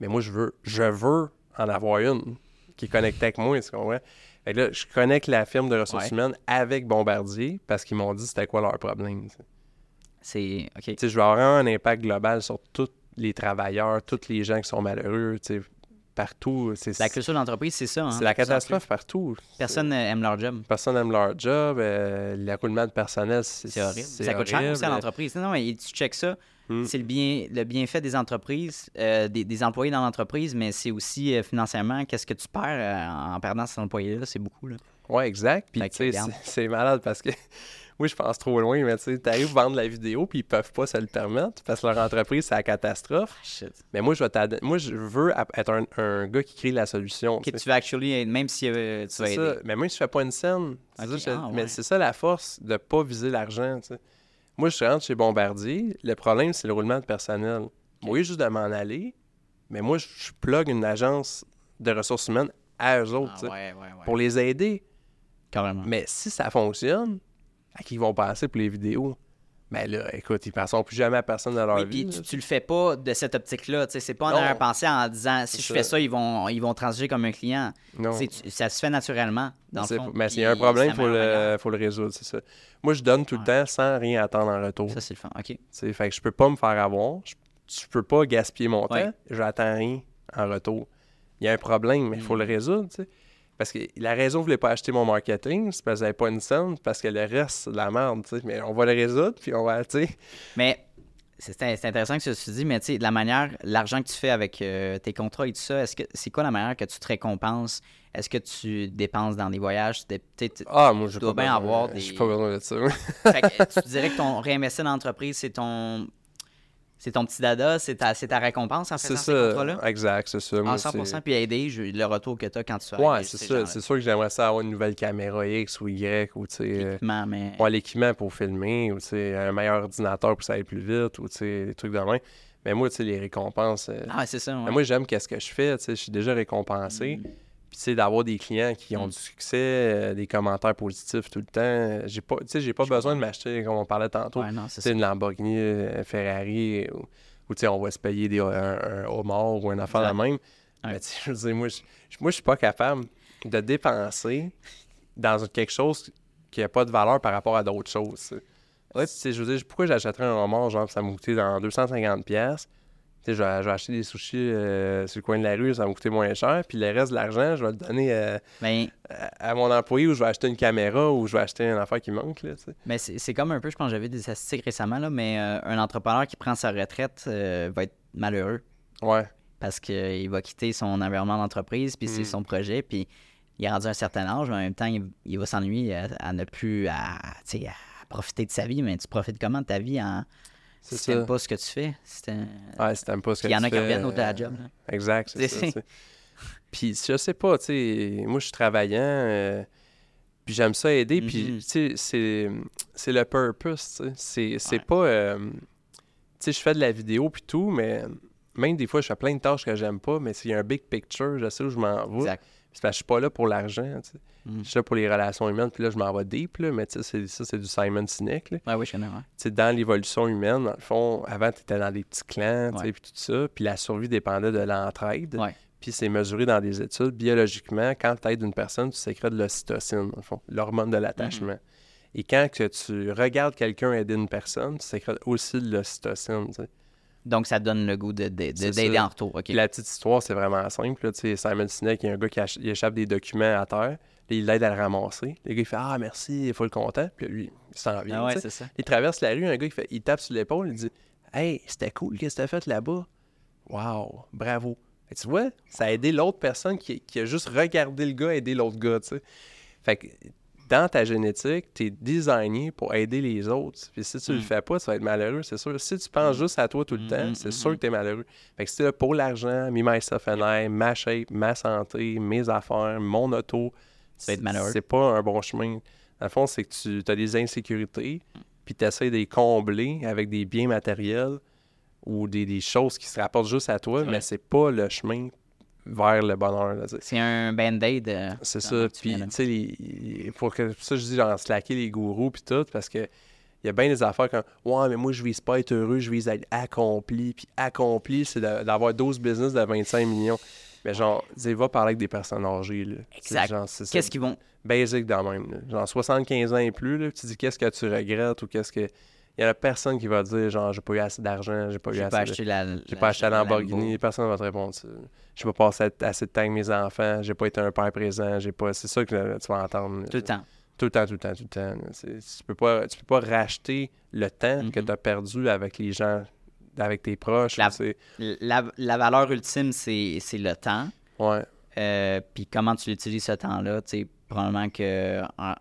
mais moi, je veux, je veux en avoir une qui est connectée avec moi, tu comprends? Fait que là, je connecte la firme de ressources Ouais. humaines avec Bombardier parce qu'ils m'ont dit c'était quoi leur problème. C'est. OK. Je vais avoir un impact global sur tous les travailleurs, tous les gens qui sont malheureux, partout. C'est La culture d'entreprise, c'est ça. hein, c'est la catastrophe partout. Personne n'aime leur job. Personne n'aime leur job. euh, de personnel, c'est C'est horrible. c'est Ça coûte cher aussi à l'entreprise. Non, mais tu checkes ça. Hmm. C'est le, bien, le bienfait des entreprises, euh, des, des employés dans l'entreprise, mais c'est aussi euh, financièrement, qu'est-ce que tu perds euh, en perdant cet employé-là, c'est beaucoup. Là. Ouais, exact. Puis, tu sais, c'est malade parce que. Oui, je pense trop loin, mais tu sais, t'arrives à vendre la vidéo, puis ils peuvent pas se le permettre parce que leur entreprise, c'est la catastrophe. Shit. Mais moi, je vais Moi, je veux être un, un gars qui crée la solution. Ok, tu vas actually, même si euh, tu vas aider. ça. Mais même si je fais pas une scène, ça, ah, mais c'est ça la force de pas viser l'argent. tu sais. Moi, je rentre chez Bombardier, le problème, c'est le roulement de personnel. Oui, juste de m'en aller, mais moi, je, plug une agence de ressources humaines à eux autres, Ah, ouais. pour les aider. Carrément. Mais si ça fonctionne, à qui ils vont passer pour les vidéos? Mais là, écoute, ils passeront plus jamais à personne dans leur Oui, vie. puis tu, tu le fais pas de cette optique-là. tu sais, C'est pas en Non. arrière-pensée en disant si je ça. fais ça, ils vont, ils vont transiger comme un client. Non. Tu- ça se fait naturellement. Dans le fond, mais s'il y a un problème, il faut le, faut le résoudre, ça. Moi, je donne tout Ouais. le temps sans rien attendre en retour. Ça, c'est le fun. OK. Tu sais, fait que je peux pas me faire avoir. Je, je peux pas gaspiller mon Ouais. temps. J'attends rien en retour. Il y a un problème, mais il faut le Mm. résoudre. tu sais. Parce que la raison que vous voulez pas acheter mon marketing, c'est parce que n'avez pas une scène, parce que le reste, c'est de la merde. tu sais. Mais on va le résoudre, puis on va, tu sais. Mais c'est intéressant que tu dis, mais tu sais, la manière, l'argent que tu fais avec euh, tes contrats et tout ça, est-ce que c'est quoi la manière que tu te récompenses? Est-ce que tu dépenses dans des voyages? Tu Ah, moi, je dois bien avoir des- J'ai pas besoin de ça. Fait que tu dirais que ton réinvestir dans l'entreprise, c'est ton c'est ton petit dada, c'est ta, ta récompense en c'est faisant ces contrats-là? Exact, c'est ça. En Moi, 100%, c'est- puis aider je- le retour que tu as quand tu fais Ouais, c'est ces ça. C'est sûr que j'aimerais ça avoir une nouvelle caméra X ou Y, ou tu sais. euh, L'équipement, mais... Ouais, l'équipement pour filmer, ou tu sais, un meilleur ordinateur pour que ça aille plus vite, ou tu sais, des trucs de même. Mais moi, tu sais, les récompenses. euh, Ah, c'est ça, ouais. mais moi, j'aime qu'est-ce que je fais, tu sais, je suis déjà récompensé. Mm. Sais, d'avoir des clients qui ont Mm. du succès, euh, des commentaires positifs tout le temps. euh, J'ai pas, tu sais, j'ai pas besoin de m'acheter, comme on parlait tantôt, Ouais, non, une Lamborghini, euh, Ferrari, ou, ou, tu sais, on va se payer des, un, un homard ou un affaire de Exact. même. Ouais. Mais je veux dire, moi, je, moi, je suis pas capable de dépenser dans quelque chose qui n'a pas de valeur par rapport à d'autres choses. Ouais. Je veux dire, pourquoi j'achèterais un homard, genre, ça m'a coûté dans 250$. Pièces Tu sais, je vais, je vais acheter des sushis euh, sur le coin de la rue, ça va me coûter moins cher. Puis le reste de l'argent, je vais le donner euh, Ben, à, à mon employé ou je vais acheter une caméra ou je vais acheter une affaire qui manque. Là, tu sais. mais c'est comme un peu, je pense que j'avais des statistiques récemment, là, mais euh, un entrepreneur qui prend sa retraite va être malheureux Ouais. parce qu'il va quitter son environnement d'entreprise, puis c'est Mm. son projet, puis il est rendu à un certain âge, mais en même temps, il, il va s'ennuyer à, à ne plus à, à profiter de sa vie, mais tu profites comment de ta vie en, C'est si t'aimes pas ce que tu fais? Si t'aimes- Ouais, si t'aimes pas ce que Puis il y en tu a qui fais, reviennent au de la euh, job. là. Exact, c'est ça. tu. Puis je sais pas, tu sais, moi je suis travaillant. euh, Puis j'aime ça aider. Puis, Mhm. tu sais, c'est, c'est le purpose, tu. C'est, c'est Ouais. pas... euh, tu sais, je fais de la vidéo puis tout, mais même des fois, je fais plein de tâches que j'aime pas, mais s'il y a un big picture, je sais où je m'en vais. Exact. C'est parce que je suis pas là pour l'argent, tu sais. Mm. Je suis là pour les relations humaines, puis là, je m'en vais deep, là, mais tu sais, c'est- ça, c'est du Simon Sinek, là. Ouais, oui, je connais, ouais. Tu sais, dans l'évolution humaine, dans le fond, avant, tu étais dans des petits clans, puis tout ça, puis la survie dépendait de l'entraide. Ouais. Puis c'est mesuré dans des études. Biologiquement, quand tu aides une personne, tu sécrètes de l'ocytocine, dans le fond, l'hormone de l'attachement. Et quand que tu regardes quelqu'un aider une personne, tu sécrètes aussi de l'ocytocine. Donc, ça donne le goût de- de- de- d'aider en retour. OK. Puis la petite histoire, c'est vraiment simple. là, tu sais, Simon Sinek, il y a un gars qui il échappe des documents à terre. Il l'aide à le ramasser. Le gars, il fait Ah, merci, il faut le content. Puis lui, il s'en vient. Ah ouais, tu ça. Il traverse la rue, un gars, il, fait, il tape sur l'épaule, il dit Hey, c'était cool, qu'est-ce que t'as fait là-bas? Wow, bravo. Et tu vois, ça a aidé l'autre personne qui, qui a juste regardé le gars aider l'autre gars, tu sais. Fait que dans ta génétique, tu es designé pour aider les autres. Puis si tu le Mm. fais pas, tu vas être malheureux, c'est sûr. Si tu penses juste à toi tout le Mm, temps, mm, c'est mm, sûr mm. que tu es malheureux. Fait que c'est là pour l'argent, me, myself and I, ma shape, ma santé, mes affaires, mon auto. Tu vas être malheureux. C'est pas un bon chemin. Dans le fond, c'est que tu as des insécurités, puis tu essaies de les combler avec des biens matériels ou des, des choses qui se rapportent juste à toi, mais c'est pas le chemin vers le bonheur. C'est un band-aid. euh, C'est ça. Puis, tu sais, les- pour que ça, je dis, genre, slacker les gourous, puis tout, parce que il y a bien des affaires comme Ouais, mais moi, je vise pas être heureux, je vise être accompli. Puis, accompli, c'est d'avoir 12 business de 25 millions. Mais, genre, sais, va parler avec des personnes âgées. Là. Exact. Qu'est-ce qu'ils vont. Basic dans même. là. Genre, 75 ans et plus, là, tu dis qu'est-ce que tu regrettes ou qu'est-ce que. Il y a personne qui va dire, genre, j'ai pas eu assez d'argent, j'ai pas eu J'ai assez pas de- acheté la. j'ai pas acheté la Lamborghini, personne va te répondre ça. J'ai pas passé assez de temps avec mes enfants, j'ai pas été un père présent, j'ai pas. C'est ça que tu vas entendre. Tout le temps. Tout le temps, tout le temps, tout le temps. Tu peux pas, tu peux pas racheter le temps que Mhm. tu as perdu avec les gens, avec tes proches. La- valeur ultime, c'est le temps. Ouais, Euh, Puis comment tu utilises ce temps-là, tu sais, probablement que en-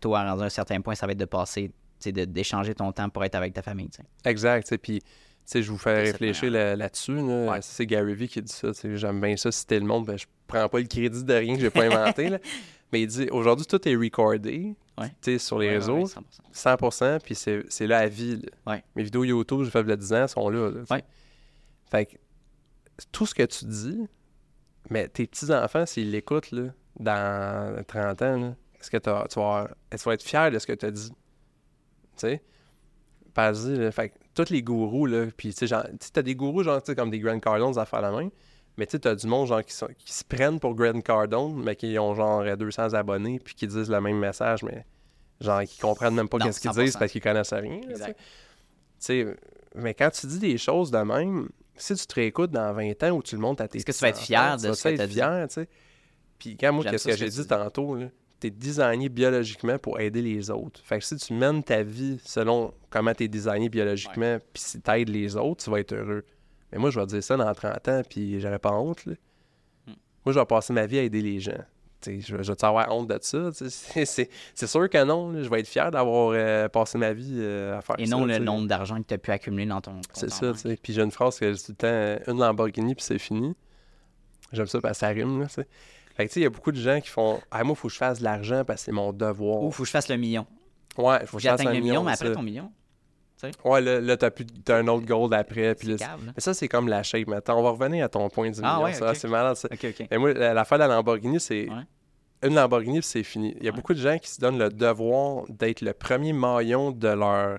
toi, à un certain point, ça va être de passer, tu sais, de- d'échanger ton temps pour être avec ta famille, tu sais. exact. Puis, tu sais, je vous fais réfléchir là- là-dessus. là. Ouais. C'est Gary Vee qui dit ça. J'aime bien ça, citer le monde. Ben, je prends pas le crédit de rien que j'ai pas inventé. là. Mais il dit aujourd'hui, tout est recordé Ouais. sur les Ouais, réseaux. ouais, 100%. 100%, puis c'est là à vie. là. Mes vidéos YouTube, j'ai fait a 10 ans, sont là. Fait que tout ce que tu dis, mais tes petits-enfants, s'ils l'écoutent dans 30 ans, est-ce que t'as- tu vas, tu vas être fier de ce que tu as dit? Tu sais? Vas-y, là, fait que tous les gourous, là, puis tu sais, genre, tu as des gourous, genre, comme des Grand Cardone à faire la main, mais tu sais, t'as du monde, genre, qui, sont, qui se prennent pour Grand Cardone, mais qui ont, genre, 200 abonnés, puis qui disent le même message, mais genre, qui comprennent même pas qu'est-ce qu'ils 100%. disent parce qu'ils connaissent rien. là, tu sais. Exact. Tu sais, mais quand tu dis des choses de même, si tu te réécoutes dans 20 ans ou tu le montres à tes Est-ce que tu vas être fier de tu vas ce être fier, tu sais. Puis quand moi, qu'est-ce ça, que ce que j'ai tu dit tantôt, là, t'es designé biologiquement pour aider les autres. Fait que si tu mènes ta vie selon comment t'es designé biologiquement, puis si t'aides les autres, tu vas être heureux. Mais moi, je vais dire ça dans 30 ans, puis j'aurais pas honte, là. Hmm. Moi, je vais passer ma vie à aider les gens. Je vais je vais avoir honte de ça. C'est- sûr que non. là. Je vais être fier d'avoir euh, passé ma vie euh, à faire Et ça. non tu le nombre d'argent que tu as pu accumuler dans ton compte C'est ça, banque. tu sais. Puis j'ai une phrase que je dis tout le temps, euh, une Lamborghini, puis c'est fini. J'aime ça parce que ça rime, là, tu sais. Fait que, tu sais, il y a beaucoup de gens qui font « Ah, moi, il faut que je fasse de l'argent parce que c'est mon devoir. Ou faut que je fasse le million. Ouais, il faut que je fasse le million, mais après ça. ton million. Ouais, là, là t'as, plus, t'as un autre goal après. Puis là, mais ça, c'est comme la shape. Maintenant, on va revenir à ton point du Ah million. ouais, ça, c'est malade, ça. Ok, ok. Mais moi, la- l'affaire de la Lamborghini, c'est... Ouais. Une Lamborghini, puis c'est fini. Il y a Ouais. beaucoup de gens qui se donnent le devoir d'être le premier maillon de leur,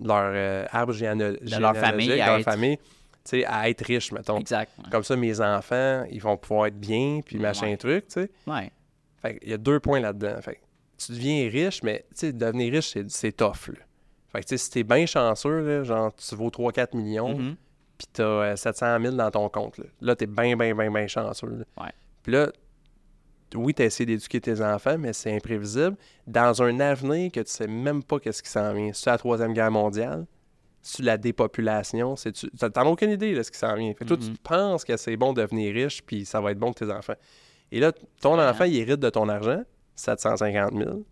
leur euh, arbre généalo- leur famille généalogique, à de leur être- famille, tu sais, à être riche, mettons. Exact. ouais. Comme ça, mes enfants, ils vont pouvoir être bien, puis machin Ouais. truc, tu sais. Ouais. Fait qu'il y a deux points là-dedans. Fait tu deviens riche, mais tu sais, devenir riche, c'est, c'est tough, là. Fait que tu sais, si t'es bien chanceux, là, genre, tu vaux 3-4 millions, Mhm. puis t'as euh, 700 000 dans ton compte, là. Là, t'es bien, bien, bien, bien chanceux. Puis là, oui, t'as essayé d'éduquer tes enfants, mais c'est imprévisible. Dans un avenir que tu sais même pas qu'est-ce qui s'en vient. C'est la Troisième Guerre mondiale, c'est la dépopulation, c'est tu t'en as aucune idée de ce qui s'en vient. Fait que toi, Mhm. tu penses que c'est bon de devenir riche, puis ça va être bon pour tes enfants. Et là, ton enfant, il hérite de ton argent, 750 000.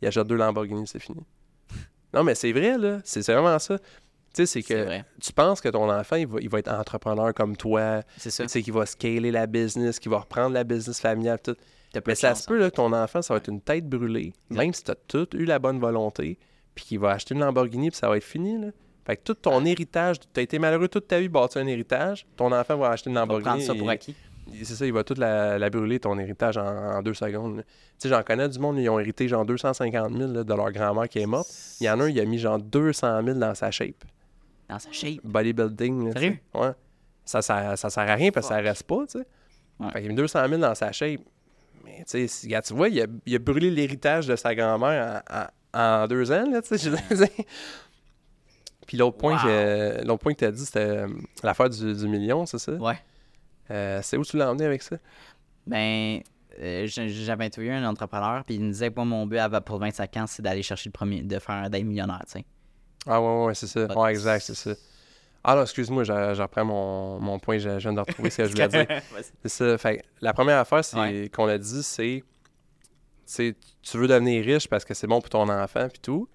Il achète deux Lamborghini, c'est fini. Non, mais c'est vrai, là. C'est vraiment ça. Tu sais, c'est que tu penses que ton enfant, il va, il va être entrepreneur comme toi, C'est ça. tu sais, qu'il va scaler la business, qu'il va reprendre la business familiale, tout. Mais ça chance, se peut là, que ton enfant, ça va être une tête brûlée, même si tu as tout eu la bonne volonté, puis qu'il va acheter une Lamborghini, puis ça va être fini. Là. Fait que tout ton héritage, tu as été malheureux toute ta vie, bâtir un héritage, ton enfant va acheter une va Lamborghini. prendre ça pour acquis. et C'est ça, il va tout la, la brûler, ton héritage, en, en deux secondes. Tu sais, j'en connais du monde, ils ont hérité genre 250 000 là, de leur grand-mère qui est morte. Il y en a un, il a mis genre 200 000 dans sa shape. Dans sa shape. Bodybuilding. là. Sérieux? Ouais. Ça, ça, ça sert à rien parce que ça reste pas, tu sais. Ouais. Fait qu'il a mis 200 000 dans sa shape. Mais tu sais, si- regarde, tu vois, il a, il a brûlé l'héritage de sa grand-mère en, en- en deux ans, là, tu sais. Puis l'autre point, Wow. que, l'autre point que tu as dit, c'était euh, l'affaire du, du million, c'est ça? Ouais. Euh, c'est où tu l'as emmené avec ça? Ben, euh, j'avais interviewé un entrepreneur, puis il me disait que moi, mon but pour 25 ans, c'est d'aller chercher le premier, de faire d'être millionnaire, tu sais. Ah ouais, ouais, c'est ça. Ouais, exact, c'est ça. Ah non, excuse-moi, reprends mon, mon point, je, viens de retrouver ce que je voulais dire. C'est ça. Fait la première affaire c'est Ouais. qu'on a dit, c'est c'est tu veux devenir riche parce que c'est bon pour ton enfant puis tout.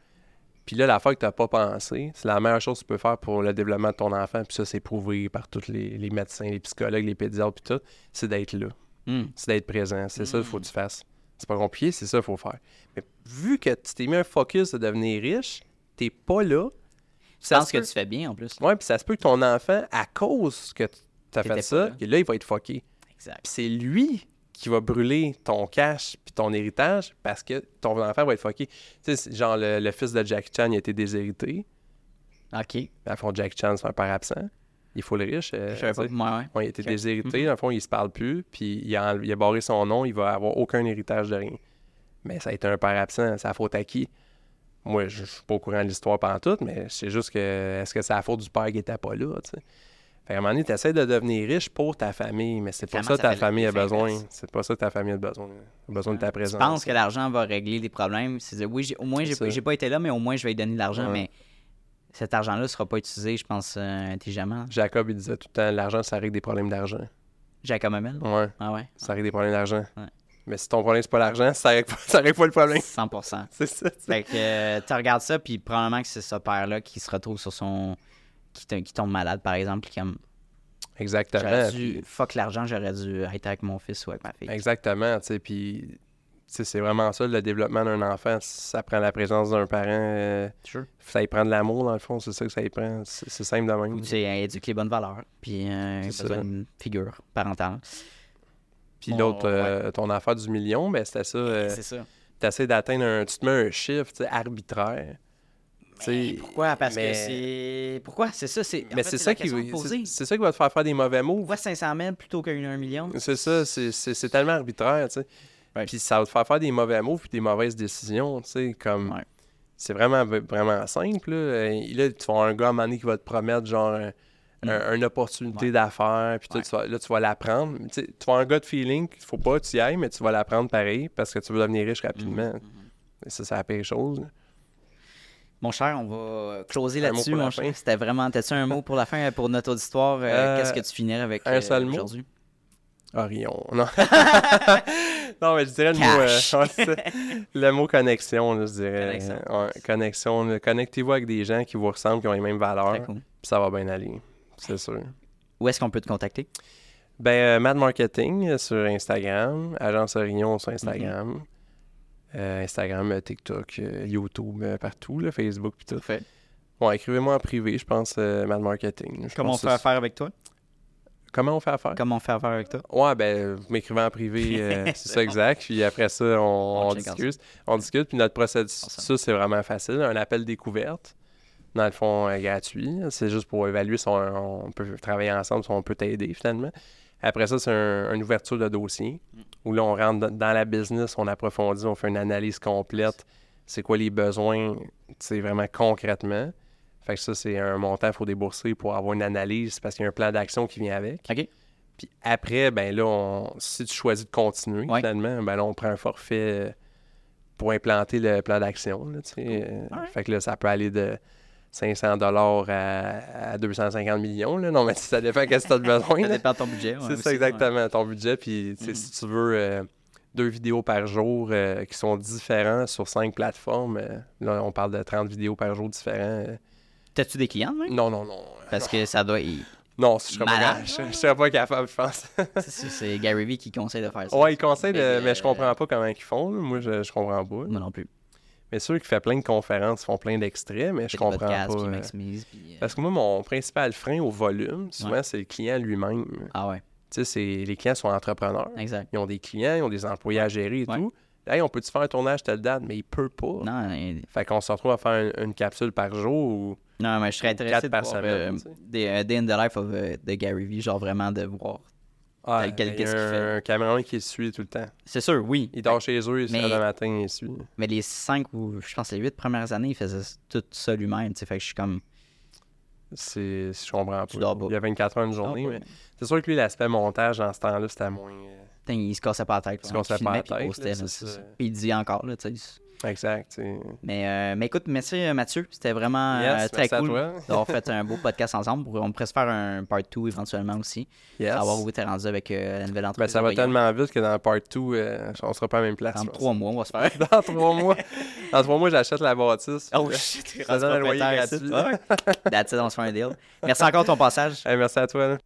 Puis là, l'affaire que tu n'as pas pensé, c'est la meilleure chose que tu peux faire pour le développement de ton enfant. Puis ça, c'est prouvé par tous les, les médecins, les psychologues, les pédiatres, puis tout. C'est d'être là. Hmm. C'est d'être présent. C'est ça qu'il faut que tu fasses. C'est pas compliqué, c'est ça qu'il faut faire. Mais vu que tu t'es mis un focus de devenir riche, t'es pas là. Je pense que tu fais bien, en plus. Ouais, puis ça se peut que ton enfant, à cause que tu as fait ça, là. là, il va être fucké. Exact. Puis c'est lui qui va brûler ton cash puis ton héritage parce que ton enfant va être fucké. Tu sais, genre le, le fils de Jackie Chan, il a été déshérité. OK. À fond, Jackie Chan, c'est un père absent. Il faut le riche. euh, Je savais pas. sais. Ouais, il a été déshérité. Dans le fond, il se parle plus. Puis il a, enle- il a barré son nom. Il va avoir aucun héritage de rien. Mais ça a été un père absent. C'est la faute à qui? Moi, je je suis pas au courant de l'histoire pendant tout, mais c'est juste que est-ce que c'est la faute du père qui était pas là, tu sais? Fait qu'à un moment donné, tu essaies de devenir riche pour ta famille, mais c'est pas ça que ça ta famille a besoin. C'est pas ça que ta famille a besoin. Elle a besoin de ta Tu présence. penses que l'argent va régler les problèmes? C'est oui, au moins, j'ai pas été là, mais au moins, je vais lui donner de l'argent. Ouais. Mais cet argent-là ne sera pas utilisé, je pense, euh, intelligemment. Jacob, il disait tout le temps l'argent, ça règle des problèmes d'argent. Jacob Hamel? Ouais, Ah ouais? ça règle des problèmes d'argent. Ouais. Mais si ton problème, c'est pas l'argent, ça règle pas, ça règle pas le problème. 100%. C'est ça. Fait que euh, tu regardes ça, puis probablement que c'est ce père-là qui se retrouve sur son. Qui, qui tombe malade, par exemple, puis comme. Exactement. J'aurais dû. Fuck l'argent, j'aurais dû être avec mon fils ou avec ma fille. Exactement, tu sais, puis tu c'est vraiment ça, le développement d'un enfant, ça prend la présence d'un parent, euh, Sure. ça y prend de l'amour, dans le fond, c'est ça que ça y prend, c'est c'est simple de même. Tu sais, éduquer les bonnes valeurs, puis euh, C'est d'une figure parentale. Puis l'autre, euh, ton affaire du million, ben c'était ça, euh, c'est ça. t'essaies d'atteindre un, tu te mets un chiffre, tu arbitraire. Mais pourquoi? Parce mais- que c'est. Pourquoi? C'est ça, c'est. Mais c'est ça qui c'est ça qui va te faire faire des mauvais moves. Pourquoi 500 000 plutôt qu'un 1 million? C'est ça, c'est- tellement arbitraire, tu sais. Ouais. Puis ça va te faire faire des mauvais moves puis des mauvaises décisions, tu sais, comme... Ouais. C'est vraiment, vraiment simple, là. Là, tu vas un gars à un moment donné qui va te promettre, genre, un- un- une opportunité Mm. Ouais. d'affaires, puis tu vas- là, tu vas l'apprendre. Tu sais, tu vas un gars de feeling qu'il faut pas que tu y ailles, mais tu vas l'apprendre pareil parce que tu veux devenir riche rapidement. Mm-hmm. Et ça, c'est la pire chose. là. Mon cher, on va closer là-dessus, mon cher. C'était vraiment. T'as-tu un mot pour la fin, pour notre auditoire? euh, Euh, Qu'est-ce que tu finirais avec un euh, seul mot? aujourd'hui? Orion. Non. non, mais je dirais le mot, euh, le mot connexion, là, je dirais. Connexion. Ouais, connexion. là. Connectez-vous avec des gens qui vous ressemblent, qui ont les mêmes valeurs, Très puis cool. ça va bien aller. C'est sûr. Où est-ce qu'on peut te contacter? Ben, euh, Mad Marketing euh, sur Instagram, Agence Orion sur Instagram, Mhm. Euh, Instagram, euh, TikTok, euh, YouTube, euh, partout, là, Facebook puis tout. Parfait. Bon, écrivez-moi en privé, je pense, euh, Mad Marketing. Je Comment on fait affaire avec toi? Comment on fait affaire? Comment on fait affaire avec toi? Ouais, ben, vous m'écrivez en privé, euh, c'est ça exact. Puis après ça, on, On on check discute. On discute, puis notre ça, c'est vraiment facile. Un appel découverte, dans le fond, euh, gratuit. C'est juste pour évaluer si on, on peut travailler ensemble, si on peut t'aider, finalement. Après ça, c'est un- une ouverture de dossier où là, on rentre dans- la business, on approfondit, on fait une analyse complète. C'est quoi les besoins, c'est vraiment concrètement. Fait que ça, c'est un montant qu'il faut débourser pour avoir une analyse parce qu'il y a un plan d'action qui vient avec. OK. Puis après, ben là, on- si tu choisis de continuer, Ouais. finalement, ben là, on prend un forfait pour implanter le plan d'action. Euh. Fait que là, ça peut aller de 500 dollars à, à 250 millions. Là. Non, mais ça dépend qu'est-ce que tu as besoin. Ça dépend de ton budget. ouais, C'est ça exactement, ton budget. Puis Mhm. si tu veux euh, deux vidéos par jour euh, qui sont différents sur cinq plateformes, euh, là, on parle de 30 vidéos par jour différents. euh, T'as-tu des clients, même? Non, non, non. Parce que ça doit. il- Non, je serais pas, je, je serais pas capable, je pense. C'est Gary Vee qui conseille de faire ça. ouais, ils conseillent, de- Mais, je comprends pas comment ils font. là. Moi, je, je comprends pas. Moi non plus. Mais ceux qui font plein de conférences font plein d'extraits, mais je Fait comprends pas. puis euh, maximise, puis, euh, Parce que moi, mon principal frein au volume, souvent, Ouais. c'est le client lui-même. Ah ouais, Tu sais, les clients sont entrepreneurs. exact. Ils ont des clients, ils ont des employés à gérer et Ouais. tout. Hey, on peut-tu faire un tournage telle date? Mais il peut pas. Non, euh, Fait qu'on se retrouve à faire une, une capsule par jour ou... non, mais je serais intéressé de par voir semaine, euh, des euh, Day in the Life of, euh, de Gary Vee, genre vraiment de voir. Ah, Tel quel, il y a qu'est-ce qu'il un, fait? un caméraman qui suit tout le temps. C'est sûr, oui. Il dort chez eux, il se Mais- lève le matin, il suit. Mais les cinq ou je pense les huit premières années, il faisait tout ça lui-même. tu sais, Fait que je suis comme. C'est... Je comprends Tu pas. dors pas. Il y a 24 heures une journée, mais c'est sûr que lui, l'aspect montage dans ce temps-là, c'était moins... euh, Putain, il se cassait pas la tête. Il se cassait pas la tête, là, c'est ça. Puis il dit encore, là, tu sais. Exact, tu. Mais, euh, mais écoute, merci euh, Mathieu. C'était vraiment Yes, euh, très cool d'avoir fait un beau podcast ensemble. On pourrait se faire un part 2 éventuellement aussi. Yes. Savoir où t'es rendu avec euh, la nouvelle Ben, entreprise. ça va tellement vite que dans part 2, euh, on sera pas à la même place. Dans trois mois, on va se faire. Dans trois mois. Dans trois mois, j'achète la bâtisse. Oh shit, Ça donne un loyer gratuit. That's it, on se fait un deal. Merci encore de ton passage. Hey, merci à toi. là.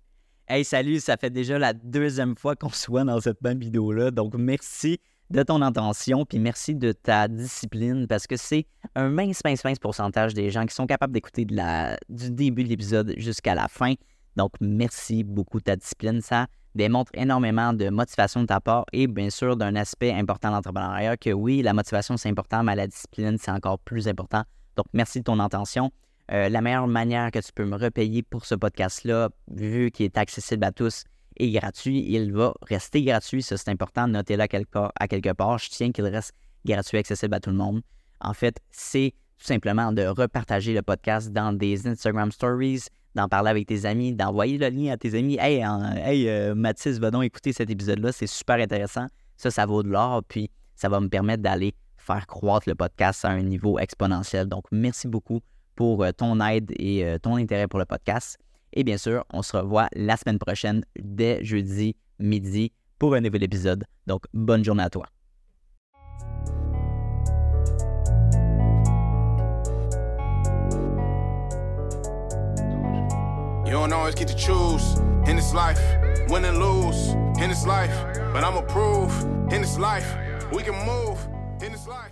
Hey, salut, ça fait déjà la deuxième fois qu'on se voit dans cette même vidéo-là. Donc, merci de ton attention, puis merci de ta discipline, parce que c'est un mince, mince, mince pourcentage des gens qui sont capables d'écouter du début de l'épisode jusqu'à la fin. Donc, merci beaucoup de ta discipline. Ça démontre énormément de motivation de ta part et bien sûr d'un aspect important de l'entrepreneuriat que oui, la motivation c'est important, mais la discipline c'est encore plus important. Donc, merci de ton attention. Euh, la meilleure manière que tu peux me repayer pour ce podcast-là, vu qu'il est accessible à tous gratuit, il va rester gratuit. Ça, c'est important. Notez-le à quelque, part, à quelque part. Je tiens qu'il reste gratuit, accessible à tout le monde. En fait, c'est tout simplement de repartager le podcast dans des Instagram Stories, d'en parler avec tes amis, d'envoyer le lien à tes amis. Hey, en- hey euh, Mathis, va donc écouter cet épisode-là. C'est super intéressant. Ça, ça vaut de l'or. Puis, ça va me permettre d'aller faire croître le podcast à un niveau exponentiel. Donc, merci beaucoup pour euh, ton aide et euh, ton intérêt pour le podcast. Et bien sûr, on se revoit la semaine prochaine dès jeudi midi pour un nouvel épisode. Donc, bonne journée à toi. You don't always get to choose in this life, win and lose in this life. But I'ma prove in this life, we can move in this life.